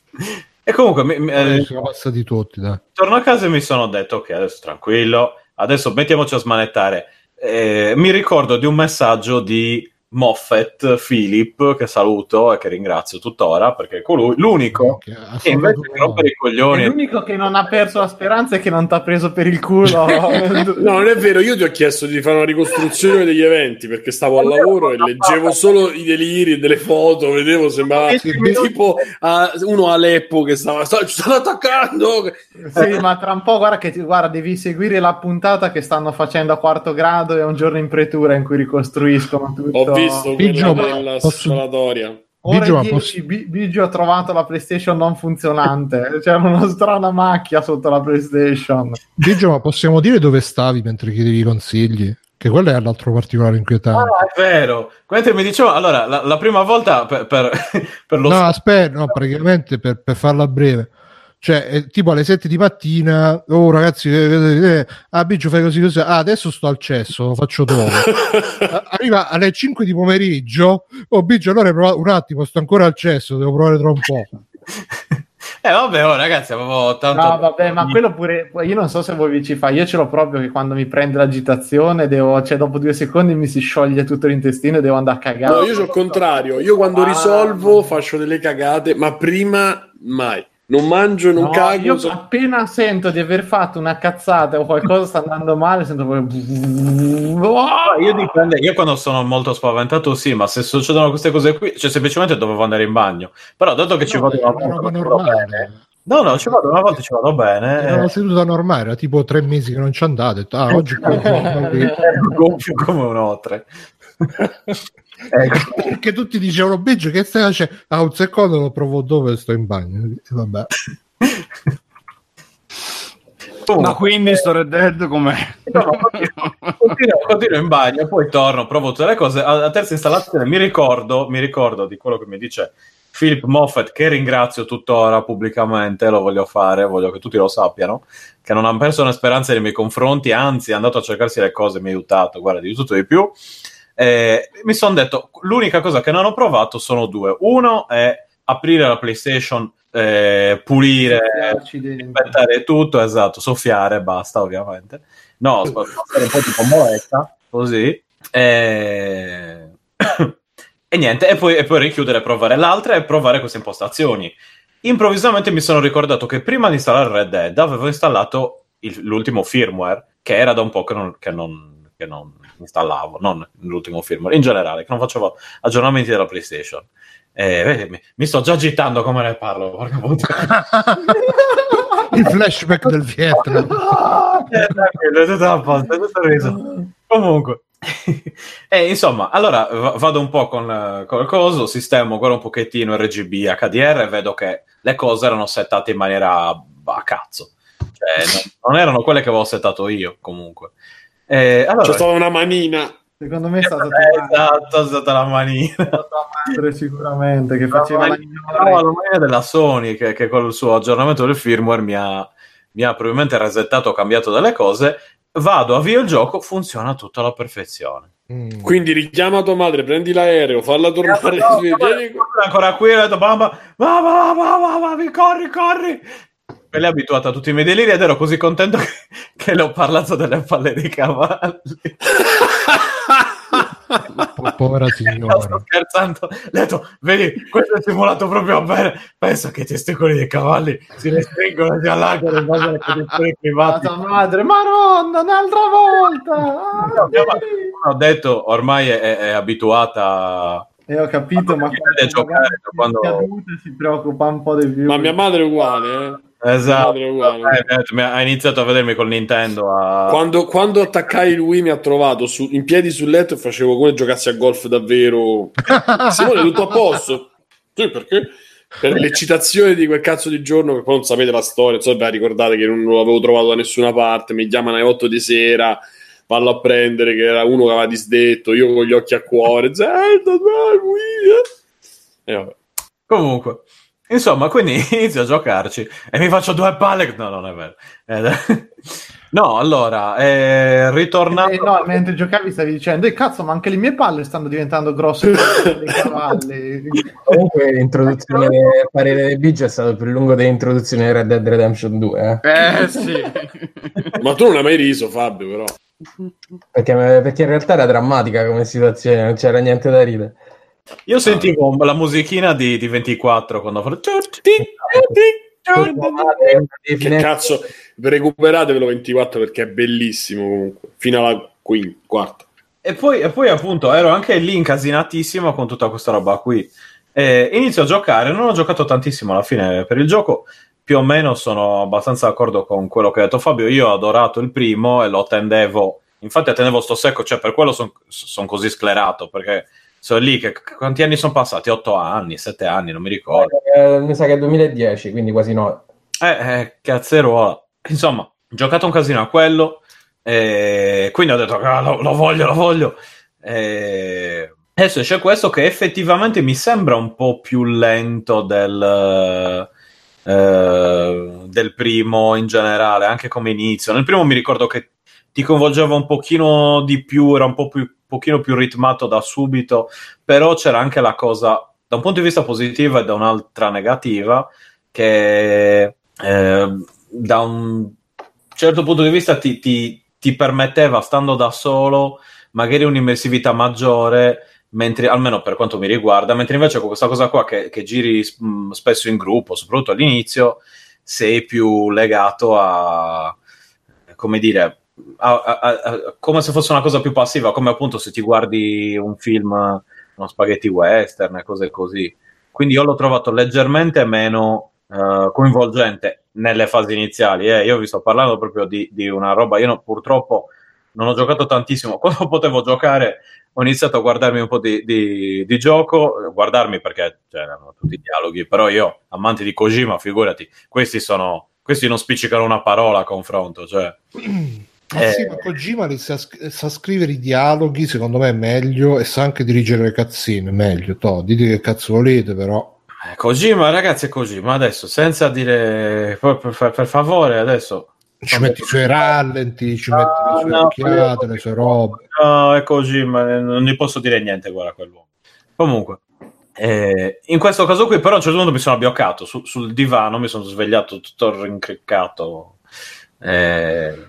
E comunque mi- mi- eh, Eh, sono passati tutti, dai. torno a casa e mi sono detto: Ok, adesso tranquillo, adesso mettiamoci a smanettare. Eh, mi ricordo di un messaggio di Moffat Philip, che saluto e che ringrazio tuttora perché è colui, l'unico Che invece di rompere i È coglioni. l'unico che non ha perso la speranza e che non ti ha preso per il culo. [LAUGHS] No, non è vero, io ti ho chiesto di fare una ricostruzione degli eventi perché stavo al lavoro e leggevo solo i deliri delle foto, vedevo, sembrava tipo a- uno a Aleppo che stava, sta- ci stanno attaccando. Sì, ma tra un po' guarda che ti- guarda, devi seguire la puntata che stanno facendo a quarto grado e un giorno in pretura in cui ricostruiscono tutto. Ho visto Piggio, quella ma della posso- sparatoria. Ora Biggio, ma 10, Bi- Biggio ha trovato la PlayStation non funzionante. [LAUGHS] C'era una strana macchia sotto la PlayStation. Biggio, ma possiamo dire dove stavi mentre chiedevi i consigli? Che quello è l'altro particolare inquietante. Ah, è vero. Mentre mi dicevo, allora, la, la prima volta per, per, [LAUGHS] per lo no, aspetta, no, praticamente per, per farla breve. Cioè, è tipo alle 7 di mattina, oh ragazzi, eh, eh, eh, ah Biggio fai così così, ah adesso sto al cesso, lo faccio dopo. [LAUGHS] Arriva alle 5 di pomeriggio, oh Biggio allora prova- un attimo, sto ancora al cesso, devo provare tra un po'. [LAUGHS] Eh vabbè, oh, ragazzi, avevo tanto... No, vabbè, ma quello pure. Io non so se voi vi ci fa. Io ce l'ho proprio che quando mi prende l'agitazione, devo, cioè, dopo due secondi mi si scioglie tutto l'intestino e devo andare a cagare. No, io sono il contrario. Io quando risolvo faccio delle cagate, ma prima mai. Non mangio, non No, cago. io so- appena sento di aver fatto una cazzata o qualcosa sta andando male, sento proprio. Ah, Io dipende, io quando sono molto spaventato sì, ma se succedono queste cose qui, cioè semplicemente dovevo andare in bagno. Però dato che ci No, vado è una volta, ci vado bene. normale. No, no, ci vado una volta, ci vado bene. Era una seduta normale, era tipo tre mesi che non ci andate. Ah, oggi [LAUGHS] gonfio come un otre. [LAUGHS] ecco. [LAUGHS] Perché tutti dicevano Biggio che stai facendo? Ah, un secondo lo provo dove sto in bagno. E Vabbè. Ma quindi sto Red Dead com'è? No, no, continuo, continuo- in bagno, poi torno, provo tutte le cose. A, terza installazione mi ricordo, mi ricordo di quello che mi dice Philip Moffat, che ringrazio tuttora pubblicamente, lo voglio fare, voglio che tutti lo sappiano, che non ha perso una speranza nei miei confronti, anzi è andato a cercarsi le cose, mi ha aiutato, guarda, di tutto e di più. Eh, mi sono detto, l'unica cosa che non ho provato sono due. Uno è aprire la PlayStation, eh, pulire, aspettare tutto, esatto, soffiare, basta ovviamente. No, sp- passare un po' di pomoletta, così. E... [COUGHS] e niente, e poi, e poi richiudere, provare l'altra e provare queste impostazioni. Improvvisamente mi sono ricordato che prima di installare Red Dead avevo installato il- l'ultimo firmware, che era da un po' che non, che non- che non installavo, non l'ultimo firmware, in generale, che non facevo aggiornamenti della PlayStation. E, vedi, mi, sto già agitando come ne parlo, porca puttana. [LAUGHS] Il flashback del Vietnam. [LAUGHS] Eh, tranquillo, è tutto a posto, è tutto riso. Comunque, [LAUGHS] e insomma, allora va- vado un po' con, eh, con il coso, sistemo ancora un pochettino RGB HDR e vedo che le cose erano settate in maniera a cazzo. Cioè, non, non erano quelle che avevo settato io, comunque. E allora, C'è stata una manina. Secondo me è stata Eh, esatto, è stata la manina. madre sicuramente che faceva la No, la manina della Sony che, che con il suo aggiornamento del firmware mi ha, mi ha probabilmente resettato, cambiato delle cose. Vado, avvio il gioco, funziona tutto alla perfezione. Mm. Quindi richiama tua madre, prendi l'aereo, falla tornare. No, vieni qua. ancora qui, ho detto, mamma, va, va, va, va, va, vi corri, corri. Lei è abituata a tutti i miei deliri ed ero così contento che, che le ho parlato delle palle di cavalli. Po- Povera [LAUGHS] No, signora. sto scherzando. Le ho detto, vedi, questo è simulato proprio bene. Pensa che i testicoli dei cavalli si restringono e si allargano in base alle condizioni la tua madre Maronna un'altra volta No, madre, come ho detto, ormai è, è abituata e ho capito ma Mi vede giocare quando- si preoccupa un po' di più Ma mia madre è uguale, eh. Esatto. È uguale. Eh, ha iniziato a vedermi col Nintendo. A... Quando, quando attaccai Wii mi ha trovato su- in piedi sul letto e facevo come giocassi a golf davvero. [LAUGHS] Simone, tutto a posto? Sì, perché? Per l'eccitazione di quel cazzo di giorno, che poi non sapete la storia, non so, beh, ricordate che non lo avevo trovato da nessuna parte, mi chiamano alle 8 di sera, vallo a prendere, che era uno che aveva disdetto, io con gli occhi a cuore, Zelda, dai, Wii, eh. E vabbè. Comunque, insomma, quindi [LAUGHS] inizio a giocarci e mi faccio due palle. No, non è vero. Eh, [LAUGHS] no, allora, eh, ritornando. Eh, no, mentre giocavi stavi dicendo eh, cazzo ma anche le mie palle stanno diventando grosse [LAUGHS] Comunque l'introduzione del parere di Biggio è stato il più lungo delle introduzioni di Red Dead Redemption 2, eh? Eh sì. Ma tu non hai mai riso, Fabio, però. Perché, perché in realtà era drammatica come situazione, non c'era niente da ridere. Io sentivo la musichina di, di 24 quando fa. Che cazzo, recuperatevelo 24 perché è bellissimo comunque, fino alla quinta, quarta. E poi, e poi, appunto, ero anche lì incasinatissimo con tutta questa roba qui. E inizio a giocare, non ho giocato tantissimo alla fine per il gioco. Più o meno sono abbastanza d'accordo con quello che ha detto Fabio. Io ho adorato il primo e lo attendevo. Infatti, attendevo sto secco, cioè per quello sono son così sclerato perché sono lì, che, quanti anni sono passati? Otto anni, sette anni, non mi ricordo. Eh, mi sa che è 2010, quindi quasi no. Eh, eh cazzeruola. Insomma, ho giocato un casino a quello, e quindi ho detto, ah, lo, lo voglio, lo voglio. E adesso c'è questo che effettivamente mi sembra un po' più lento del... Uh, del primo in generale, anche come inizio. Nel primo mi ricordo che ti coinvolgeva un pochino di più, era un po' più, pochino più ritmato da subito, però c'era anche la cosa, da un punto di vista positivo e da un'altra negativa, che eh, da un certo punto di vista ti, ti, ti permetteva, stando da solo, magari un'immersività maggiore mentre almeno per quanto mi riguarda, mentre invece con questa cosa qua che, che giri mh, spesso in gruppo, soprattutto all'inizio, sei più legato a come dire a, a, a, come se fosse una cosa più passiva, come appunto se ti guardi un film, uno spaghetti western e cose così. Quindi io l'ho trovato leggermente meno uh, coinvolgente nelle fasi iniziali. Eh. Io vi sto parlando proprio di, di una roba. Io no, purtroppo non ho giocato tantissimo. [LAUGHS] Quando potevo giocare, ho iniziato a guardarmi un po' di, di, di gioco. Guardarmi perché c'erano tutti i dialoghi, però io, amante di Kojima, figurati, questi sono. Questi non spiccicano una parola a confronto, cioè. [CLEARS THROAT] Ma eh, sì, ma Kojima sa, sa, scrivere i dialoghi, secondo me è meglio, e sa anche dirigere le cazzine, meglio. To, dite che cazzo volete, però. Eh, Kojima, ragazzi, è così, ma adesso, senza dire, per, per, per favore, adesso... Ci metti i suoi rallenti, ci metti le sue no, occhiate, le sue robe. No, è così, ma non gli posso dire niente, guarda quell'uomo. Comunque, eh, in questo caso qui, però, a un certo punto mi sono abbioccato su, sul divano, mi sono svegliato tutto rincriccato. Eh,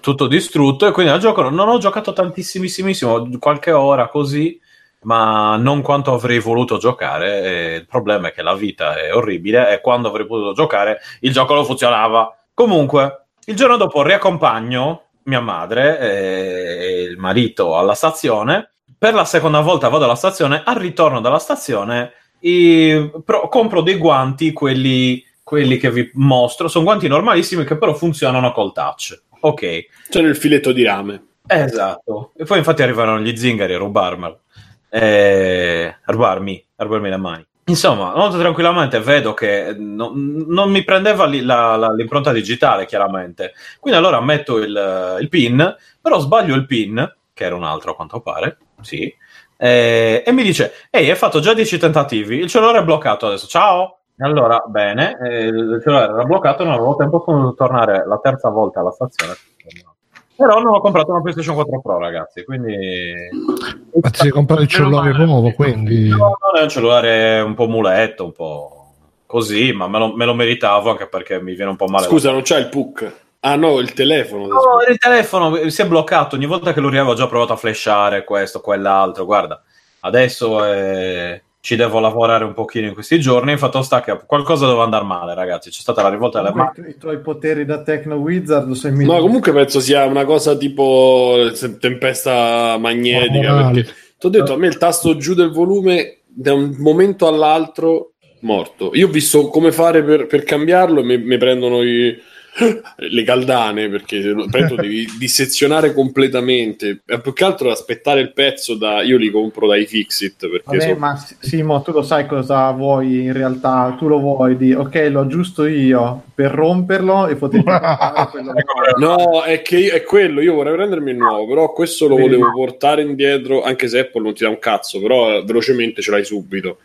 tutto distrutto e quindi al gioco non ho giocato tantissimissimo, qualche ora così, ma non quanto avrei voluto giocare. E il problema è che la vita è orribile e quando avrei potuto giocare il gioco non funzionava. Comunque, il giorno dopo riaccompagno mia madre e il marito alla stazione. Per la seconda volta vado alla stazione, al ritorno dalla stazione i, pro, compro dei guanti, quelli, quelli che vi mostro, sono guanti normalissimi che però funzionano col touch ok. C'è nel filetto di rame. Esatto. E poi infatti arrivano gli zingari a rubarmelo. Eh, rubarmi, a rubarmi le mani. Insomma, molto tranquillamente vedo che no, non mi prendeva li, la, la, l'impronta digitale, chiaramente. Quindi allora metto il, il, PIN, però sbaglio il PIN, che era un altro a quanto pare, sì, eh, e mi dice, ehi, hai fatto già 10 tentativi, il cellulare è bloccato adesso, ciao! Allora, bene, eh, il cellulare era bloccato, non avevo tempo di tornare la terza volta alla stazione. Però non ho comprato una PlayStation 4 Pro, ragazzi, quindi... Ma ti sei comprato il cellulare nuovo, quindi... No, non è un cellulare un po' muletto, un po' così, ma me lo, me lo meritavo anche perché mi viene un po' male. Scusa, non c'è il PUC? Ah no, il telefono. No, il telefono si è bloccato, ogni volta che lo riavevo ho già provato a flashare questo, quell'altro, guarda, adesso è ci devo lavorare un pochino in questi giorni. Il fatto sta che qualcosa doveva andare male, ragazzi. C'è stata la rivolta delle mani. I tuoi poteri da Techno Wizard sei No, comunque penso sia una cosa tipo tempesta magnetica. Ti ho detto, a me il tasto giù del volume da un momento all'altro morto. Io ho visto come fare per, per cambiarlo e mi prendono i le caldane perché penso [LAUGHS] devi dissezionare completamente. E più che altro aspettare il pezzo da io li compro dai Fixit perché Vabbè, so... ma Simo tu lo sai cosa vuoi in realtà tu lo vuoi di ok lo aggiusto io per romperlo e poter [LAUGHS] no è che io, è quello io vorrei prendermi il nuovo però questo lo volevo portare indietro anche se Apple non ti dà un cazzo però velocemente ce l'hai subito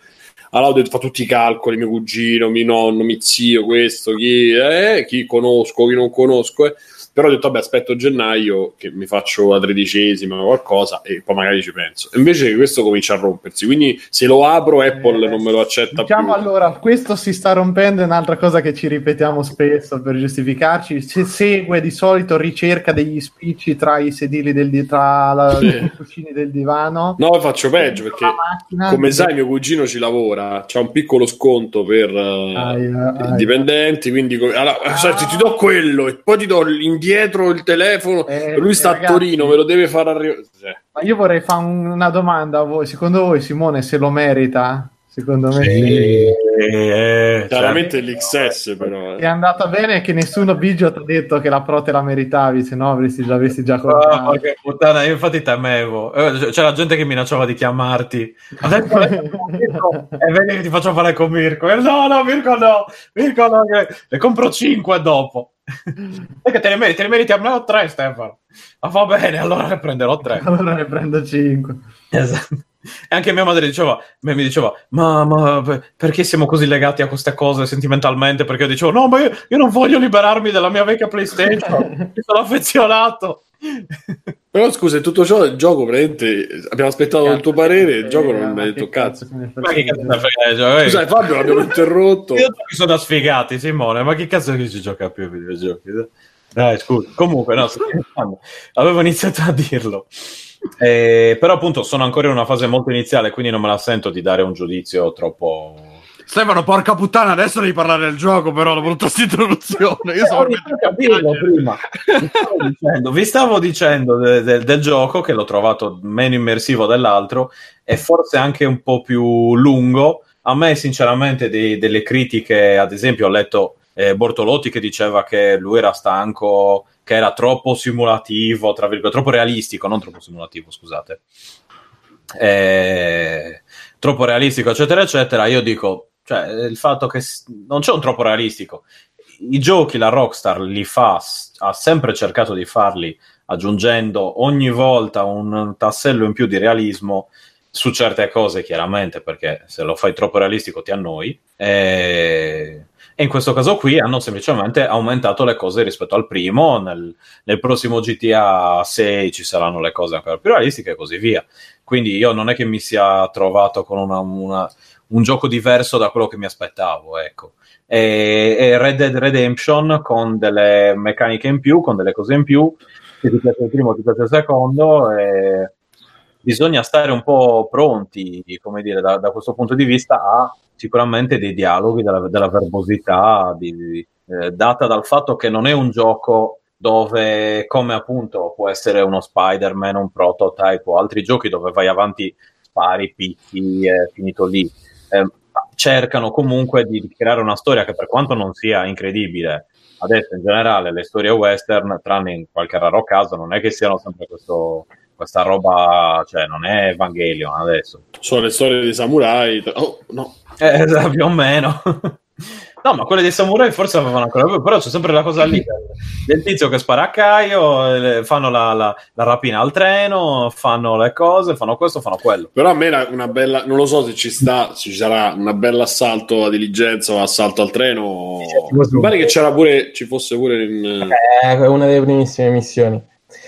allora fa tutti i calcoli, mio cugino, mio nonno, mio zio, questo, chi, eh, chi conosco, chi non conosco. Eh però ho detto vabbè aspetto gennaio che mi faccio la tredicesima o qualcosa e poi magari ci penso invece questo comincia a rompersi quindi se lo apro Apple eh, non me lo accetta diciamo più allora questo si sta rompendo è un'altra cosa che ci ripetiamo spesso per giustificarci se segue di solito ricerca degli spicci tra i sedili del di- tra la, sì. i cuscini del divano no faccio peggio perché macchina, come sai mio cugino ci lavora c'ha un piccolo sconto per uh, aia, aia. dipendenti quindi allora, ah. senti, ti do quello e poi ti do l'indietro indietro il telefono, eh, lui sta ragazzi, a Torino, me lo deve far arrivare. Cioè. Ma io vorrei fare una domanda a voi, secondo voi Simone se lo merita? Secondo me sì. eh, Chiaramente l'XS però. È eh. andata bene che nessuno Biggio ti ha detto che la Pro te la meritavi, se no avresti, l'avessi già comprato. porca puttana, io infatti temevo. Eh, C'era gente che minacciava di chiamarti. Adesso [LAUGHS] e vedi che ti faccio fare con Mirko. E no, no, Mirko no. Mirko no, che- ne compro 5 dopo. Perché te ne meriti, te ne meriti almeno 3, Stefano. Ma va bene, allora ne prenderò 3. [LAUGHS] allora ne prendo 5. Esatto. E anche mia madre diceva, mi diceva, ma, ma per- perché siamo così legati a queste cose sentimentalmente? Perché io dicevo, no, ma io, io non voglio liberarmi della mia vecchia PlayStation, [LAUGHS] mi sono affezionato. Però scusa, tutto ciò il gioco praticamente abbiamo aspettato il tuo parere, il gioco non mi ha detto cazzo. Ma che cazzo da fregare? Cioè, Scusa, Fabio l'abbiamo interrotto. [LAUGHS] Io che sono da sfigati, Simone, ma che cazzo che ci gioca più ai videogiochi? Dai, scusa. Comunque, no, avevo iniziato a dirlo. Eh, però appunto sono ancora in una fase molto iniziale, quindi non me la sento di dare un giudizio troppo... Stefano, porca puttana, adesso devi parlare del gioco, però, tutta questa introduzione. Io Eh, capirlo prima. [LAUGHS] Vi stavo dicendo, vi stavo dicendo de- de- del gioco che l'ho trovato meno immersivo dell'altro e forse anche un po' più lungo. A me, sinceramente, dei- delle critiche, ad esempio, ho letto eh, Bortolotti che diceva che lui era stanco, che era troppo simulativo, tra virgolette, troppo realistico, non troppo simulativo, scusate. Eh, troppo realistico, eccetera, eccetera. Io dico, cioè, il fatto che non c'è un troppo realistico i giochi la Rockstar li fa, ha sempre cercato di farli aggiungendo ogni volta un tassello in più di realismo su certe cose, chiaramente, perché se lo fai troppo realistico ti annoi. E, e in questo caso qui hanno semplicemente aumentato le cose rispetto al primo. Nel, nel prossimo GTA 6 ci saranno le cose ancora più realistiche e così via. Quindi io non è che mi sia trovato con una- una- un gioco diverso da quello che mi aspettavo, ecco e, e Red Dead Redemption con delle meccaniche in più, con delle cose in più, se ti piace il primo, ti piace il secondo, e bisogna stare un po' pronti, come dire, da, da questo punto di vista a sicuramente dei dialoghi, della, della verbosità, di- di- eh, data dal fatto che non è un gioco dove, come appunto può essere uno Spider-Man, un prototype o altri giochi dove vai avanti, spari, picchi, è finito lì. Eh, cercano comunque di di creare una storia che per quanto non sia incredibile, adesso in generale le storie western, tranne in qualche raro caso, non è che siano sempre questo, questa roba, cioè non è Evangelion adesso. Sono le storie dei samurai. Oh, no. Eh, [LAUGHS] più o meno. No, ma quelle dei samurai forse avevano ancora più, però c'è sempre la cosa lì [LAUGHS] del- tizio che spara a Caio, fanno la, la- la rapina al treno, fanno le cose, fanno questo, fanno quello. Però a me era una bella, non lo so se ci sta, se ci sarà un bel assalto a diligenza o assalto al treno. Mi pare che c'era pure, ci fosse pure in, Eh, È una delle primissime missioni.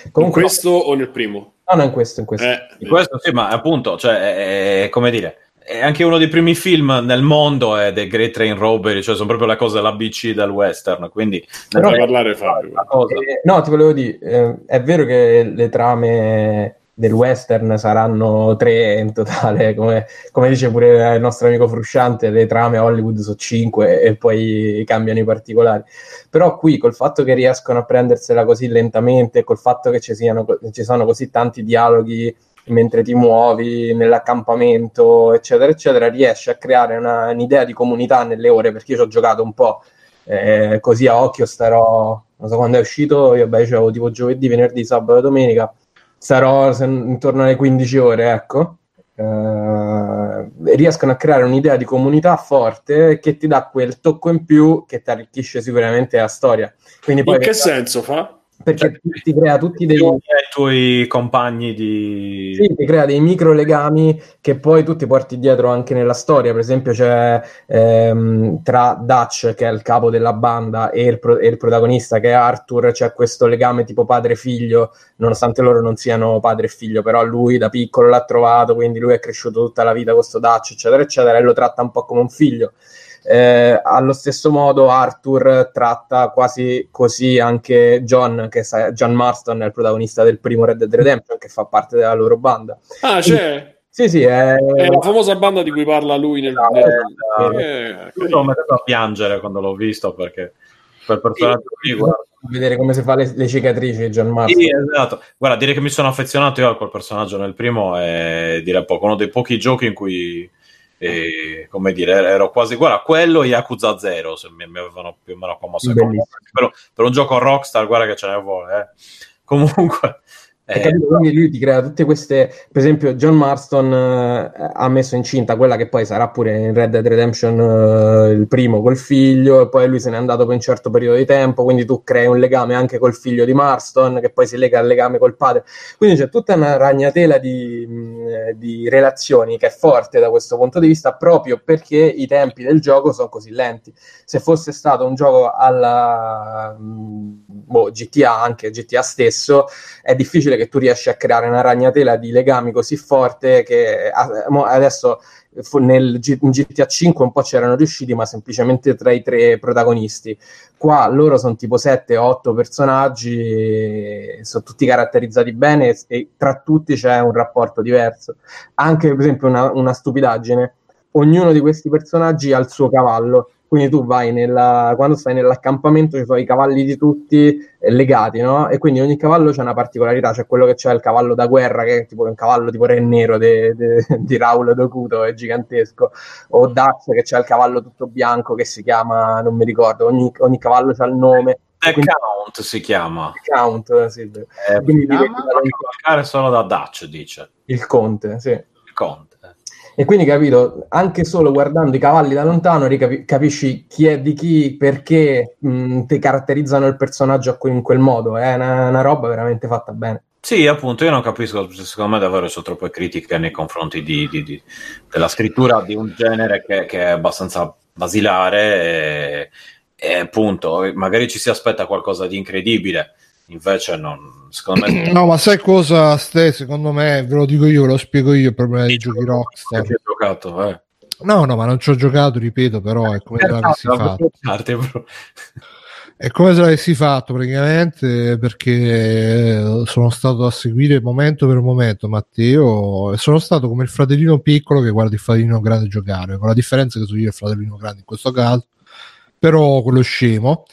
in Comunque, questo o nel primo. no, no, in questo, in questo. Eh, In questo sì, ma appunto, cioè, è, è- come dire, è anche uno dei primi film nel mondo è The Great Train Robbery, cioè sono proprio le cose dell'ABC del western, quindi ne Però- parlare Fabio. la cosa. Eh, no, ti volevo dire, eh, è vero che le trame del western saranno tre in totale, come, come dice pure il nostro amico Frusciante, le trame Hollywood sono cinque e poi cambiano i particolari. Però qui col fatto che riescono a prendersela così lentamente, col fatto che ci, siano, ci sono così tanti dialoghi mentre ti muovi nell'accampamento, eccetera, eccetera, riesci a creare una- un'idea di comunità nelle ore, perché io ci ho giocato un po' eh, così a occhio starò, non so quando è uscito, io beh, c'avevo tipo giovedì, venerdì, sabato, domenica, sarò se- intorno alle 15 ore, ecco. Eh, riescono a creare un'idea di comunità forte che ti dà quel tocco in più che ti arricchisce sicuramente la storia. Quindi poi In che senso fa? Perché ti, ti crea tutti dei i tuoi compagni di... sì, ti crea dei micro legami che poi tu ti porti dietro anche nella storia. Per esempio, c'è ehm, tra Dutch, che è il capo della banda, e il, pro- e il protagonista, che è Arthur, c'è questo legame tipo padre-figlio, nonostante loro non siano padre e figlio, però lui da piccolo l'ha trovato, quindi lui è cresciuto tutta la vita con questo Dutch, eccetera, eccetera, e lo tratta un po' come un figlio. Eh, allo stesso modo Arthur tratta quasi così anche John, che sa- John Marston è il protagonista del primo Red Dead Redemption, che fa parte della loro banda. Ah, c'è. Sì, sì, è... È la famosa banda di cui parla lui nel... nel... Eh, Eh, Io sono messo a piangere quando l'ho visto perché quel personaggio lì, guarda, vedere come si fa le, le cicatrici di John Marston. Sì, esatto. Guarda, dire che mi sono affezionato io a quel personaggio nel primo è dire poco. Uno dei pochi giochi in cui E, come dire, ero quasi guarda quello e Yakuza 0 se mi, mi avevano più o meno commosso Bellissimo. per, un gioco Rockstar guarda che ce ne vuole eh. comunque eh, capito? Quindi lui ti crea tutte queste. Per esempio, John Marston eh, ha messo incinta quella che poi sarà pure in Red Dead Redemption eh, il primo col figlio, e poi lui se n'è andato per un certo periodo di tempo. Quindi tu crei un legame anche col figlio di Marston, che poi si lega al legame col padre. Quindi c'è tutta una ragnatela di, di relazioni che è forte da questo punto di vista, proprio perché i tempi del gioco sono così lenti. Se fosse stato un gioco alla boh, GTA, anche GTA stesso, è difficile che tu riesci a creare una ragnatela di legami così forte che mo adesso fu- nel in GTA 5 un po' c'erano riusciti, ma semplicemente tra i tre protagonisti. Qua loro sono tipo 7-8 personaggi, sono tutti caratterizzati bene e, e tra tutti c'è un rapporto diverso. Anche per esempio una, una stupidaggine, ognuno di questi personaggi ha il suo cavallo. Quindi tu vai nella, quando stai nell'accampamento ci sono i cavalli di tutti eh, legati, no? E quindi ogni cavallo c'è una particolarità, c'è quello che c'è il cavallo da guerra, che è tipo un cavallo tipo Re Nero de- de- [LAUGHS] di Raul Dokuto, è gigantesco, o Dax che c'è il cavallo tutto bianco che si chiama, non mi ricordo, ogni, ogni cavallo c'ha il nome. The quindi- Count si chiama Count, eh, sì. Eh, Quindi chiama? diventa solo da Dutch dice il conte, sì. il Conte E quindi, capito, anche solo guardando i cavalli da lontano ricapi- capisci chi è di chi, perché mh, ti caratterizzano il personaggio in quel modo. È una, una roba veramente fatta bene. Sì, appunto, io non capisco, secondo me davvero sono troppe critiche nei confronti di- di- di- della scrittura di un genere che, che è abbastanza basilare e, e appunto magari ci si aspetta qualcosa di incredibile, invece non, secondo me... No, ma sai cosa, Ste? Secondo me, ve lo dico io, ve lo spiego io il problema dei giochi Rockstar. Che giocato, eh. No, no, ma non ci ho giocato, ripeto, però è come se l'avessi La fatto. È come se l'avessi fatto praticamente perché eh, sono stato a seguire momento per momento Matteo e sono stato come il fratellino piccolo che guarda il fratellino grande giocare, con la differenza che sono io il fratellino grande in questo caso, però quello scemo.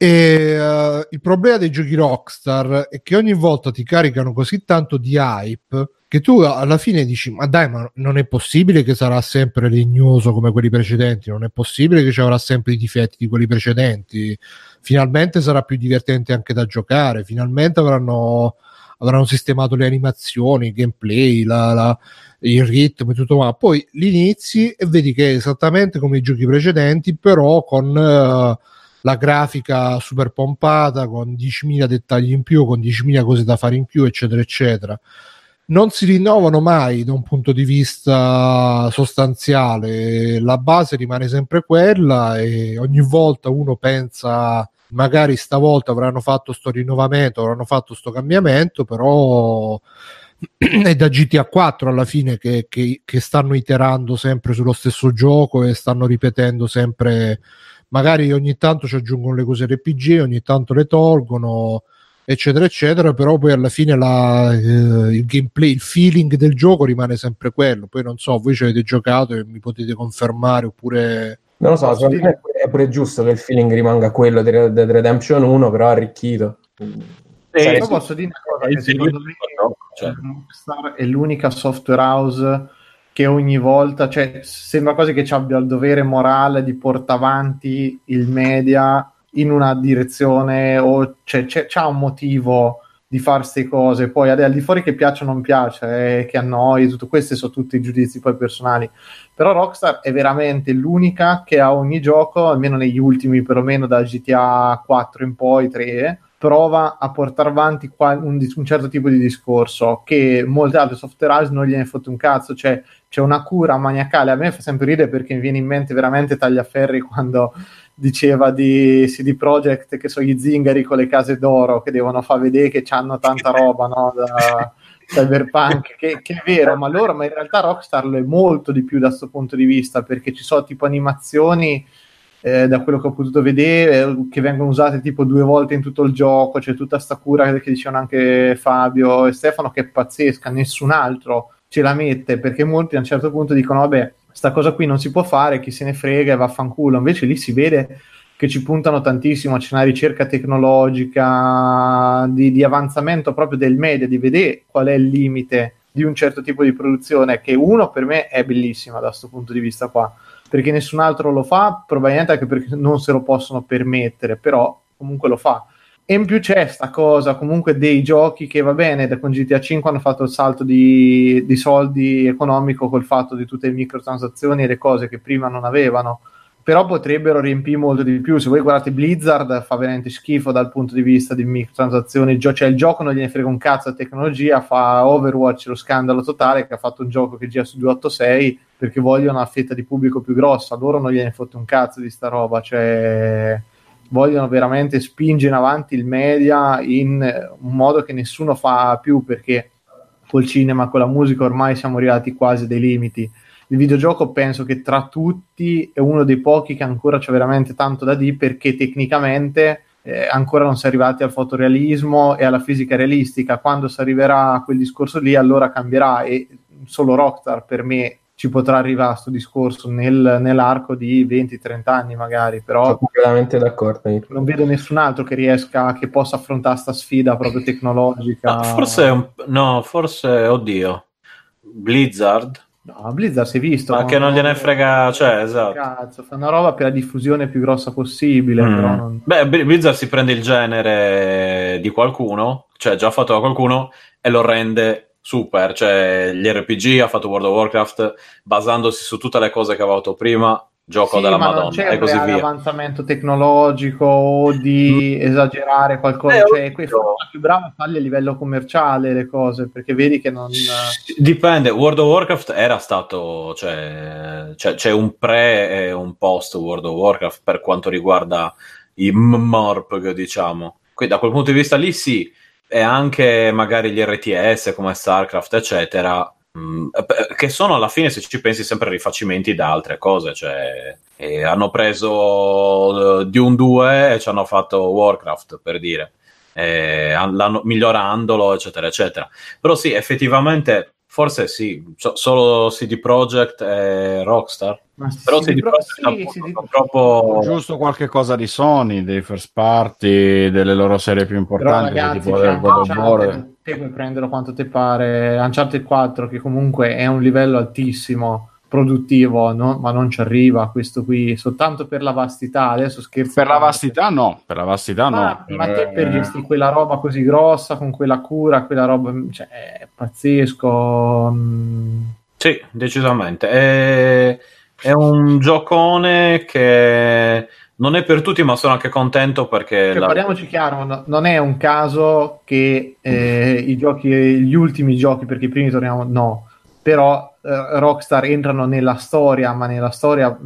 E eh, il problema dei giochi Rockstar è che ogni volta ti caricano così tanto di hype che tu alla fine dici ma dai ma non è possibile che sarà sempre legnoso come quelli precedenti non è possibile che ci avrà sempre i difetti di quelli precedenti. Finalmente sarà più divertente anche da giocare finalmente avranno, avranno sistemato le animazioni il gameplay la, la, il ritmo e tutto ma poi li inizi e vedi che è esattamente come i giochi precedenti però con eh, la grafica super pompata con 10.000 dettagli in più con 10.000 cose da fare in più eccetera eccetera. Non si rinnovano mai da un punto di vista sostanziale, la base rimane sempre quella e ogni volta uno pensa magari stavolta avranno fatto sto rinnovamento, avranno fatto sto cambiamento, però [CLEARS THROAT] è da GTA 4 alla fine che, che, che stanno iterando sempre sullo stesso gioco e stanno ripetendo sempre magari ogni tanto ci aggiungono le cose RPG, ogni tanto le tolgono eccetera eccetera però poi alla fine la, eh, il gameplay il feeling del gioco rimane sempre quello poi non so voi ci avete giocato e mi potete confermare oppure Non lo so, secondo me è pure- è pure giusto che il feeling rimanga quello di Red Dead Redemption 1, però arricchito. Sì. posso dire una cosa secondo me cioè. Rockstar è l'unica software house che ogni volta, cioè sembra quasi che ci abbia il dovere morale di portare avanti il media in una direzione o cioè, c'è, c'ha un motivo di fare queste cose, poi al di fuori che piace o non piace, eh, che annoi, tutto questi sono tutti i giudizi poi personali, però Rockstar è veramente l'unica che a ogni gioco, almeno negli ultimi perlomeno da GTA 4 in poi, 3, prova a portare avanti un, un certo tipo di discorso che molte altre software house non gliene fotte un cazzo, cioè c'è una cura maniacale, a me fa sempre ridere perché mi viene in mente veramente Tagliaferri quando diceva di CD Projekt che sono gli zingari con le case d'oro che devono far vedere che hanno tanta roba no, da [LAUGHS] cyberpunk che, che è vero ma loro ma in realtà Rockstar lo è molto di più da questo punto di vista perché ci sono tipo animazioni eh, da quello che ho potuto vedere eh, che vengono usate tipo due volte in tutto il gioco c'è tutta sta cura che dicevano anche Fabio e Stefano che è pazzesca nessun altro ce la mette perché molti a un certo punto dicono vabbè sta cosa qui non si può fare chi se ne frega e vaffanculo. Invece lì si vede che ci puntano tantissimo c'è una ricerca tecnologica di, di avanzamento proprio del media di vedere qual è il limite di un certo tipo di produzione che uno per me è bellissima da questo punto di vista qua perché nessun altro lo fa probabilmente anche perché non se lo possono permettere però comunque lo fa e in più c'è sta cosa comunque dei giochi che va bene, con GTA 5 hanno fatto il salto di, di, soldi economico col fatto di tutte le microtransazioni e le cose che prima non avevano. Però potrebbero riempire molto di più. Se voi guardate Blizzard, fa veramente schifo dal punto di vista di microtransazioni. Gio- cioè, il gioco non gliene frega un cazzo a tecnologia. Fa Overwatch lo scandalo totale che ha fatto un gioco che gira su 286 perché vogliono una fetta di pubblico più grossa. Loro non gliene fotte un cazzo di sta roba. Cioè vogliono veramente spingere in avanti il media in un modo che nessuno fa più perché col cinema, con la musica ormai siamo arrivati quasi dei limiti. Il videogioco penso che tra tutti è uno dei pochi che ancora c'è veramente tanto da dire perché tecnicamente eh, ancora non si è arrivati al fotorealismo e alla fisica realistica. Quando si arriverà a quel discorso lì allora cambierà e solo Rockstar per me ci potrà arrivare a questo discorso nel, nell'arco di 20-30 anni magari, però Sono completamente d'accordo. Non vedo nessun altro che riesca, che possa affrontare questa sfida proprio tecnologica. No, forse, un, no, forse, oddio, Blizzard. No, Blizzard si è visto. Ma che non gliene frega, cioè, esatto. Cazzo, fa una roba per la diffusione più grossa possibile. Mm. Non... Beh, Blizzard si prende il genere di qualcuno, cioè già fatto da qualcuno, e lo rende super, cioè gli RPG, ha fatto World of Warcraft basandosi su tutte le cose che aveva fatto prima, gioco sì, della ma Madonna non c'è e così via. avanzamento tecnologico o di mm. esagerare qualcosa, eh, cioè questo è più bravo a farle a livello commerciale le cose, perché vedi che non... Dipende, World of Warcraft era stato, cioè, cioè c'è un pre e un post World of Warcraft per quanto riguarda i MMORPG, diciamo. Quindi da quel punto di vista lì sì, e anche magari gli RTS come StarCraft, eccetera, mh, mm, che sono alla fine, se ci pensi, sempre rifacimenti da altre cose. Cioè, hanno preso uh, Dune 2 e ci hanno fatto Warcraft, per dire, e, migliorandolo, eccetera, eccetera. Però sì, effettivamente Forse sì, solo CD Projekt e Rockstar. Ma Però CD, CD Projekt sì, appunto, CD... troppo... Giusto qualche cosa di Sony, dei first party, delle loro serie più importanti, Però, ragazzi, tipo del God of War. Te puoi prenderlo quanto ti pare. Uncharted 4, che comunque è un livello altissimo produttivo, no? ma non ci arriva questo qui soltanto per la vastità. Adesso scherzo. Per la vastità, no, per la vastità, ma, no. Ma te per gestire quella roba così grossa, con quella cura, quella roba, cioè, è pazzesco. Mm. Sì, decisamente. È, è un giocone che non è per tutti, ma sono anche contento perché. Cioè, la... Parliamoci chiaro, no, non è un caso che eh, i giochi, gli ultimi giochi, perché i primi torniamo, no, però eh, Rockstar entrano nella storia, ma nella storia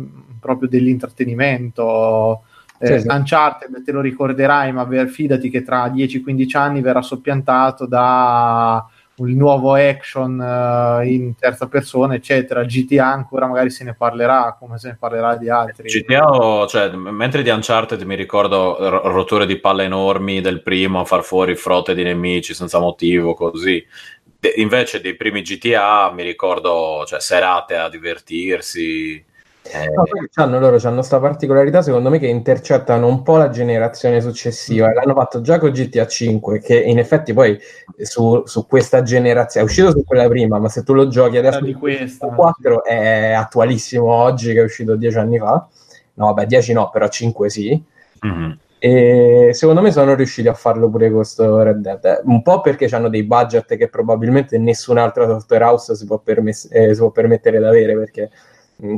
proprio dell'intrattenimento. Eh, sì, sì. Uncharted te lo ricorderai, ma fidati che tra 10-15 anni verrà soppiantato da un nuovo action uh, in terza persona, eccetera. GTA ancora magari se ne parlerà come se ne parlerà di altri. GTA, cioè, mentre di Uncharted mi ricordo r- rotture di palle enormi del primo, far fuori frotte di nemici senza motivo, così. De- invece dei primi GTA mi ricordo cioè, serate a divertirsi. Eh... No, hanno, loro hanno questa particolarità secondo me che intercettano un po' la generazione successiva mm. l'hanno fatto già con GTA 5 che in effetti poi su, su, questa generazione è uscito su quella prima ma se tu lo giochi adesso di questa 4 è attualissimo oggi che è uscito dieci anni fa no vabbè 10 no però 5 sì mm-hmm. E secondo me sono riusciti a farlo pure con questo Red Dead. Un po' perché hanno dei budget che probabilmente nessun'altra software house si può, permess- eh, si può permettere di avere. Perché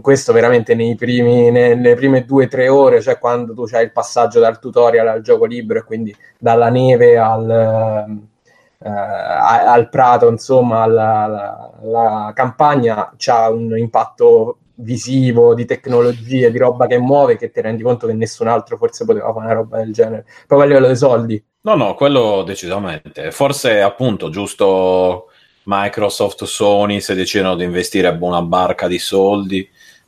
questo veramente nei primi, nelle prime due o tre ore, cioè quando tu hai il passaggio dal tutorial al gioco libero e quindi dalla neve al, uh, al prato, insomma, alla, alla, alla campagna, c'ha un impatto visivo, di tecnologie, di roba che muove, che ti rendi conto che nessun altro forse poteva fare una roba del genere, proprio a livello dei soldi. No, no, quello decisamente. Forse appunto giusto Microsoft, Sony, se decidono di investire una barca di soldi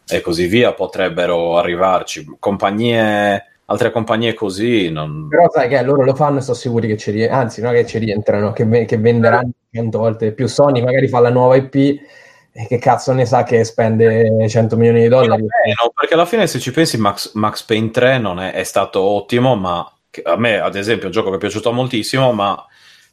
e così via, potrebbero arrivarci. Compagnie altre compagnie così non... però sai che loro lo fanno e sono sicuri che ci rientrano anzi non che ci rientrano che, che venderanno 100 volte più Sony magari fa la nuova IP e che cazzo ne sa che spende 100 milioni di dollari? No, perché alla fine se ci pensi Max, Max Payne 3 non è, è, stato ottimo, ma a me ad esempio è un gioco che è piaciuto moltissimo, ma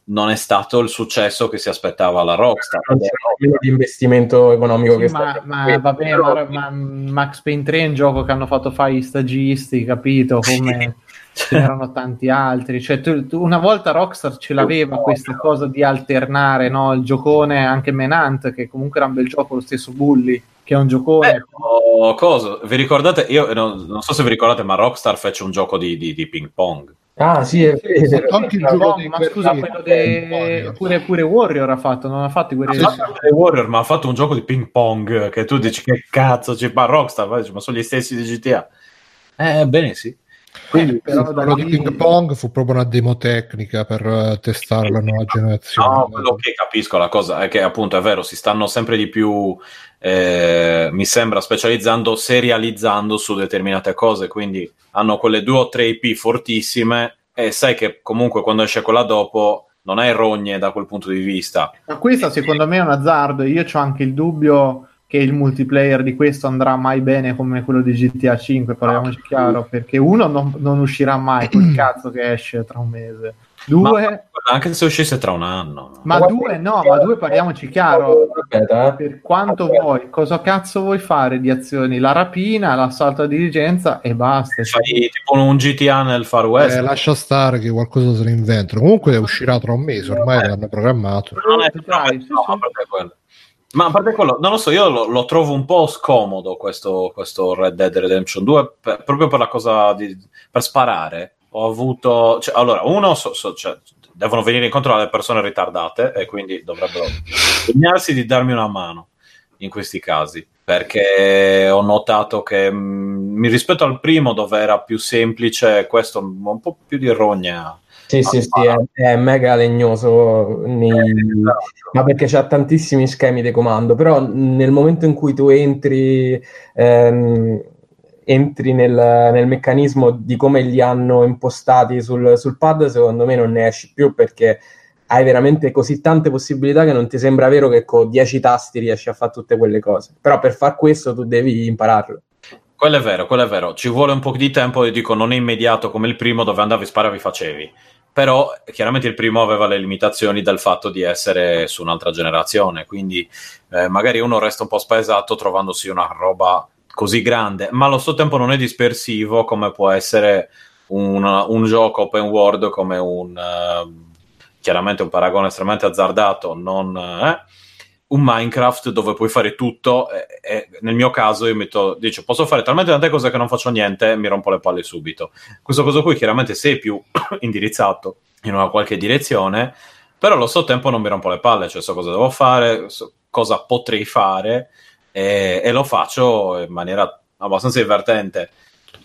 non è stato il successo che si aspettava la Rockstar. Non c'è meno di investimento economico che Sì, ma, sta ma vabbè, ma, ma Max Payne 3 è un gioco che hanno fatto fare gli stagisti, capito? Come ce n'erano tanti altri. Cioè, tu- tu- una volta Rockstar ce l'aveva questa cosa di alternare no? il giocone anche Menant, che comunque era un bel gioco, lo stesso Bully, che è un giocone. Eh, oh, cosa? Vi ricordate? Io non, non so se vi ricordate, ma Rockstar fece un gioco di, di- di ping pong. Ah, sì, è Sì, vero. anche il Ma gioco dei ma scusa, sì, quello de... pong. pure, pure Warrior ha fatto, non ha fatto quelli fatto anche Warrior, ma ha fatto un gioco di ping pong che tu dici che cazzo, ci ma Rockstar, ma sono gli stessi di GTA. Eh, bene, sì. Quindi, però da quello di ping pong fu proprio una demo tecnica per eh, testare la nuova generazione. No, quello che capisco la cosa è che appunto è vero, si stanno sempre di più, eh, mi sembra, specializzando, serializzando su determinate cose, quindi hanno quelle due o tre IP fortissime e sai che comunque quando esce quella dopo non hai rogne da quel punto di vista. Ma questa secondo me è un azzardo. Io ho anche il dubbio che il multiplayer di questo andrà mai bene come quello di GTA 5, parliamoci chiaro, perché uno non, non uscirà mai col [CLEARS THROAT] cazzo che esce tra un mese. Due, Ma anche se uscisse tra un anno. ma, due no, ma due parliamoci chiaro. Eh. Per quanto vuoi, cosa cazzo vuoi fare di azioni? La rapina, l'assalto a diligenza e basta. Fai tipo un GTA nel Far West. Eh, lascia stare che qualcosa se ne inventano. Comunque uscirà tra un mese, ormai l'hanno programmato. non è sì, no, sì. a parte quello. Ma a parte quello, non lo so, io lo, lo trovo un po' scomodo questo, questo Red Dead Redemption 2, per- proprio per la cosa di, per sparare. Ho avuto, cioè, allora, uno, so- so- cioè, devono venire incontro alle persone ritardate e quindi dovrebbero impegnarsi di darmi una mano in questi casi, perché ho notato che mh, mi rispetto al primo dove era più semplice, questo un po' più di rogna. Sì, sì, sì, è, è mega legnoso, nei- ma perché c'ha tantissimi schemi di comando, però nel momento in cui tu entri, ehm, entri nel, nel meccanismo di come li hanno impostati sul, sul pad, secondo me non ne esci più perché hai veramente così tante possibilità che non ti sembra vero che con 10 tasti riesci a fare tutte quelle cose. Però per far questo tu devi impararlo. Quello è vero, quello è vero. Ci vuole un po' di tempo, e dico, non è immediato come il primo dove andavi, sparavi, facevi. Però chiaramente il primo aveva le limitazioni del fatto di essere su un'altra generazione, quindi eh, magari uno resta un po' spaesato trovandosi una roba così grande, ma allo stesso tempo non è dispersivo come può essere un, un gioco open world come un... eh, chiaramente un paragone estremamente azzardato, non... eh, un Minecraft dove puoi fare tutto e, e nel mio caso io metto, dice posso fare talmente tante cose che non faccio niente e mi rompo le palle subito. Questo cosa qui chiaramente sei più [COUGHS] indirizzato in una qualche direzione però allo stesso tempo non mi rompo le palle cioè so cosa devo fare so cosa potrei fare e, e lo faccio in maniera abbastanza divertente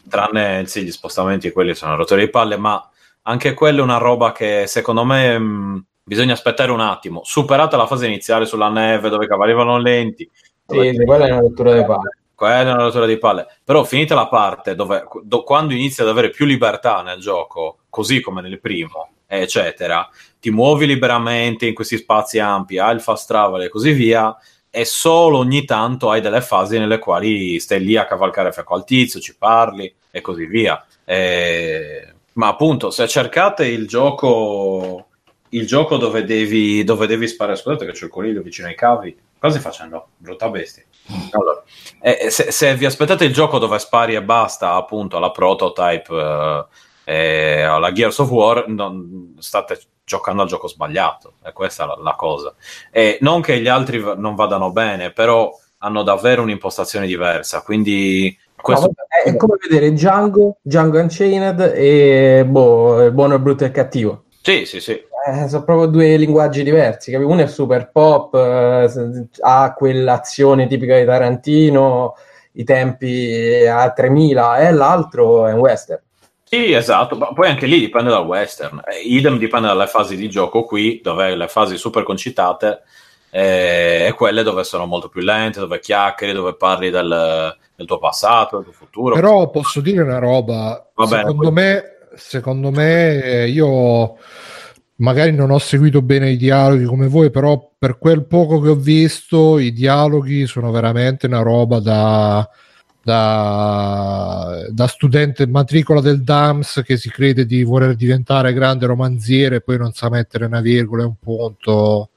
tranne sì, gli spostamenti quelli sono rottori di palle ma anche quella è una roba che secondo me mh, bisogna aspettare un attimo. Superata la fase iniziale sulla neve dove vanno lenti, Sì, sì, quella è una rottura di palle. quella è una rottura di palle. Però finita la parte dove do- quando inizi ad avere più libertà nel gioco, così come nel primo, eccetera, ti muovi liberamente in questi spazi ampi, hai il fast travel e così via. E solo ogni tanto hai delle fasi nelle quali stai lì a cavalcare fianco al tizio, ci parli e così via. E- Ma appunto, se cercate il gioco, il gioco dove devi, dove devi sparare, scusate che c'è il coniglio vicino ai cavi, cosa stai facendo? Brutta bestia. Allora, eh, se, se vi aspettate il gioco dove spari e basta, appunto, alla prototype eh, e alla Gears of War, non, state giocando al gioco sbagliato. E questa è la, la cosa. E non che gli altri v- non vadano bene, però hanno davvero un'impostazione diversa. Quindi questo è come vedere Django, Django Unchained e boh, buono, brutto e cattivo. Sì, sì, sì. Eh, sono proprio due linguaggi diversi. capi? Uno è super pop, eh, ha quell'azione tipica di Tarantino, i tempi a 3000, e l'altro è un western. Sì, esatto, ma poi anche lì dipende dal western. Eh, idem dipende dalle fasi di gioco qui, dove hai le fasi super concitate eh, e quelle dove sono molto più lente, dove chiacchieri, dove parli del, del tuo passato, del tuo futuro. Però posso dire una roba, Va bene, secondo, poi- me, secondo me eh, io magari non ho seguito bene i dialoghi come voi, però per quel poco che ho visto i dialoghi sono veramente una roba da, da, da studente matricola del DAMS che si crede di voler diventare grande romanziere e poi non sa mettere una virgola e un punto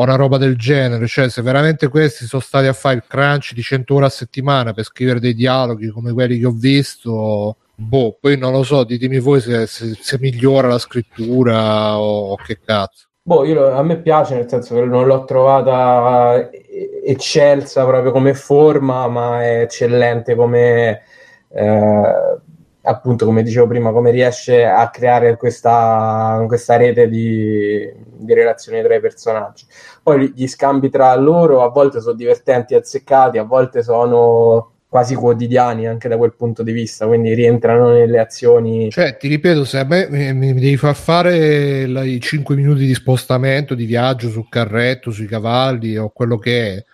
o una roba del genere. Cioè, se veramente questi sono stati a fare il crunch di 100 ore a settimana per scrivere dei dialoghi come quelli che ho visto, boh, poi non lo so, ditemi voi se, se, se migliora la scrittura o, o che cazzo. Boh, io, a me piace nel senso che non l'ho trovata eh, eccelsa proprio come forma, ma è eccellente come, eh, appunto, come dicevo prima, come riesce a creare questa, questa rete di, di, relazioni tra i personaggi. Poi gli scambi tra loro a volte sono divertenti e azzeccati, a volte sono quasi quotidiani anche da quel punto di vista, quindi rientrano nelle azioni. Cioè, ti ripeto, se a me mi, mi devi far fare la, i 5 minuti di spostamento, di viaggio sul carretto, sui cavalli o quello che è,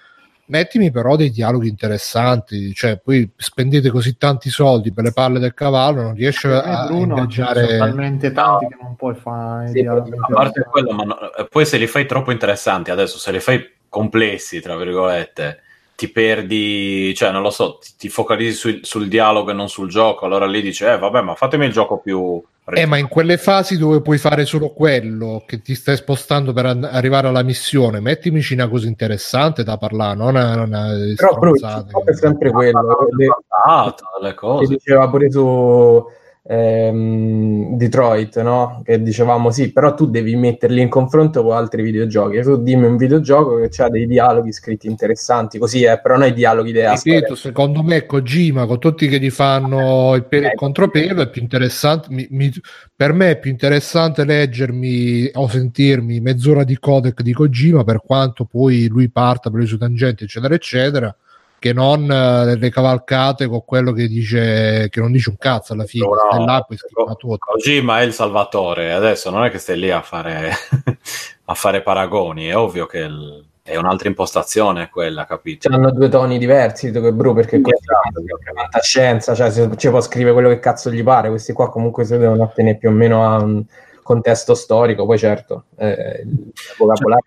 mettimi però dei dialoghi interessanti, cioè poi spendete così tanti soldi per le palle del cavallo, non riesce Eh, a Bruno, ingaggiare... sono talmente tanti che non puoi fare Sì, dialoghi. A parte quello, ma no- eh, poi se li fai troppo interessanti adesso, se li fai complessi, tra virgolette, ti perdi, cioè non lo so, ti, ti focalizzi sul, sul dialogo e non sul gioco, allora lì dici, eh vabbè, ma fatemi il gioco più... Eh, ma in quelle fasi dove puoi fare solo quello che ti stai spostando per an- arrivare alla missione, mettimici una cosa interessante da parlare, non una, una Però il stronzate. gioco è sempre quello. Le- Ah, le che cose. diceva pure su ehm, Detroit, no? Che dicevamo sì, però tu devi metterli in confronto con altri videogiochi. Tu dimmi un videogioco che ha dei dialoghi scritti interessanti, così è, però non i dialoghi della Ripeto, secondo me Kojima con tutti che gli fanno il, per- il contropelo è più interessante mi- mi- per me è più interessante leggermi o sentirmi mezz'ora di codec di Kojima per quanto poi lui parta per le sue tangenti eccetera eccetera che non eh, le cavalcate con quello che dice che non dice un cazzo alla fine No, Co- tutto Kojima è il salvatore, adesso non è che stai lì a fare, [LAUGHS] a fare paragoni, è ovvio che il- è un'altra impostazione quella, capito? Hanno due toni diversi, e Bru, perché questo Esatto, è fantascienza, cioè se ci può scrivere quello che cazzo gli pare, questi qua comunque si devono attenere più o meno a un contesto storico, poi certo, eh, il vocabolario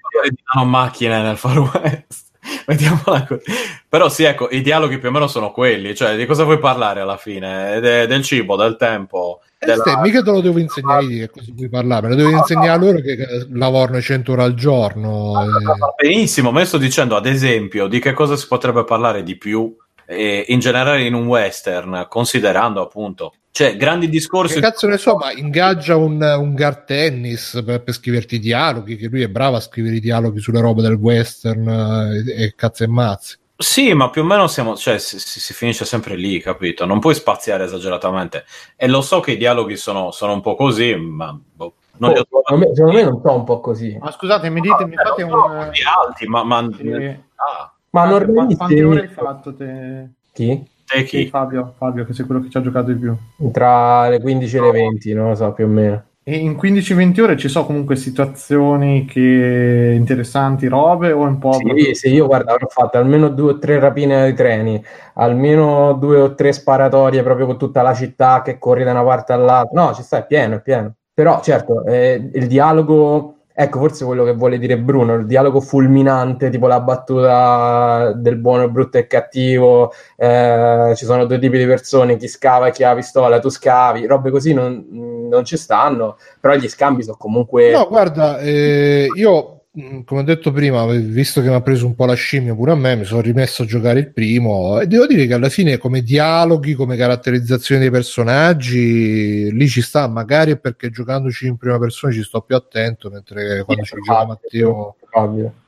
Cioè, macchine nel Far West. [LAUGHS] Mettiamola così. Però sì, ecco, i dialoghi più o meno sono quelli, cioè di cosa vuoi parlare alla fine? De- del cibo, del tempo, Eh, della- Ste, mica te lo devo insegnare io che cosa puoi parlare, me lo devo insegnare a loro che lavorano 100 ore al giorno. eh. Va benissimo, ma io sto dicendo ad esempio di che cosa si potrebbe parlare di più eh, in generale in un western, considerando appunto, cioè grandi discorsi. Che cazzo ne so, ma ingaggia un, un Gar Tennis per, per scriverti i dialoghi, che lui è bravo a scrivere i dialoghi sulle robe del western eh, e, e cazzo e mazzi. Sì, ma più o meno siamo, cioè, si, si- si finisce sempre lì, capito? Non puoi spaziare esageratamente. E lo so che i dialoghi sono, sono un po' così, ma boh, non li ho Oh, secondo, me, secondo me non so un po' così. Ma scusate, mi dite, mi fate non sono un... alti, ma, ma- sì. ah, Ma non Quante- quante ore hai fatto te? chi? te Sì, chi? Fabio, Fabio, che sei quello che ci ha giocato di più. Tra le 15 e le 20, non lo so, più o meno. E in 15-20 ore ci sono comunque situazioni che... interessanti, robe o un po'... Sì, sì, io guarda, avrò fatto almeno due o tre rapine ai treni, almeno due o tre sparatorie proprio con tutta la città che corri da una parte all'altra. No, ci sta, è pieno, è pieno. Però certo, eh, il dialogo, ecco forse quello che vuole dire Bruno, il dialogo fulminante, tipo la battuta del buono, brutto e cattivo, eh, ci sono due tipi di persone, chi scava e chi ha la pistola, tu scavi, robe così non, non ci stanno, però gli scambi sono comunque... No, guarda, eh, io come ho detto prima, visto che mi ha preso un po' la scimmia pure a me, mi sono rimesso a giocare il primo e devo dire che alla fine come dialoghi, come caratterizzazione dei personaggi, lì ci sta, magari è perché giocandoci in prima persona ci sto più attento, mentre quando ci gioca Matteo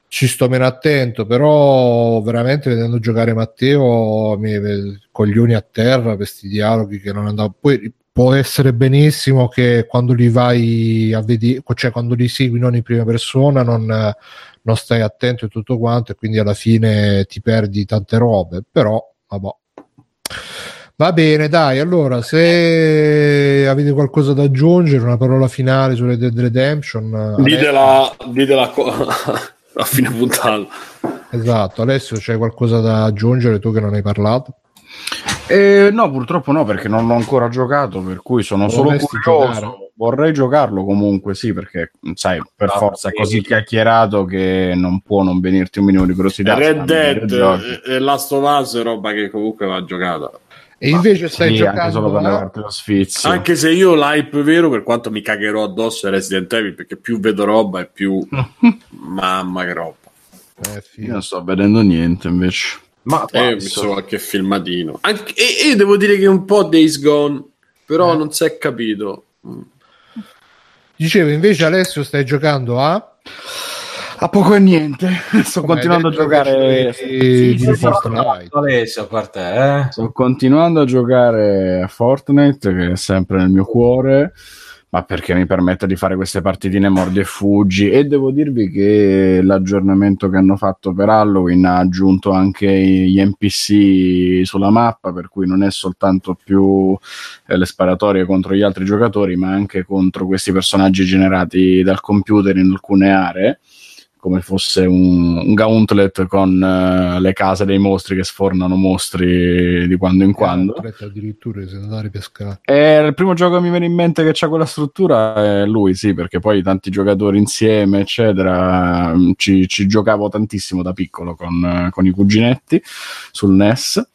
ci sto meno attento, però veramente vedendo giocare Matteo mi mi- coglioni a terra per questi dialoghi che non andavo. Poi può essere benissimo che quando li vai a vedere, cioè quando li segui non in prima persona, non, non stai attento e tutto quanto, e quindi alla fine ti perdi tante robe. Però, vabbè. Va bene, dai. Allora, se avete qualcosa da aggiungere, una parola finale su Red Dead Redemption, Ditela, ditela co- [LAUGHS] a fine puntata. Esatto, Alessio, c'è qualcosa da aggiungere tu che non hai parlato? Eh, no, purtroppo no, perché non l'ho ancora giocato, per cui sono solo Vorresti curioso. giocare? Vorrei giocarlo comunque, sì, perché sai, per Ah, forza è sì. così chiacchierato che non può non venirti un minimo di curiosità. Red Dead e e Last of Us è roba che comunque va giocata. E invece stai Sì, anche giocando solo per a- levarti lo sfizio. Anche se io l'hype vero, per quanto mi cagherò addosso a Resident Evil, perché più vedo roba e più [LAUGHS] mamma che roba. Eh, Io non sto vedendo niente invece. Ma E ho visto qualche filmatino. Anche- e, e devo dire che un po' Days Gone, però Eh. non si è capito. Mm. Dicevo, invece Alessio stai giocando a... A poco e niente. Sto Come continuando a giocare. di, di Fortnite. Alessio, a parte, eh? Sto continuando a giocare a Fortnite, che è sempre nel mio cuore, ma perché mi permette di fare queste partitine mordi e fuggi. E devo dirvi che l'aggiornamento che hanno fatto per Halloween ha aggiunto anche gli NPC sulla mappa, per cui non è soltanto più eh, le sparatorie contro gli altri giocatori, ma anche contro questi personaggi generati dal computer in alcune aree come fosse un, un gauntlet con eh, le case dei mostri che sfornano mostri di quando in quando. Eh, addirittura siete andati a pescare. E il primo gioco che mi viene in mente che ha quella struttura è lui, sì, perché poi tanti giocatori insieme, eccetera. Ci, ci giocavo tantissimo da piccolo con, eh, con i cuginetti sul NES.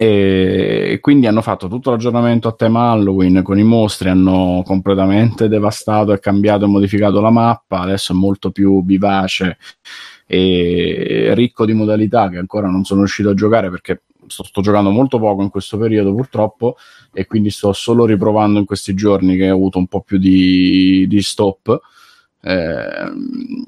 E quindi hanno fatto tutto l'aggiornamento a tema Halloween con i mostri, hanno completamente devastato e cambiato e modificato la mappa. Adesso è molto più vivace e ricco di modalità che ancora non sono riuscito a giocare perché sto, sto giocando molto poco in questo periodo purtroppo e quindi sto solo riprovando in questi giorni che ho avuto un po' più di, di stop. Ehm,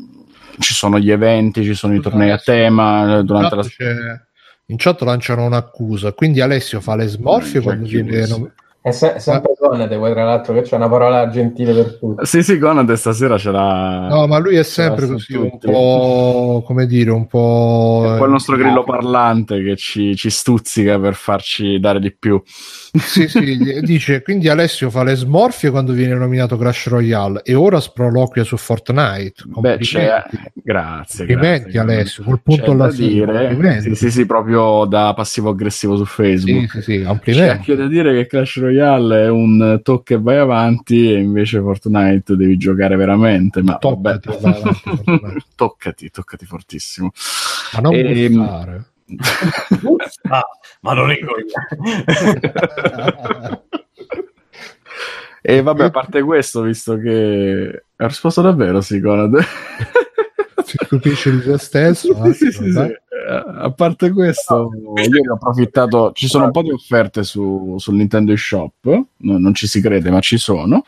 ci sono gli eventi, ci sono i tornei a tema eh, durante la In chat c'è- In chat lanciano un'accusa, quindi Alessio fa le smorfie quando viene... nom- È se- sempre Conate, poi tra l'altro che c'è una parola gentile per tutti. Sì, sì, Conad stasera ce l'ha. No, ma lui è sempre così, un po' come dire, un po'. È poi il nostro grillo parlante che ci, ci stuzzica per farci dare di più. Sì, sì, [LAUGHS] dice quindi Alessio fa le smorfie quando viene nominato Crash Royale e ora sproloquia su Fortnite. Beh, c'è... Complimenti. Grazie. Complimenti, grazie. Alessio, col punto C'è alla da fine. Sì, sì, sì, proprio da passivo-aggressivo su Sì, Facebook. sì, sì, C'è complimenti. anche da dire che Clash Royale è un tocca e vai avanti e invece Fortnite devi giocare veramente. Ma vabbè. Toccati, avanti, [LAUGHS] toccati, toccati fortissimo. Ma non Ehm, buffare. Ah, ma non dico [LAUGHS] E vabbè, a parte questo, visto che ha risposto davvero, sì, Conad. si stupisce di se stesso. [LAUGHS] eh, Sì, sì, sì, vabbè. sì. Eh, A parte questo, ieri ho approfittato. Ci sono un po' di offerte su, sul Nintendo eShop, no- non ci si crede, ma ci sono.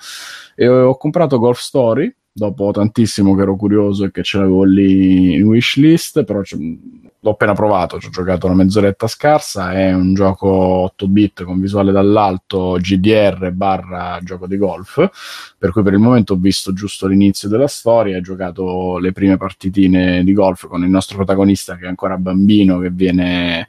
E ho comprato Golf Story dopo tantissimo che ero curioso e che ce l'avevo lì in wishlist. Però l'ho appena provato, ci ho giocato una mezz'oretta scarsa. È un gioco 8 bit con visuale dall'alto, GDR barra gioco di golf. Per cui per il momento ho visto giusto l'inizio della storia, ho giocato le prime partitine di golf con il nostro protagonista che è ancora bambino, che viene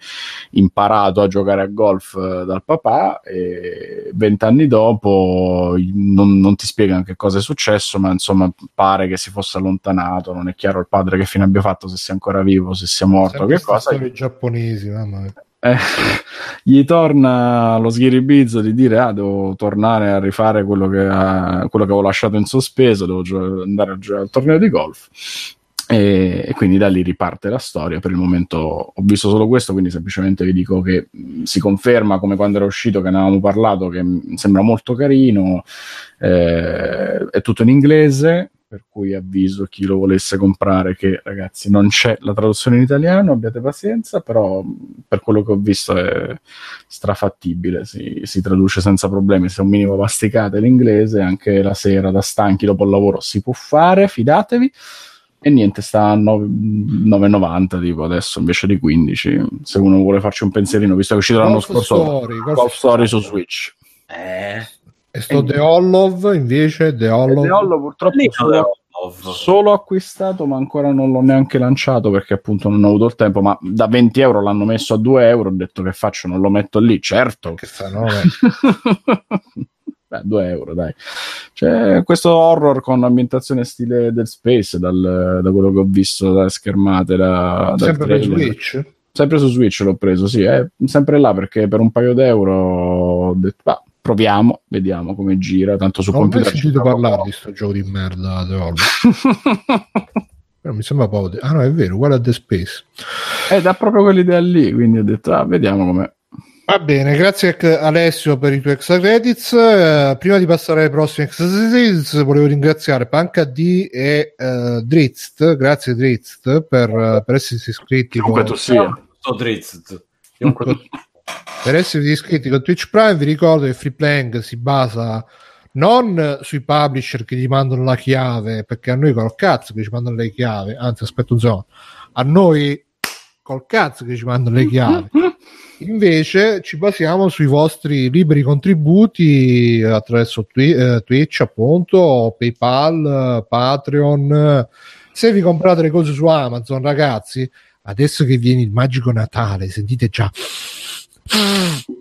imparato a giocare a golf eh, dal papà e vent'anni dopo non, non ti spiegano che cosa è successo, ma insomma pare che si fosse allontanato, non è chiaro il padre che fine abbia fatto, se sia ancora vivo, se sia morto, Sempre che cosa. storie giapponesi, mamma mia. Eh, [LAUGHS] gli torna lo sghiribizzo di dire ah devo tornare a rifare quello che, ha- quello che avevo lasciato in sospeso devo gio- andare a giocare al torneo di golf e, e quindi da lì riparte la storia per il momento ho visto solo questo quindi semplicemente vi dico che si conferma come quando era uscito che ne avevamo parlato che sembra molto carino eh, è tutto in inglese per cui avviso chi lo volesse comprare che ragazzi non c'è la traduzione in italiano, abbiate pazienza, però per quello che ho visto è strafattibile, si, si traduce senza problemi, se un minimo masticate l'inglese, anche la sera da stanchi dopo il lavoro si può fare, fidatevi. E niente, sta a 9 9,90 tipo adesso invece di 15. Se uno vuole farci un pensierino, visto che è uscito l'anno scorso, Story, Golf Golf Story su Switch. Eh, E sto The Hollov invece, The Hollov. E Neollo purtroppo solo, solo acquistato, ma ancora non l'ho neanche lanciato perché appunto non ho avuto il tempo. Ma da 20 euro l'hanno messo a 2 euro. Ho detto che faccio, non lo metto lì, certo. Che fenomeno. [LAUGHS] Beh, 2 euro, dai. C'è questo horror con ambientazione stile del space, dal- da quello che ho visto dalle schermate. Da, Sempre per. Switch? Sempre su Switch l'ho preso, sì, è sempre là perché per un paio d'euro ho detto, "Bah, proviamo, vediamo come gira, tanto su Non ho computer ci sentito parlare di sto gioco di merda Devolver. [LAUGHS] Però mi sembra poco. Ah no, è vero, uguale a The Space. Ed dà proprio quell'idea lì, quindi ho detto, ah, vediamo com'è. Va bene, grazie Alessio per i tuoi extra credits. Eh, prima di passare ai prossimi extra credits, volevo ringraziare PankD e eh, Drizzt. Grazie Drizzt per, eh, per essersi iscritti Comunque con, tu sia. Sto drizzt. Chiunque- per esservi iscritti con Twitch Prime. Vi ricordo che Free Playing si basa non sui publisher che gli mandano la chiave, perché a noi col cazzo che ci mandano le chiavi, anzi, aspetta un secondo, a noi col cazzo che ci mandano le chiavi. [LAUGHS] Invece ci basiamo sui vostri liberi contributi attraverso Twi- eh, Twitch, appunto, PayPal, Patreon. Se vi comprate le cose su Amazon, ragazzi, adesso che viene il magico Natale, sentite già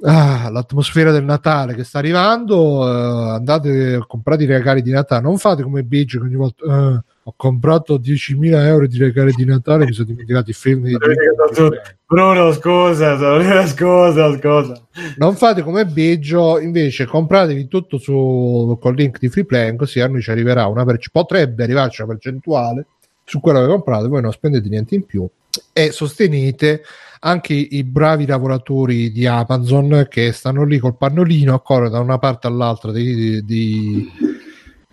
ah, l'atmosfera del Natale che sta arrivando. eh, andate, comprate i regali di Natale. Non fate come Biggio che ogni volta. eh, ho comprato 10.000 euro di regali di Natale. Mi sono dimenticato il film di Bruno, scusa, scusa, scusa. non fate come Biggio, invece compratevi tutto su, col link di Freeplay, così a noi ci arriverà una percentuale, potrebbe arrivarci una percentuale su quello che comprate, voi non spendete niente in più e sostenete anche i, i bravi lavoratori di Amazon che stanno lì col pannolino a correre da una parte all'altra dei, dei,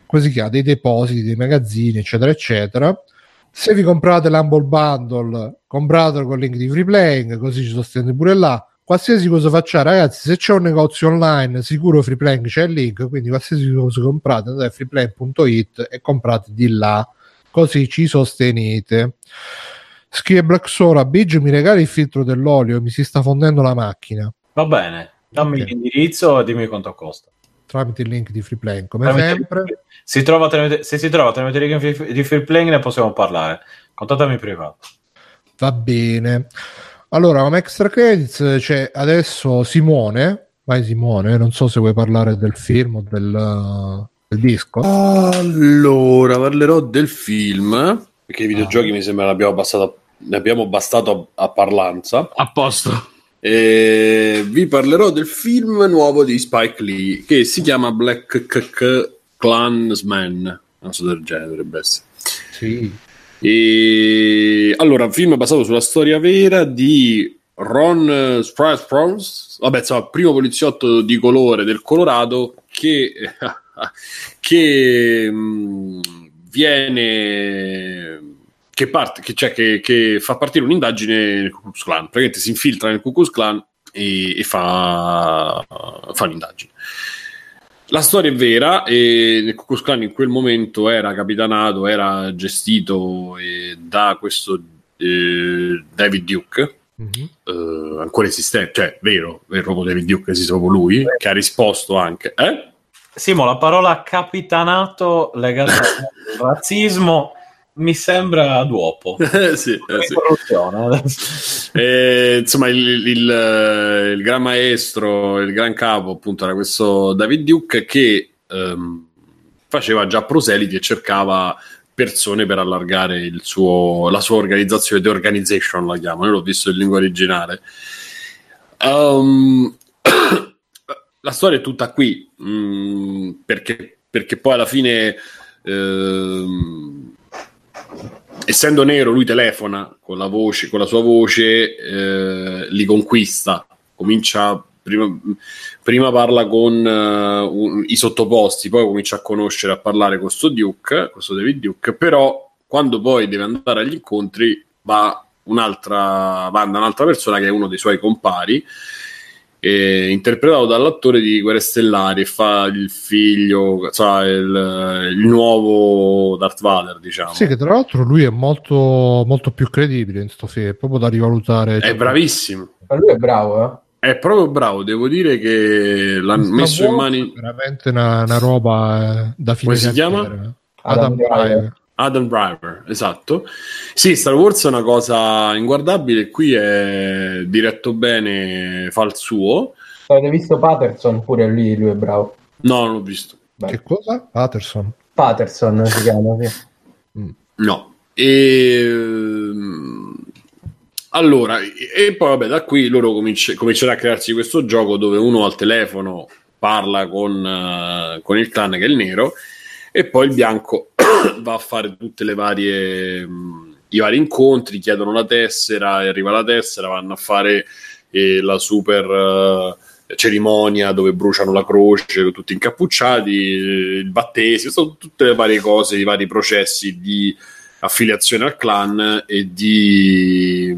come si chiama, dei depositi, dei magazzini, eccetera, eccetera. Se vi comprate l'Humble Bundle, compratelo con il link di Freeplaying, così ci sostenete pure là. Qualsiasi cosa facciate, ragazzi, se c'è un negozio online, sicuro Freeplaying c'è il link, quindi qualsiasi cosa comprate, andate a freeplaying.it e comprate di là, così ci sostenete. Scrive Black Sora, Biggio mi regali il filtro dell'olio, mi si sta fondendo la macchina. Va bene, dammi Ok. l'indirizzo e dimmi quanto costa. Tramite il link di Freeplaying, come Tramite- sempre. Si trova tramite- se si trova tramite il link di Free Playing ne possiamo parlare. Contattami in privato. Va bene. Allora, come extra credits c'è adesso Simone. Vai Simone, non so se vuoi parlare del film o del, del disco. Allora, parlerò del film, perché i videogiochi Ah. mi sembra ne abbiamo, passato, ne abbiamo bastato a, a parlanza. A posto. E vi parlerò del film nuovo di Spike Lee che si chiama Black K- Klansman. Non so del genere dovrebbe essere. Sì. E allora, un film basato sulla storia vera di Ron Prons, vabbè, insomma, primo poliziotto di colore del Colorado che, [LAUGHS] che mh, viene che parte, che, cioè, che, che fa partire un'indagine nel Ku Klux Klan, praticamente si infiltra nel Ku Klux Klan e, e fa, fa un'indagine. La storia è vera e nel Ku Klux Klan in quel momento era capitanato, era gestito eh, da questo eh, David Duke, Mhm. eh, ancora esistente, cioè vero, vero proprio David Duke esiste proprio lui, che ha risposto anche. Eh? Simo, la parola capitanato legata al razzismo mi sembra d'uopo. [LAUGHS] Sì, eh, sì. Eh, insomma, il, il, eh, il gran maestro, il gran capo, appunto, era questo David Duke che ehm, faceva già proseliti e cercava persone per allargare il suo, la sua organizzazione, The Organization la chiamo, io l'ho visto in lingua originale. Um, [COUGHS] la storia è tutta qui, mm, perché, perché poi alla fine... ehm, essendo nero, lui telefona con la voce, con la sua voce, eh, li conquista. Comincia prima, prima parla con eh, un- i sottoposti, poi comincia a conoscere, a parlare con questo Duke, questo David Duke, però quando poi deve andare agli incontri va un'altra, va un'altra persona che è uno dei suoi compari eh, interpretato dall'attore di Guerre Stellari e fa il figlio, insomma, il, il nuovo Darth Vader, diciamo. Sì, che tra l'altro lui è molto, molto più credibile in sto film, è proprio da rivalutare. È bravissimo. Ma lui è bravo, eh? È proprio bravo, devo dire che l'hanno Star messo in mani è veramente una, una roba eh, da fine Come si chiama? carriera. Adam Adam Driver. Adam Driver, esatto. Sì, Star Wars è una cosa inguardabile, qui è diretto bene, fa il suo. Avete visto Patterson? Pure lì lui è bravo. No, non l'ho visto. Beh, Che cosa? Patterson. Patterson si chiama, sì. No. E, ehm, allora, e poi vabbè, da qui loro cominci- comincerà a crearsi questo gioco dove uno al telefono parla con, uh, con il clan che è il nero e poi il bianco [COUGHS] va a fare tutte le varie mh, i vari incontri, chiedono la tessera, e arriva la tessera, vanno a fare eh, la super uh, cerimonia dove bruciano la croce, tutti incappucciati, eh, il battesimo, sono tutte le varie cose, i vari processi di affiliazione al clan e di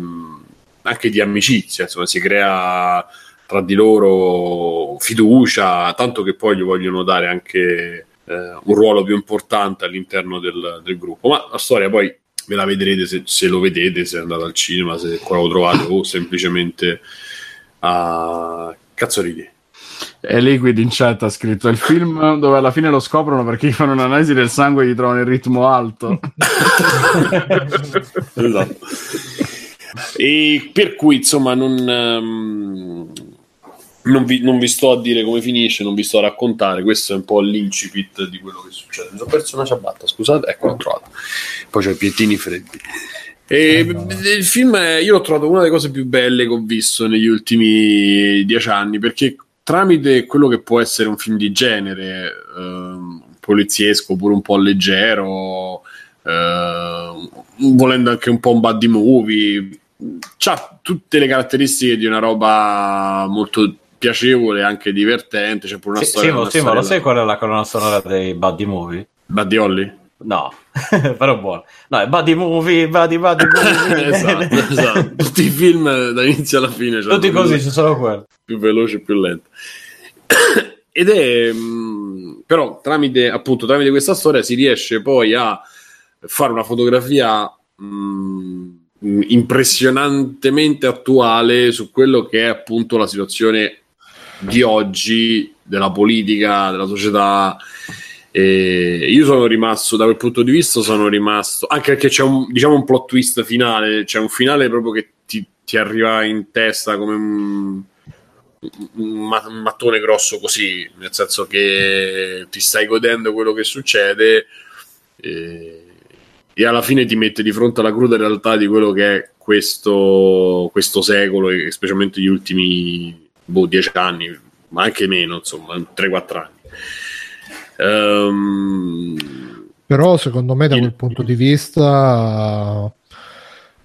anche di amicizia, insomma, si crea tra di loro fiducia, tanto che poi gli vogliono dare anche eh, un ruolo più importante all'interno del, del, gruppo. Ma la storia poi ve la vedrete se, se lo vedete, se andate al cinema, se qua lo trovate o semplicemente a cazzo ridi. E Liquid in chat ha scritto il film dove alla fine lo scoprono perché gli fanno un'analisi del sangue e gli trovano il ritmo alto. [LAUGHS] esatto. E per cui insomma non, um, non, vi, non, vi, sto a dire come finisce, non vi sto a raccontare, questo è un po' l'incipit di quello che succede. Mi sono perso una ciabatta, scusate, ecco l'ho trovata. Poi i piettini freddi. E eh il film è, io l'ho trovato una delle cose più belle che ho visto negli ultimi dieci anni perché tramite quello che può essere un film di genere, eh, poliziesco, pure un po' leggero, eh, volendo anche un po' un buddy movie, ha tutte le caratteristiche di una roba molto piacevole, anche divertente. C'è pure una sì, storia. Simo, Simo, storia lo sai qual è la colonna sonora dei buddy movie? Buddy Holly? No, [LAUGHS] però buono. No, è buddy movie, buddy, buddy [LAUGHS] movie. esatto, esatto. [LAUGHS] Tutti i film dall'inizio alla fine. Tutti così, c'è solo quello. Più veloce e più lento. [COUGHS] Ed è... Però tramite, appunto, tramite questa storia si riesce poi a fare una fotografia mh, impressionantemente attuale su quello che è appunto la situazione di oggi della politica, della società e io sono rimasto, da quel punto di vista, sono rimasto anche perché c'è un, diciamo, un plot twist finale, c'è un finale proprio che ti, ti arriva in testa come un, un, mattone grosso così, nel senso che ti stai godendo quello che succede e, e alla fine ti mette di fronte alla cruda realtà di quello che è questo, questo secolo e specialmente gli ultimi boh, dieci anni, ma anche meno, insomma, 3-4 anni. Um, Però secondo me da quel punto di vista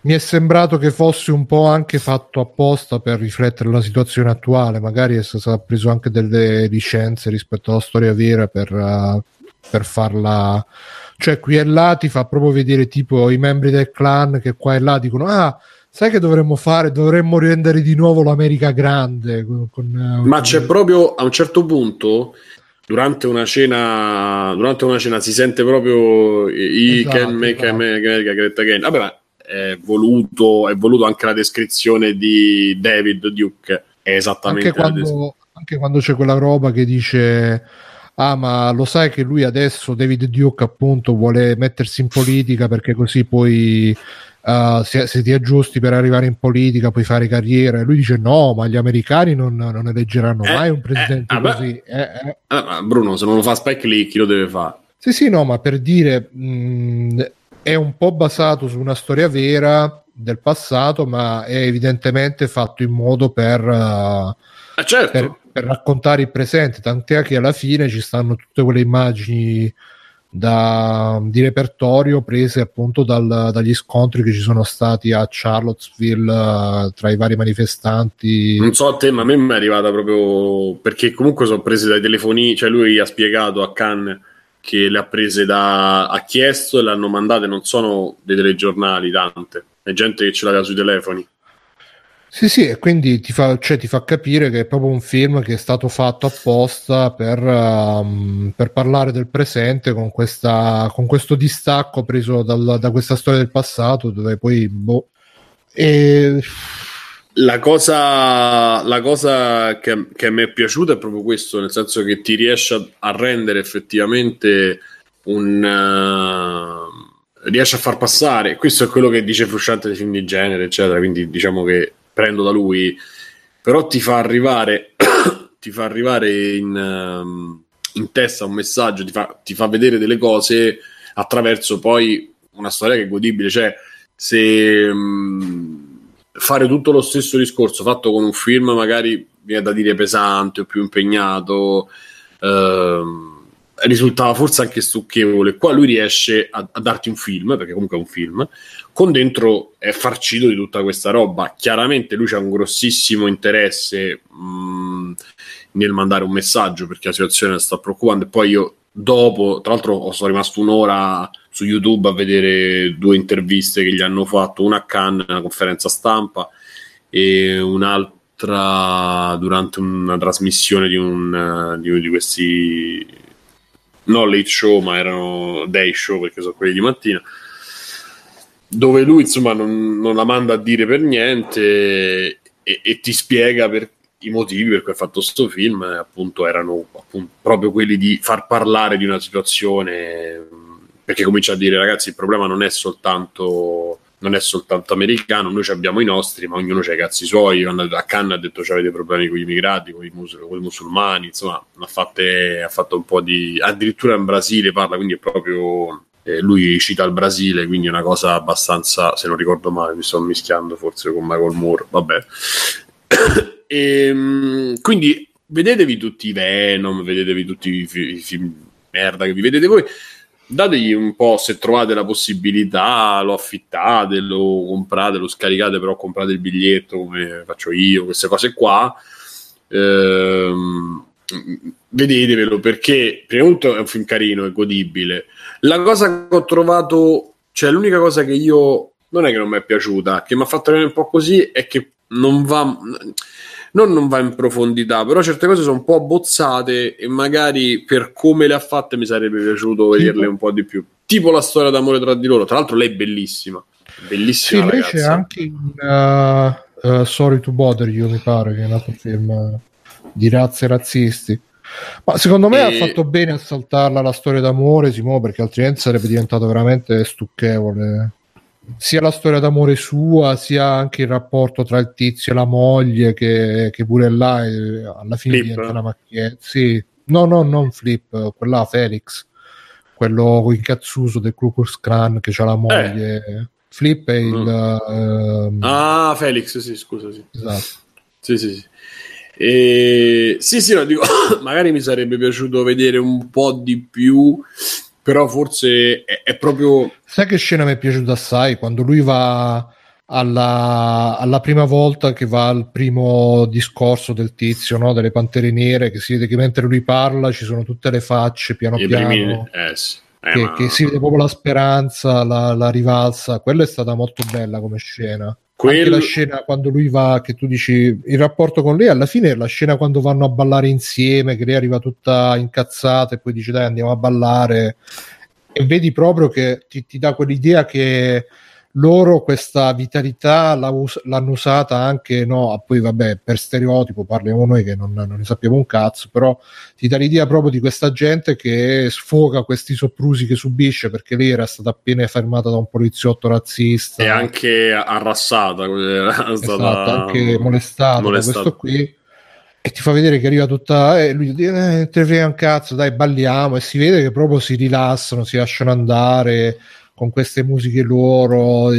mi è sembrato che fosse un po' anche fatto apposta per riflettere la situazione attuale, magari è stato preso anche delle licenze rispetto alla storia vera per, per farla cioè qui e là ti fa proprio vedere tipo i membri del clan che qua e là dicono ah sai che dovremmo fare? Dovremmo rendere di nuovo l'America grande. Con, con, Ma c'è proprio a un certo punto durante una cena, durante una cena si sente proprio i esatto, can make esatto. America great again. Vabbè, ma è voluto, è voluto anche la descrizione di David Duke. È esattamente anche quando, anche quando c'è quella roba che dice. Ah, ma lo sai che lui adesso, David Duke, appunto, vuole mettersi in politica perché così poi uh, se, se, ti aggiusti per arrivare in politica puoi fare carriera. E lui dice: No, ma gli americani non, non eleggeranno eh, mai un presidente eh, così. Eh, eh. Ah, Bruno, se non lo fa Spike Lee, chi lo deve fare? Sì, sì, no, ma per dire mh, è un po' basato su una storia vera del passato, ma è evidentemente fatto in modo per. Uh, certo. per, per raccontare il presente, tant'è che alla fine ci stanno tutte quelle immagini da, di repertorio prese appunto dal, dagli scontri che ci sono stati a Charlottesville tra i vari manifestanti. Non so a te, ma a me mi è arrivata proprio perché comunque sono prese dai telefoni, cioè lui ha spiegato a Khan che le ha prese da ha chiesto e le hanno mandate, non sono dei telegiornali tante, è gente che ce l'aveva sui telefoni. Sì, sì, e quindi ti fa, cioè, ti fa, capire che è proprio un film che è stato fatto apposta per, um, per parlare del presente con, questa, con questo distacco preso dal, da questa storia del passato, dove poi boh. E... La cosa, la cosa che, che, me è piaciuta è proprio questo, nel senso che ti riesce a, a rendere effettivamente un. Uh, riesce a far passare. Questo è quello che dice Frusciante dei film di genere, eccetera. Quindi diciamo che prendo da lui, però ti fa arrivare, [COUGHS] ti fa arrivare in, um, in, testa un messaggio, ti fa, ti fa vedere delle cose attraverso poi una storia che è godibile. Cioè, se, um, fare tutto lo stesso discorso fatto con un film magari viene da dire pesante o più impegnato ehm, risultava forse anche stucchevole. Qua lui riesce a, a, darti un film perché comunque è un film con dentro è farcito di tutta questa roba. Chiaramente lui c'ha un grossissimo interesse mh, nel mandare un messaggio perché la situazione sta preoccupando. E poi io dopo tra l'altro sono rimasto un'ora su YouTube a vedere due interviste che gli hanno fatto, una a Cannes, una conferenza stampa e un'altra durante una trasmissione di, un, di uno di questi non late show ma erano day show perché sono quelli di mattina dove lui insomma non, non la manda a dire per niente e, e ti spiega per, i motivi per cui ha fatto questo film appunto erano appunto, proprio quelli di far parlare di una situazione perché comincia a dire ragazzi il problema non è soltanto non è soltanto americano, noi abbiamo i nostri, ma ognuno ha i cazzi suoi. A Cannes ha detto che avete problemi con gli immigrati, con i, mus- con i musulmani, insomma, ha, fatte, ha, fatto un po' di. addirittura in Brasile parla, quindi è proprio. Eh, lui cita il Brasile, quindi è una cosa abbastanza, se non ricordo male, mi sto mischiando forse con Michael Moore, vabbè. e, [COUGHS] ehm, quindi vedetevi tutti i Venom, vedetevi tutti i, fi- i film merda che vi vedete voi dategli un po' se trovate la possibilità, lo affittate, lo comprate, lo scaricate, però comprate il biglietto come faccio io, queste cose qua. Ehm, vedetevelo perché prima di tutto è un film carino, è godibile. La cosa che ho trovato, cioè l'unica cosa che io non è che non mi è piaciuta, che mi ha fatto vedere un po' così, è che non va non, non va in profondità, però certe cose sono un po' abbozzate e magari per come le ha fatte mi sarebbe piaciuto vederle un po' di più. Tipo la storia d'amore tra di loro, tra l'altro lei è bellissima, bellissima sì, c'è anche in uh, uh, Sorry to Bother You, mi pare, che è un altro film di razze razzisti. Ma secondo me e... ha fatto bene a saltarla la storia d'amore, Simo, perché altrimenti sarebbe diventato veramente stucchevole sia la storia d'amore sua, sia anche il rapporto tra il tizio e la moglie, che, che pure là è, alla fine Flip. diventa una macchietta. Sì. No, no, non Flip, quella Felix, quello incazzuso del Ku Klux Klan che ha la moglie. Eh. Flip è il... Mm. Uh, ah, Felix, sì, scusa, sì. Esatto. Sì, sì, sì. E... Sì, sì, no, dico, [COUGHS] magari mi sarebbe piaciuto vedere un po' di più però forse è, è, proprio... Sai che scena mi è piaciuta assai? Quando lui va alla, alla, prima volta che va al primo discorso del tizio, no? delle pantere nere, che si vede che mentre lui parla ci sono tutte le facce piano I piano. Primi... Eh, sì. eh, che, ma... che, si vede proprio la speranza, la, la rivalsa. Quella è stata molto bella come scena. Quel... La scena quando lui va, che tu dici il rapporto con lei, alla fine la scena quando vanno a ballare insieme, che lei arriva tutta incazzata e poi dice dai andiamo a ballare. E vedi proprio che ti, ti dà quell'idea che loro questa vitalità l'hanno usata anche, no, poi vabbè, per stereotipo parliamo noi che non, non, ne sappiamo un cazzo, però ti dà l'idea proprio di questa gente che sfoga questi soprusi che subisce perché lei era stata appena fermata da un poliziotto razzista. E anche arrassata, era [LAUGHS] stata esatto, anche molestata, molestata. questo qui. E ti fa vedere che arriva tutta. E eh, lui dice: eh, Te frega un cazzo, dai, balliamo. E si vede che proprio si rilassano, si lasciano andare con queste musiche loro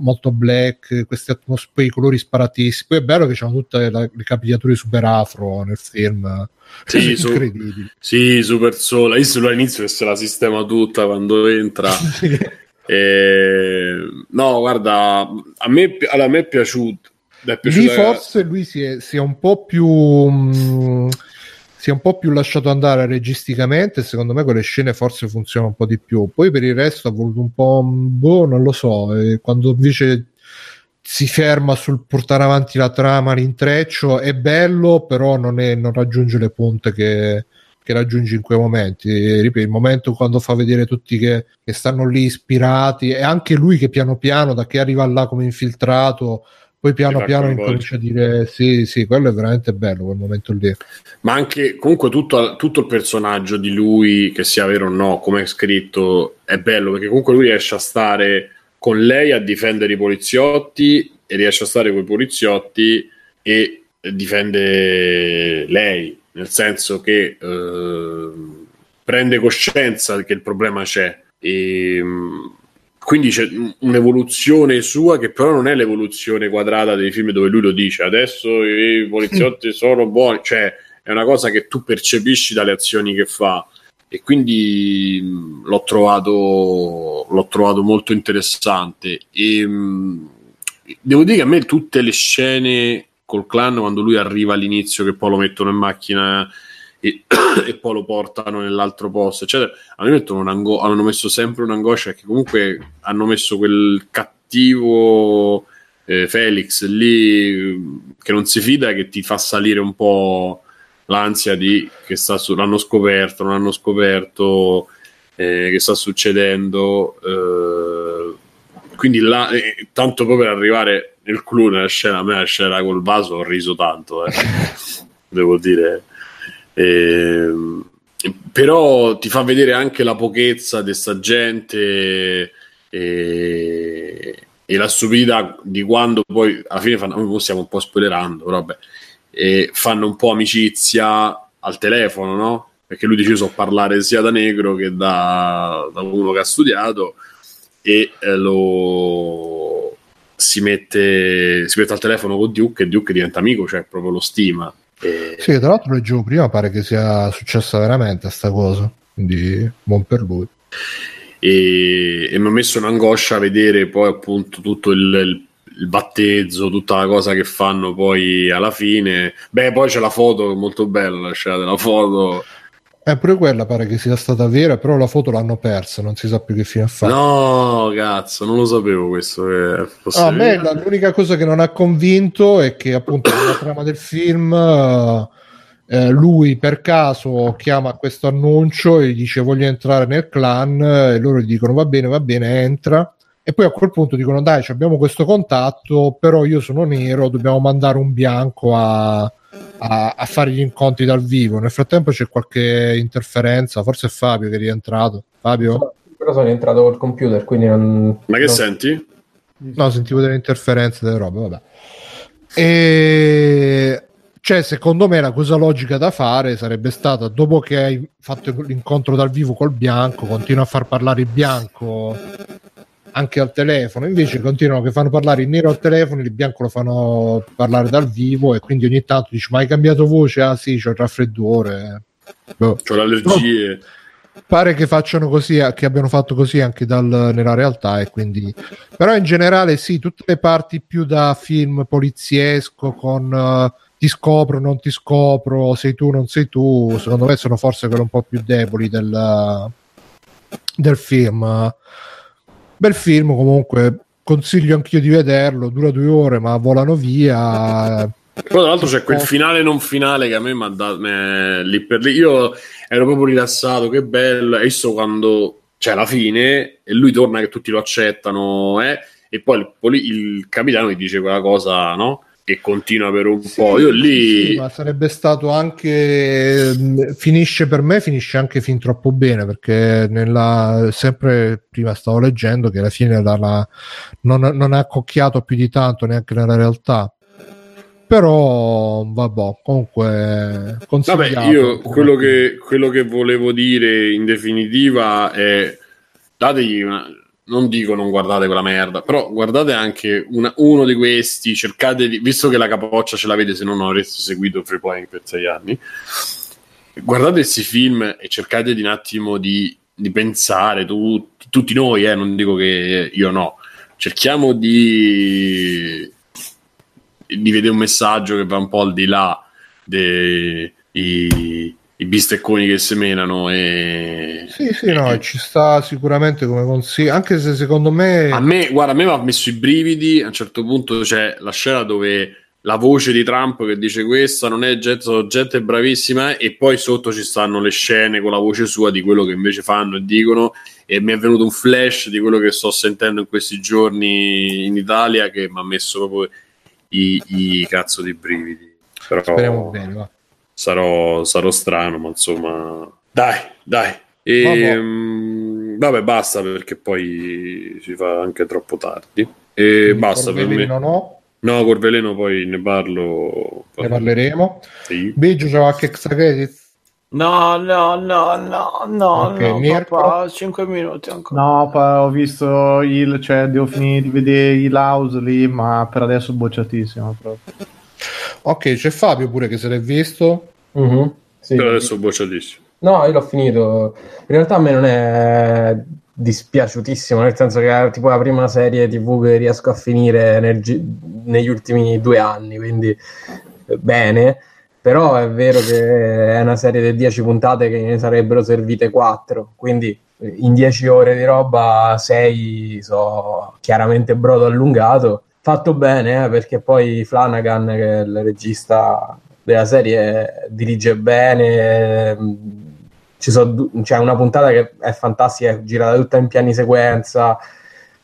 molto black, queste atmosfere, i colori sparatissimi. Poi è bello che c'hanno tutte le, le capigliature super afro nel film. Sì, su, sì, super sola. Io solo all'inizio che se la sistema tutta quando entra. [LAUGHS] sì. e... No, guarda, a me, a me è piaciuto. È Lì forse lui si è, si è un po' più. Mh, mm, si è un po' più lasciato andare registicamente, secondo me quelle scene forse funzionano un po' di più. Poi per il resto ha voluto un po', boh, non lo so, e quando invece si ferma sul portare avanti la trama, l'intreccio, è bello, però non, è, non raggiunge le punte che, che raggiunge in quei momenti. ripeto, il momento quando fa vedere tutti che, che, stanno lì ispirati e anche lui che piano piano, da che arriva là come infiltrato, poi piano piano incomincia a dire sì, sì, quello è veramente bello quel momento lì. Ma anche comunque tutto, tutto il personaggio di lui, che sia vero o no, come è scritto, è bello perché comunque lui riesce a stare con lei a difendere i poliziotti e riesce a stare con i poliziotti e difende lei, nel senso che eh, prende coscienza che il problema c'è. E quindi c'è un'evoluzione sua che però non è l'evoluzione quadrata dei film dove lui lo dice adesso i poliziotti sono buoni. Cioè è una cosa che tu percepisci dalle azioni che fa. E quindi mh, l'ho trovato l'ho trovato molto interessante. E mh, devo dire che a me tutte le scene col clan quando lui arriva all'inizio che poi lo mettono in macchina e, [COUGHS] e poi lo portano nell'altro posto eccetera a me mettono un'ango- hanno messo sempre un'angoscia che comunque hanno messo quel cattivo eh, Felix lì che non si fida che ti fa salire un po' l'ansia di che sta su, l'hanno scoperto non hanno scoperto eh, che sta succedendo eh, quindi là, eh, tanto poi per arrivare nel clou nella scena, a me la scena col vaso ho riso tanto, eh. [LAUGHS] devo dire. Eh, però ti fa vedere anche la pochezza di sta gente e, e, la stupidità di quando poi alla fine fanno, stiamo un po' spoilerando, vabbè, e fanno un po' amicizia al telefono, no? Perché lui dice so parlare sia da negro che da, da uno che ha studiato e eh, lo si mette, si mette al telefono con Duke e Duke diventa amico, cioè proprio lo stima. E... Sì, tra l'altro leggevo prima, pare che sia successa veramente sta cosa, quindi buon per lui. E, e mi ha messo un'angoscia a vedere poi appunto tutto il, il, il, battezzo, tutta la cosa che fanno poi alla fine. Beh, poi c'è la foto molto bella, la scena della foto eh, pure quella pare che sia stata vera, però la foto l'hanno persa, non si sa più che fine ha fatto. No, cazzo, non lo sapevo questo. Che ah, a me la, l'unica cosa che non ha convinto è che appunto nella [COUGHS] trama del film eh, lui per caso chiama questo annuncio e gli dice voglio entrare nel clan e loro gli dicono va bene, va bene, entra. E poi a quel punto dicono dai, abbiamo questo contatto, però io sono nero, dobbiamo mandare un bianco a a, a, fare gli incontri dal vivo. Nel frattempo c'è qualche interferenza, forse è Fabio che è rientrato. Fabio? Però sono entrato col computer, quindi non... Ma che non... senti? No, sentivo delle interferenze, delle robe, vabbè. E... Cioè, secondo me la cosa logica da fare sarebbe stata, dopo che hai fatto l'incontro dal vivo col bianco, continua a far parlare il bianco anche al telefono, invece continuano che fanno parlare il nero al telefono, il bianco lo fanno parlare dal vivo e quindi ogni tanto dici ma hai cambiato voce? Ah sì, c'ho il raffreddore. Boh. C'ho le allergie. No, pare che facciano così, che abbiano fatto così anche dal, nella realtà e quindi... Però in generale sì, tutte le parti più da film poliziesco con... Uh, ti scopro, non ti scopro, sei tu, non sei tu, secondo me sono forse quelle un po' più deboli del, del film Bel film comunque, consiglio anch'io di vederlo, dura due ore ma volano via. Poi tra l'altro c'è quel finale non finale che a me mi ha dato lì per lì. Io ero proprio rilassato, che bello. E visto quando c'è la fine e lui torna che tutti lo accettano, eh, e poi il, il capitano gli dice quella cosa, no? Che continua per un sì, po'. Io lì. Sì, ma sarebbe stato anche. Finisce per me, finisce anche fin troppo bene perché nella... sempre prima stavo leggendo che alla fine dalla... non, non ha accocchiato più di tanto neanche nella realtà. Però, vabbè, comunque. Vabbè, io quello che, quello che volevo dire in definitiva è dategli una non dico non guardate quella merda, però guardate anche una, uno di questi, cercate di, visto che la capoccia ce l'avete se non avreste seguito Free Playing per sei anni, guardate questi film e cercate di un attimo di, di pensare, tu, tutti noi, eh, non dico che io no, cerchiamo di, di vedere un messaggio che va un po' al di là dei bistecconi che semenano e... Sì, sì, no, ci sta sicuramente come consiglio, anche se secondo me... A me, guarda, a me mi ha messo i brividi, a un certo punto c'è la scena dove la voce di Trump che dice questa non è gente, gente bravissima e poi sotto ci stanno le scene con la voce sua di quello che invece fanno e dicono e mi è venuto un flash di quello che sto sentendo in questi giorni in Italia che mi ha messo proprio i, i cazzo di brividi. Però... Speriamo bene, va sarò, sarò strano, ma insomma, dai, dai. E, vabbè. Mh, vabbè, basta perché poi si fa anche troppo tardi. E Quindi basta per me. No? No, Corveleno poi ne parlo. Ne parleremo. Sì. Biggio c'è qualche extra credit? No, no, no, no, no, Ok, no, Mirko? papà, 5 minuti ancora. No, pa- ho visto il, cioè devo finire di vedere il house lì, ma per adesso bocciatissimo proprio. Ok, c'è Fabio pure che se l'è visto. Mhm, sì. Per adesso bocciatissimo. No, io l'ho finito. In realtà a me non è dispiaciutissimo, nel senso che è tipo la prima serie TV che riesco a finire nel negli ultimi due anni, quindi eh, bene. Però è vero che è una serie di 10 puntate che ne sarebbero servite 4, quindi eh, in 10 ore di roba 6 so chiaramente brodo allungato. Fatto bene, eh, perché poi Flanagan, che è il regista della serie, dirige bene. ehm, Ci so, una puntata che è fantastica, è girata tutta in piani sequenza,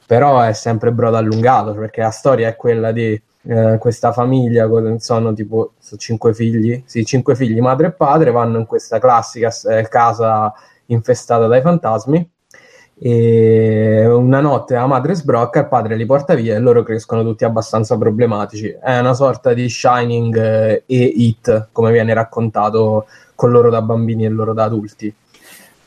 però è sempre brodo allungato, perché la storia è quella di eh, questa famiglia, con- sono tipo sono cinque figli, sì, cinque figli, madre e padre, vanno in questa classica eh, casa infestata dai fantasmi e una notte la madre sbrocca, il padre li porta via e loro crescono tutti abbastanza problematici. È una sorta di Shining eh, e It, come viene raccontato con loro da bambini e loro da adulti.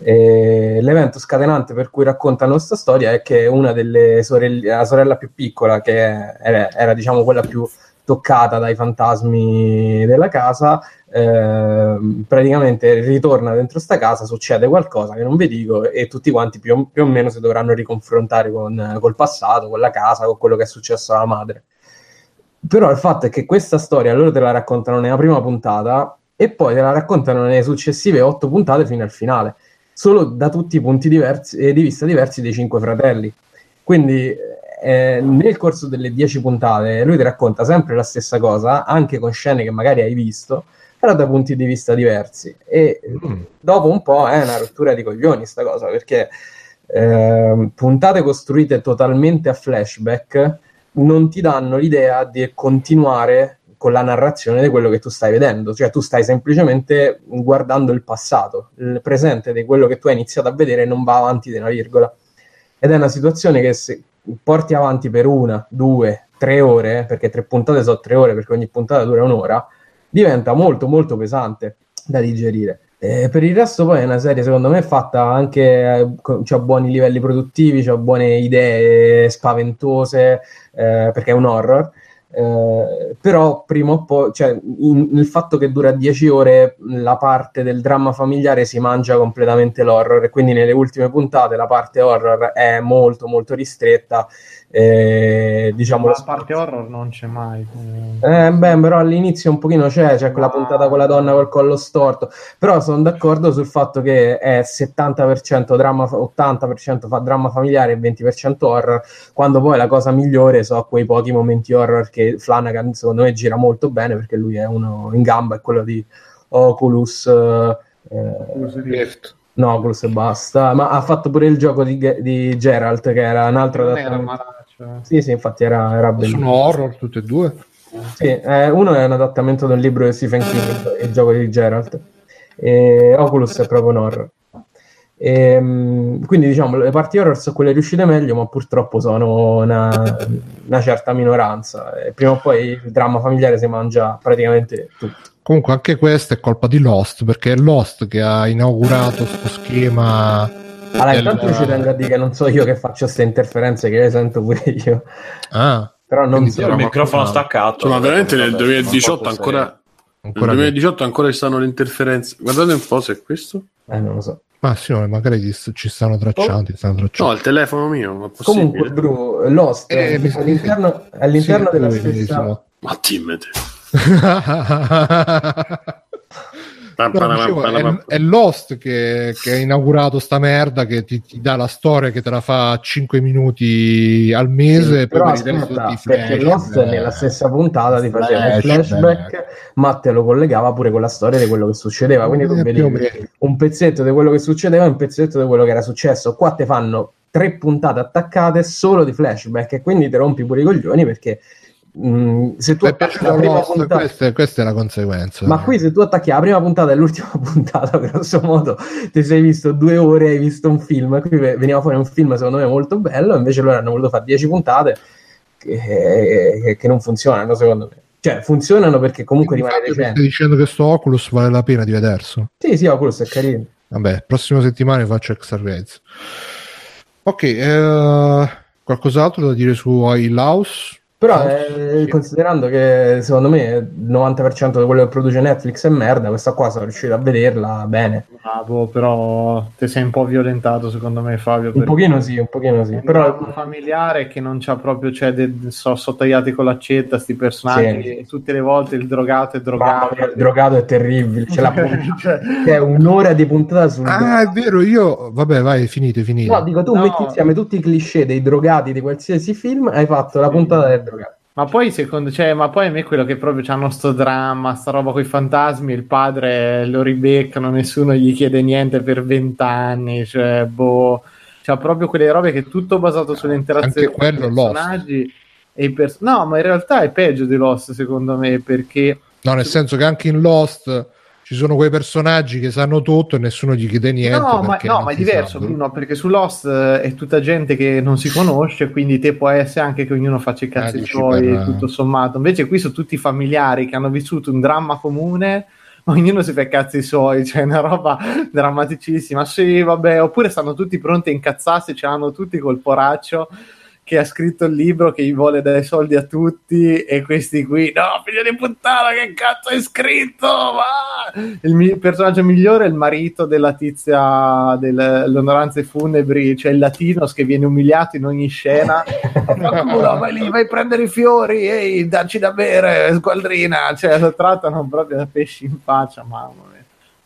E l'evento scatenante per cui raccontano questa storia è che una delle sorelle, la sorella più piccola, che era, era, diciamo quella più toccata dai fantasmi della casa, ehm, praticamente ritorna dentro sta casa, succede qualcosa che non vi dico e tutti quanti più o, più o meno si dovranno riconfrontare con, col passato, con la casa, con quello che è successo alla madre. Però il fatto è che questa storia loro te la raccontano nella prima puntata e poi te la raccontano nelle successive otto puntate fino al finale, solo da tutti i punti diversi, eh, di vista diversi dei cinque fratelli. Quindi eh, nel corso delle dieci puntate lui ti racconta sempre la stessa cosa, anche con scene che magari hai visto, però da punti di vista diversi. E Mm. dopo un po' è una rottura di coglioni sta cosa, perché ehm, puntate costruite totalmente a flashback non ti danno l'idea di continuare con la narrazione di quello che tu stai vedendo, cioè tu stai semplicemente guardando il passato, il presente di quello che tu hai iniziato a vedere non va avanti di una virgola. Ed è una situazione che se porti avanti per una, due, tre ore, perché tre puntate sono tre ore, perché ogni puntata dura un'ora, diventa molto molto pesante da digerire. Eh, per il resto poi è una serie secondo me fatta anche, c'ha buoni livelli produttivi, c'ha buone idee spaventose, eh, perché è un horror, eh, però prima o poi, cioè, in- il fatto che dura 10 ore, la parte del dramma familiare si mangia completamente l'horror e quindi nelle ultime puntate la parte horror è molto molto ristretta. Eh, diciamo Ma la parte horror non c'è mai. eh, beh, però all'inizio un pochino c'è, c'è quella puntata con la donna col collo storto, però sono d'accordo sul fatto che è 70% dramma, 80% fa dramma familiare e 20% horror, quando poi la cosa migliore sono quei pochi momenti horror che Flanagan secondo me gira molto bene perché lui è uno in gamba, è quello di Oculus, eh, Rift. no Oculus e basta, ma ha fatto pure il gioco di, di Geralt che era un altro Non era adattamento. Sì, sì, infatti era, era bellissimo. Sono horror tutte e due. Sì, eh, uno è un adattamento di un libro di Stephen King, il gioco di Geralt, e Oculus è proprio un horror. Ehm, quindi diciamo le parti horror sono quelle riuscite meglio, ma purtroppo sono una, una certa minoranza. E prima o poi il dramma familiare si mangia praticamente tutto. Comunque anche questa è colpa di Lost, perché è Lost che ha inaugurato questo schema. Allora, del- intanto ci tengo a dire che non so io che faccio queste interferenze, che le sento pure [LAUGHS] io, Ah, però non so. Il ma- microfono ma- staccato. Vabbè, veramente nel vabbè, 2018 non so ancora... Nel ancora 2018 ancora ci stanno le interferenze. Guardate un po' se è questo. Eh, non lo so. Ma sì, no, magari ci, ci stanno tracciando, ci stanno No, il telefono mio, ma è Comunque. Bru, Lost Eh, mi- all'interno, all'interno Sì, della stessa... Ma dimmete. [LAUGHS] [LAUGHS] Dicevo, è, è Lost che, che ha inaugurato sta merda che ti, ti dà la storia che te la fa 5 minuti al mese Sì, però il aspetta, perché Lost eh, nella stessa puntata ti faceva un flashback. flashback, ma te lo collegava pure con la storia di quello che succedeva. Quindi tu Eh, meno. un pezzetto di quello che succedeva e un pezzetto di quello che era successo. Qua te fanno tre puntate attaccate solo di flashback e quindi ti rompi pure i coglioni perché mh, se tu attacchi la prima puntata questa, questa è la conseguenza ma qui se tu attacchi la prima puntata e l'ultima [LAUGHS] puntata, grosso modo, ti sei visto due ore hai visto un film. Qui ve- veniva fuori un film secondo me molto bello, invece loro hanno voluto fare dieci puntate che, che- che non funzionano secondo me. Cioè, funzionano perché comunque rimane Infatti, decente. stai dicendo che sto Oculus vale la pena di vederselo? Sì, sì, Oculus è carino. Vabbè, prossima settimana faccio raids. Ok, eh, qualcos'altro da dire su Hill House? Però eh, considerando che secondo me il 90% di quello che produce Netflix è merda, questa qua sono riuscito a vederla bene. Bravo, però ti sei un po' violentato secondo me Fabio. Un pochino sì, un pochino sì. è un Però dramma familiare che non c'ha proprio, cioè, de- so, sono tagliati con l'accetta sti personaggi Sì. e tutte le volte il drogato è drogato. mia, il drogato è terribile. C'è la [LAUGHS] Cioè, c'è un'ora di puntata sul Ah, è vero, io... Vabbè, vai, finite, finite. No, dico tu No. metti insieme tutti i cliché dei drogati di qualsiasi film, hai fatto la puntata del drogato. Ma poi secondo cioè, ma poi a me quello che proprio c'hanno sto dramma, sta roba con i fantasmi, il padre lo ribeccano, nessuno gli chiede niente per vent'anni, cioè, boh, c'ha proprio quelle robe che è tutto basato sulle interazioni Anche quello tra i Lost. personaggi e i pers- No, ma in realtà è peggio di Lost secondo me, perché No, nel senso che anche in Lost ci sono quei personaggi che sanno tutto e nessuno gli chiede niente. No, ma, no, ma è diverso, sanno. Bruno, perché su Lost eh, è tutta gente che non si conosce, quindi te può essere anche che ognuno faccia i cazzi Eh, dici suoi, per- tutto sommato. Invece qui sono tutti familiari che hanno vissuto un dramma comune, ognuno si fa i cazzi suoi, cioè una roba drammaticissima. Sì, vabbè, oppure stanno tutti pronti a incazzarsi, ce l'hanno tutti col poraccio che ha scritto il libro che gli vuole dare soldi a tutti e questi qui no figlio di puttana che cazzo hai scritto? Ma... il mi- personaggio migliore è il marito della tizia delle onoranze funebri cioè il latinos che viene umiliato in ogni scena. [LAUGHS] Fanculo, vai lì vai a prendere i fiori ehi dacci da bere squadrina. Cioè lo trattano proprio da pesci in faccia mamma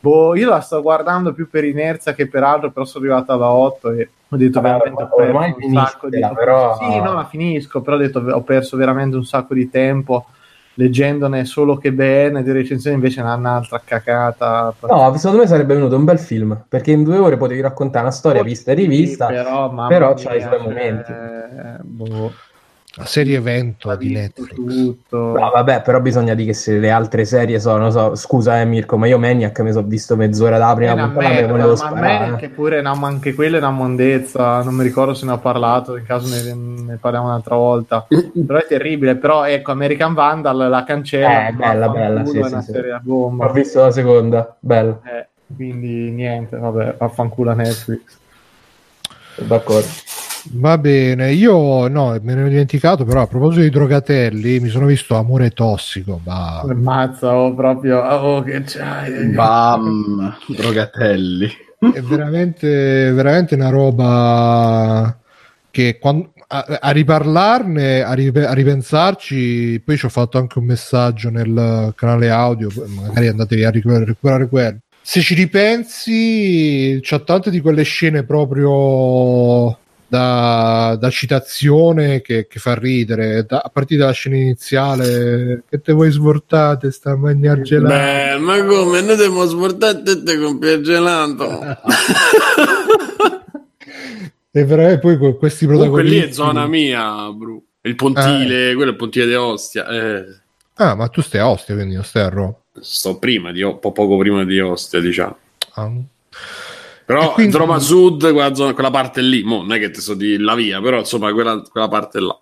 Boh, io la sto guardando più per inerzia che per altro, però sono arrivata alla 8 e ho detto Vabbè, veramente ho perso un sacco di finiscila, però- Sì, no, la finisco, però ho detto ho perso veramente un sacco di tempo leggendone solo che bene, di recensioni invece è un'altra cacata. No, secondo me sarebbe venuto un bel film, perché in due ore potevi raccontare una storia vista e rivista. Sì, però, però mia, c'ha i suoi momenti. eh, boh, La serie evento di Netflix. tutto. No, vabbè, però bisogna dire che se le altre serie sono, so, scusa eh Mirko, ma io Maniac mi sono visto mezz'ora dalla prima una puntata, merda, volevo ma sparare. me che pure ma anche quella è una mondezza, non mi ricordo se ne ho parlato, in caso ne, ne parliamo un'altra volta. però è terribile, però ecco, American Vandal la cancella. Eh, bella, bella, sì, è sì, una sì. serie a bomba. Ho visto la seconda, bella, Eh, quindi niente, vabbè, vaffanculo a Netflix. d'accordo. Va bene, io no, me ne ho dimenticato, però a proposito di drogatelli, mi sono visto Amore Tossico. bah. Mazza, oh, proprio, oh, che c'hai. Bam, drogatelli. È veramente, veramente una roba che quando, a, a riparlarne, a, ripe- a ripensarci, poi ci ho fatto anche un messaggio nel canale audio, magari andatevi a recuperare, recuperare quello. Se ci ripensi, c'ha tante di quelle scene proprio da, da citazione che, che fa ridere, da- a partire dalla scena iniziale, che te vuoi svortate, sta a mangiare gelato. Beh, ma come? Noi dobbiamo svortare te con Pier Gelato. [LAUGHS] E veramente poi con questi Comunque protagonisti... lì è zona mia, bro. Il pontile, quello è il pontile di Ostia. Eh, Ah, ma tu stai a Ostia, quindi non stai a Roma. sto prima di po- poco prima di Ostia, diciamo. Ah. Però quindi- Roma Sud, quella, zona, quella parte lì, mo, non è che ti so di la via, però insomma quella, quella parte là.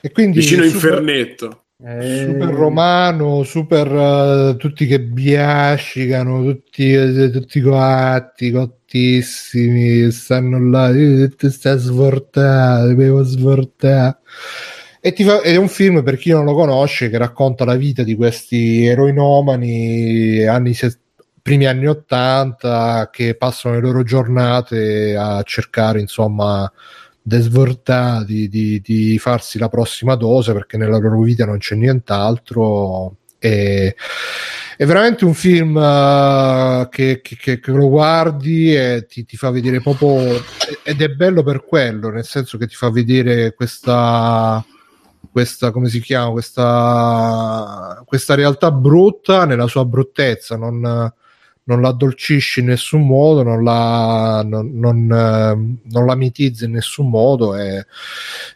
E quindi Vicino super, Infernetto. Eh, super romano, super eh, tutti che biascicano, tutti, eh, tutti coatti, cottissimi, stanno là, eh, ti stai svortando, devo svortare. E ti fa- ed è un film per chi non lo conosce che racconta la vita di questi eroinomani anni se- primi anni 80 che passano le loro giornate a cercare insomma desvortati di, di farsi la prossima dose perché nella loro vita non c'è nient'altro. E è veramente un film che, che- che- che lo guardi e ti, ti fa vedere proprio ed è bello per quello nel senso che ti fa vedere questa questa come si chiama questa questa realtà brutta nella sua bruttezza non, non la addolcisce in nessun modo non la non, non, eh, non la mitizza in nessun modo e,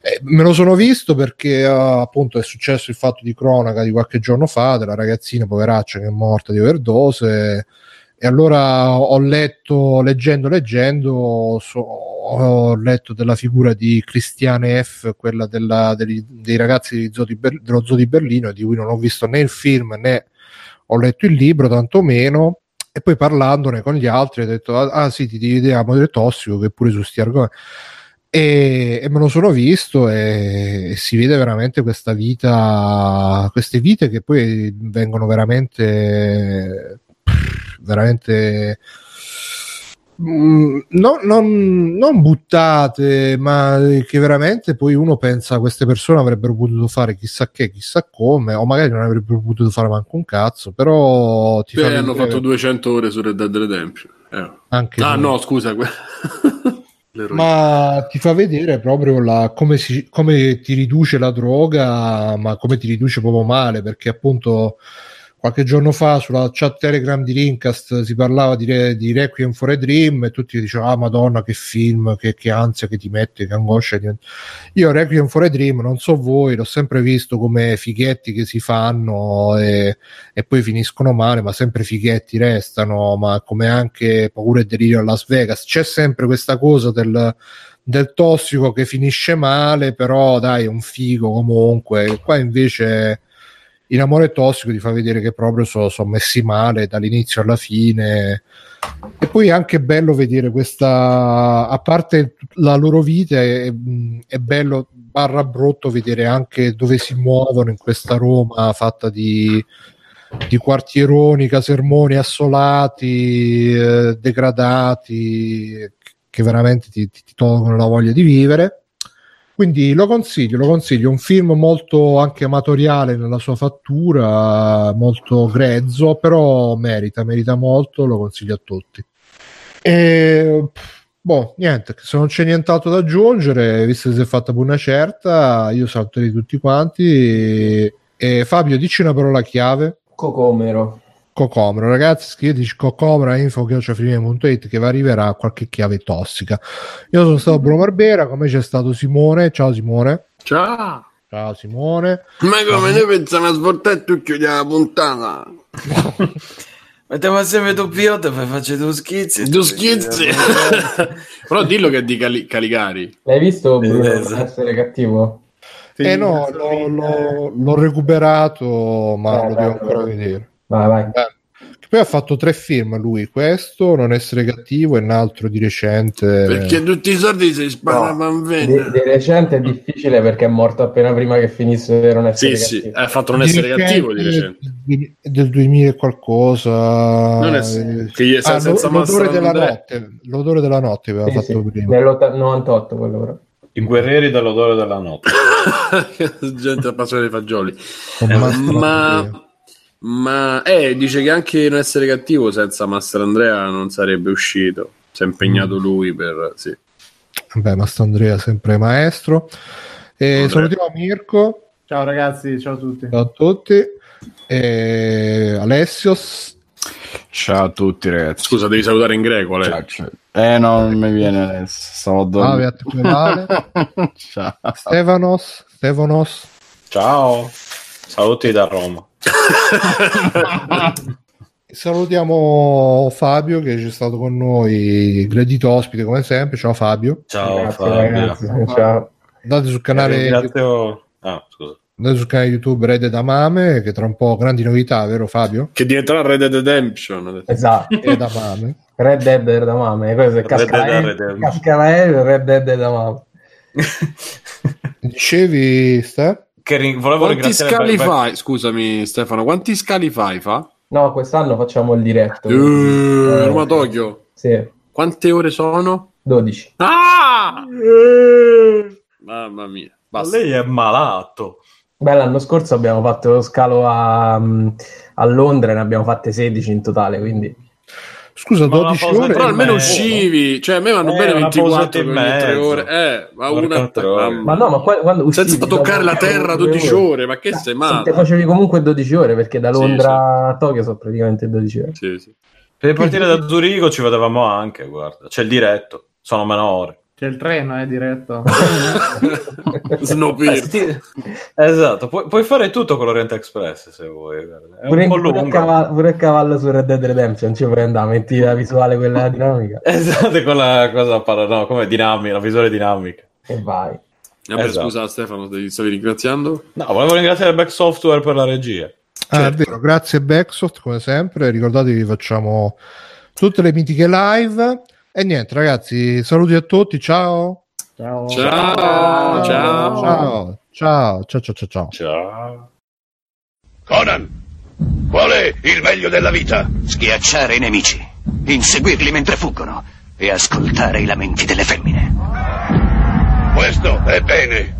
e me lo sono visto perché eh, appunto è successo il fatto di cronaca di qualche giorno fa della ragazzina poveraccia che è morta di overdose e allora ho letto leggendo leggendo so- ho letto della figura di Christiane F, quella della, degli, dei ragazzi Zoo Ber- dello Zoo di Berlino, di cui non ho visto né il film né ho letto il libro, tantomeno. E poi parlandone con gli altri ho detto: Ah, ah sì, ti vedere Amore Tossico, che pure su sti argomenti. E, e me lo sono visto e, e si vede veramente questa vita, queste vite che poi vengono veramente, veramente no- non, non buttate, ma che veramente poi uno pensa queste persone avrebbero potuto fare chissà che, chissà come, o magari non avrebbero potuto fare manco un cazzo, però ti Beh, fa hanno fatto 200 ore su Red Dead Redemption. Eh. anche Ah, tu. no, scusa. [LAUGHS] Ma ti fa vedere proprio la, come, si, come ti riduce la droga, ma come ti riduce proprio male, perché appunto qualche giorno fa sulla chat Telegram di Rincast si parlava di, di Requiem for a Dream e tutti dicevano ah madonna che film, che, che ansia che ti mette, che angoscia. ti mette". Io Requiem for a Dream, non so voi, l'ho sempre visto come fighetti che si fanno e, e poi finiscono male, ma sempre fighetti restano, ma come anche Paura e Delirio a Las Vegas, c'è sempre questa cosa del, del tossico che finisce male, però dai, è un figo comunque. Qua invece in Amore Tossico ti fa vedere che proprio sono messi male dall'inizio alla fine. E poi è anche bello vedere questa, a parte la loro vita, è, è bello barra brutto vedere anche dove si muovono in questa Roma fatta di, di quartieroni, casermoni assolati, eh, degradati, che veramente ti, ti- ti tolgono la voglia di vivere. Quindi lo consiglio, lo consiglio, un film molto anche amatoriale nella sua fattura, molto grezzo, però merita, merita molto, lo consiglio a tutti. E, boh, niente, se non c'è nient'altro da aggiungere, visto che si è fatta pure una certa, io saluterei tutti quanti. E, Fabio, dici una parola chiave. Cocomero. Cocomero, ragazzi, scriveteci cocomero a info.it che vi arriverà qualche chiave tossica. Io sono stato Bruno Barbera, come c'è stato Simone. Ciao Simone. Ciao. Ciao Simone. Ma come noi pensiamo a svoltare e tu chiudi la puntata? [LAUGHS] Mettiamo assieme doppiotto e poi faccio due schizzi. Due schizzi. [LAUGHS] Però dillo che è di Cali- Caligari. L'hai visto Bruno esatto. essere cattivo? Sì, eh no, l'ho, l'ho- l'ho recuperato, ma Eh, lo devo ancora vedere. Vai, vai. Eh, poi ha fatto tre film lui, questo, Non essere cattivo e un altro di recente. Perché tutti i soldi si sparavano Di, bene. di recente è difficile perché è morto appena prima che finisse non essere Sì, sì, cattivo. ha fatto non Di essere recente, cattivo di recente. di- del 2000 e qualcosa. Non è- Eh, che ah, senza l'o- l'odore della notte. L'odore della notte aveva Sì, fatto sì, prima. Nell'98 quello però. I guerrieri dell'odore della notte. [LAUGHS] Gente appassionata dei fagioli. Con Eh, ma. Ma eh, dice che anche non essere cattivo senza Master Andrea non sarebbe uscito. Si è impegnato Mm. lui per. Sì. Vabbè, Mastro Andrea sempre maestro. E Andrea. salutiamo Mirko. Ciao ragazzi, ciao a tutti. Ciao a tutti. E Alessios. Ciao a tutti, ragazzi. Scusa, devi salutare in greco. Ale. Ciao, ciao. Eh, no, non mi viene adesso. Stavo dormendo. quale. [LAUGHS] ciao. Stefanos. Stefanos. Ciao, saluti da Roma. [LAUGHS] Salutiamo Fabio che c'è stato con noi, gradito ospite come sempre. Ciao Fabio. Ciao Grazie, Fabio. Ciao. Andate sul canale, Ringrazio- Ah, scusa. andate sul canale YouTube Red da Mame, che tra un po' grandi novità, vero Fabio? Che diventerà Red Dead Redemption. Esatto. Red da Mame. Red Dead da mame. Questo è Red casca Dead l'aereo, Redemption. casca l'aereo, Red Dead da mame. Dicevi, Ste? Che ri- volevo Quanti ringraziare scali Bye- fai? Scusami, Stefano, quanti scali fai? Fa? No, quest'anno facciamo il diretto. Uh, Eh, Roma Tokyo. Sì, Quante ore sono? 12. Ah! Mamma mia. Ma Basta. lei è malato. Beh, l'anno scorso abbiamo fatto lo scalo a, a Londra e ne abbiamo fatte 16 in totale, quindi Scusa, Ma una 12 pausa ore? Però almeno uscivi, cioè a me vanno eh, bene una 24 pausetta in ogni 3 mezzo. ore, eh, ma una. Ma no, ma qua- quando uscivi senza toccare la terra dopo 12 due ore, ma che sei Te matto? facevi comunque 12 ore perché da Sì, Londra a Tokyo sono praticamente 12 ore. Sì, sì. Per partire da Zurigo ci vedevamo anche, guarda. C'è il diretto. Sono meno ore. C'è il treno, eh, diretto. [LAUGHS] Eh, Snowpiercer. sti- Esatto, puoi, puoi fare tutto con l'Orient Express se vuoi. È Pure, un po' pure il lungo. cavallo, pure il cavallo su Red Dead Redemption ci puoi andare, metti la visuale quella [LAUGHS] dinamica Esatto, con la cosa parla, no, come dinamica, la visuale dinamica. e vai. Vabbè, Esatto. scusa Stefano, ti stavi ringraziando? No, volevo ringraziare Back Software per la regia. Ah, è Certo. vero, grazie Backsoft come sempre. Ricordatevi che facciamo tutte le mitiche live. E niente, ragazzi, saluti a tutti, ciao. Ciao. Ciao. Ciao. Ciao. Ciao. Ciao. Ciao. ciao. ciao. Conan, qual è il meglio della vita? Schiacciare i nemici, inseguirli mentre fuggono e ascoltare i lamenti delle femmine. Questo è bene.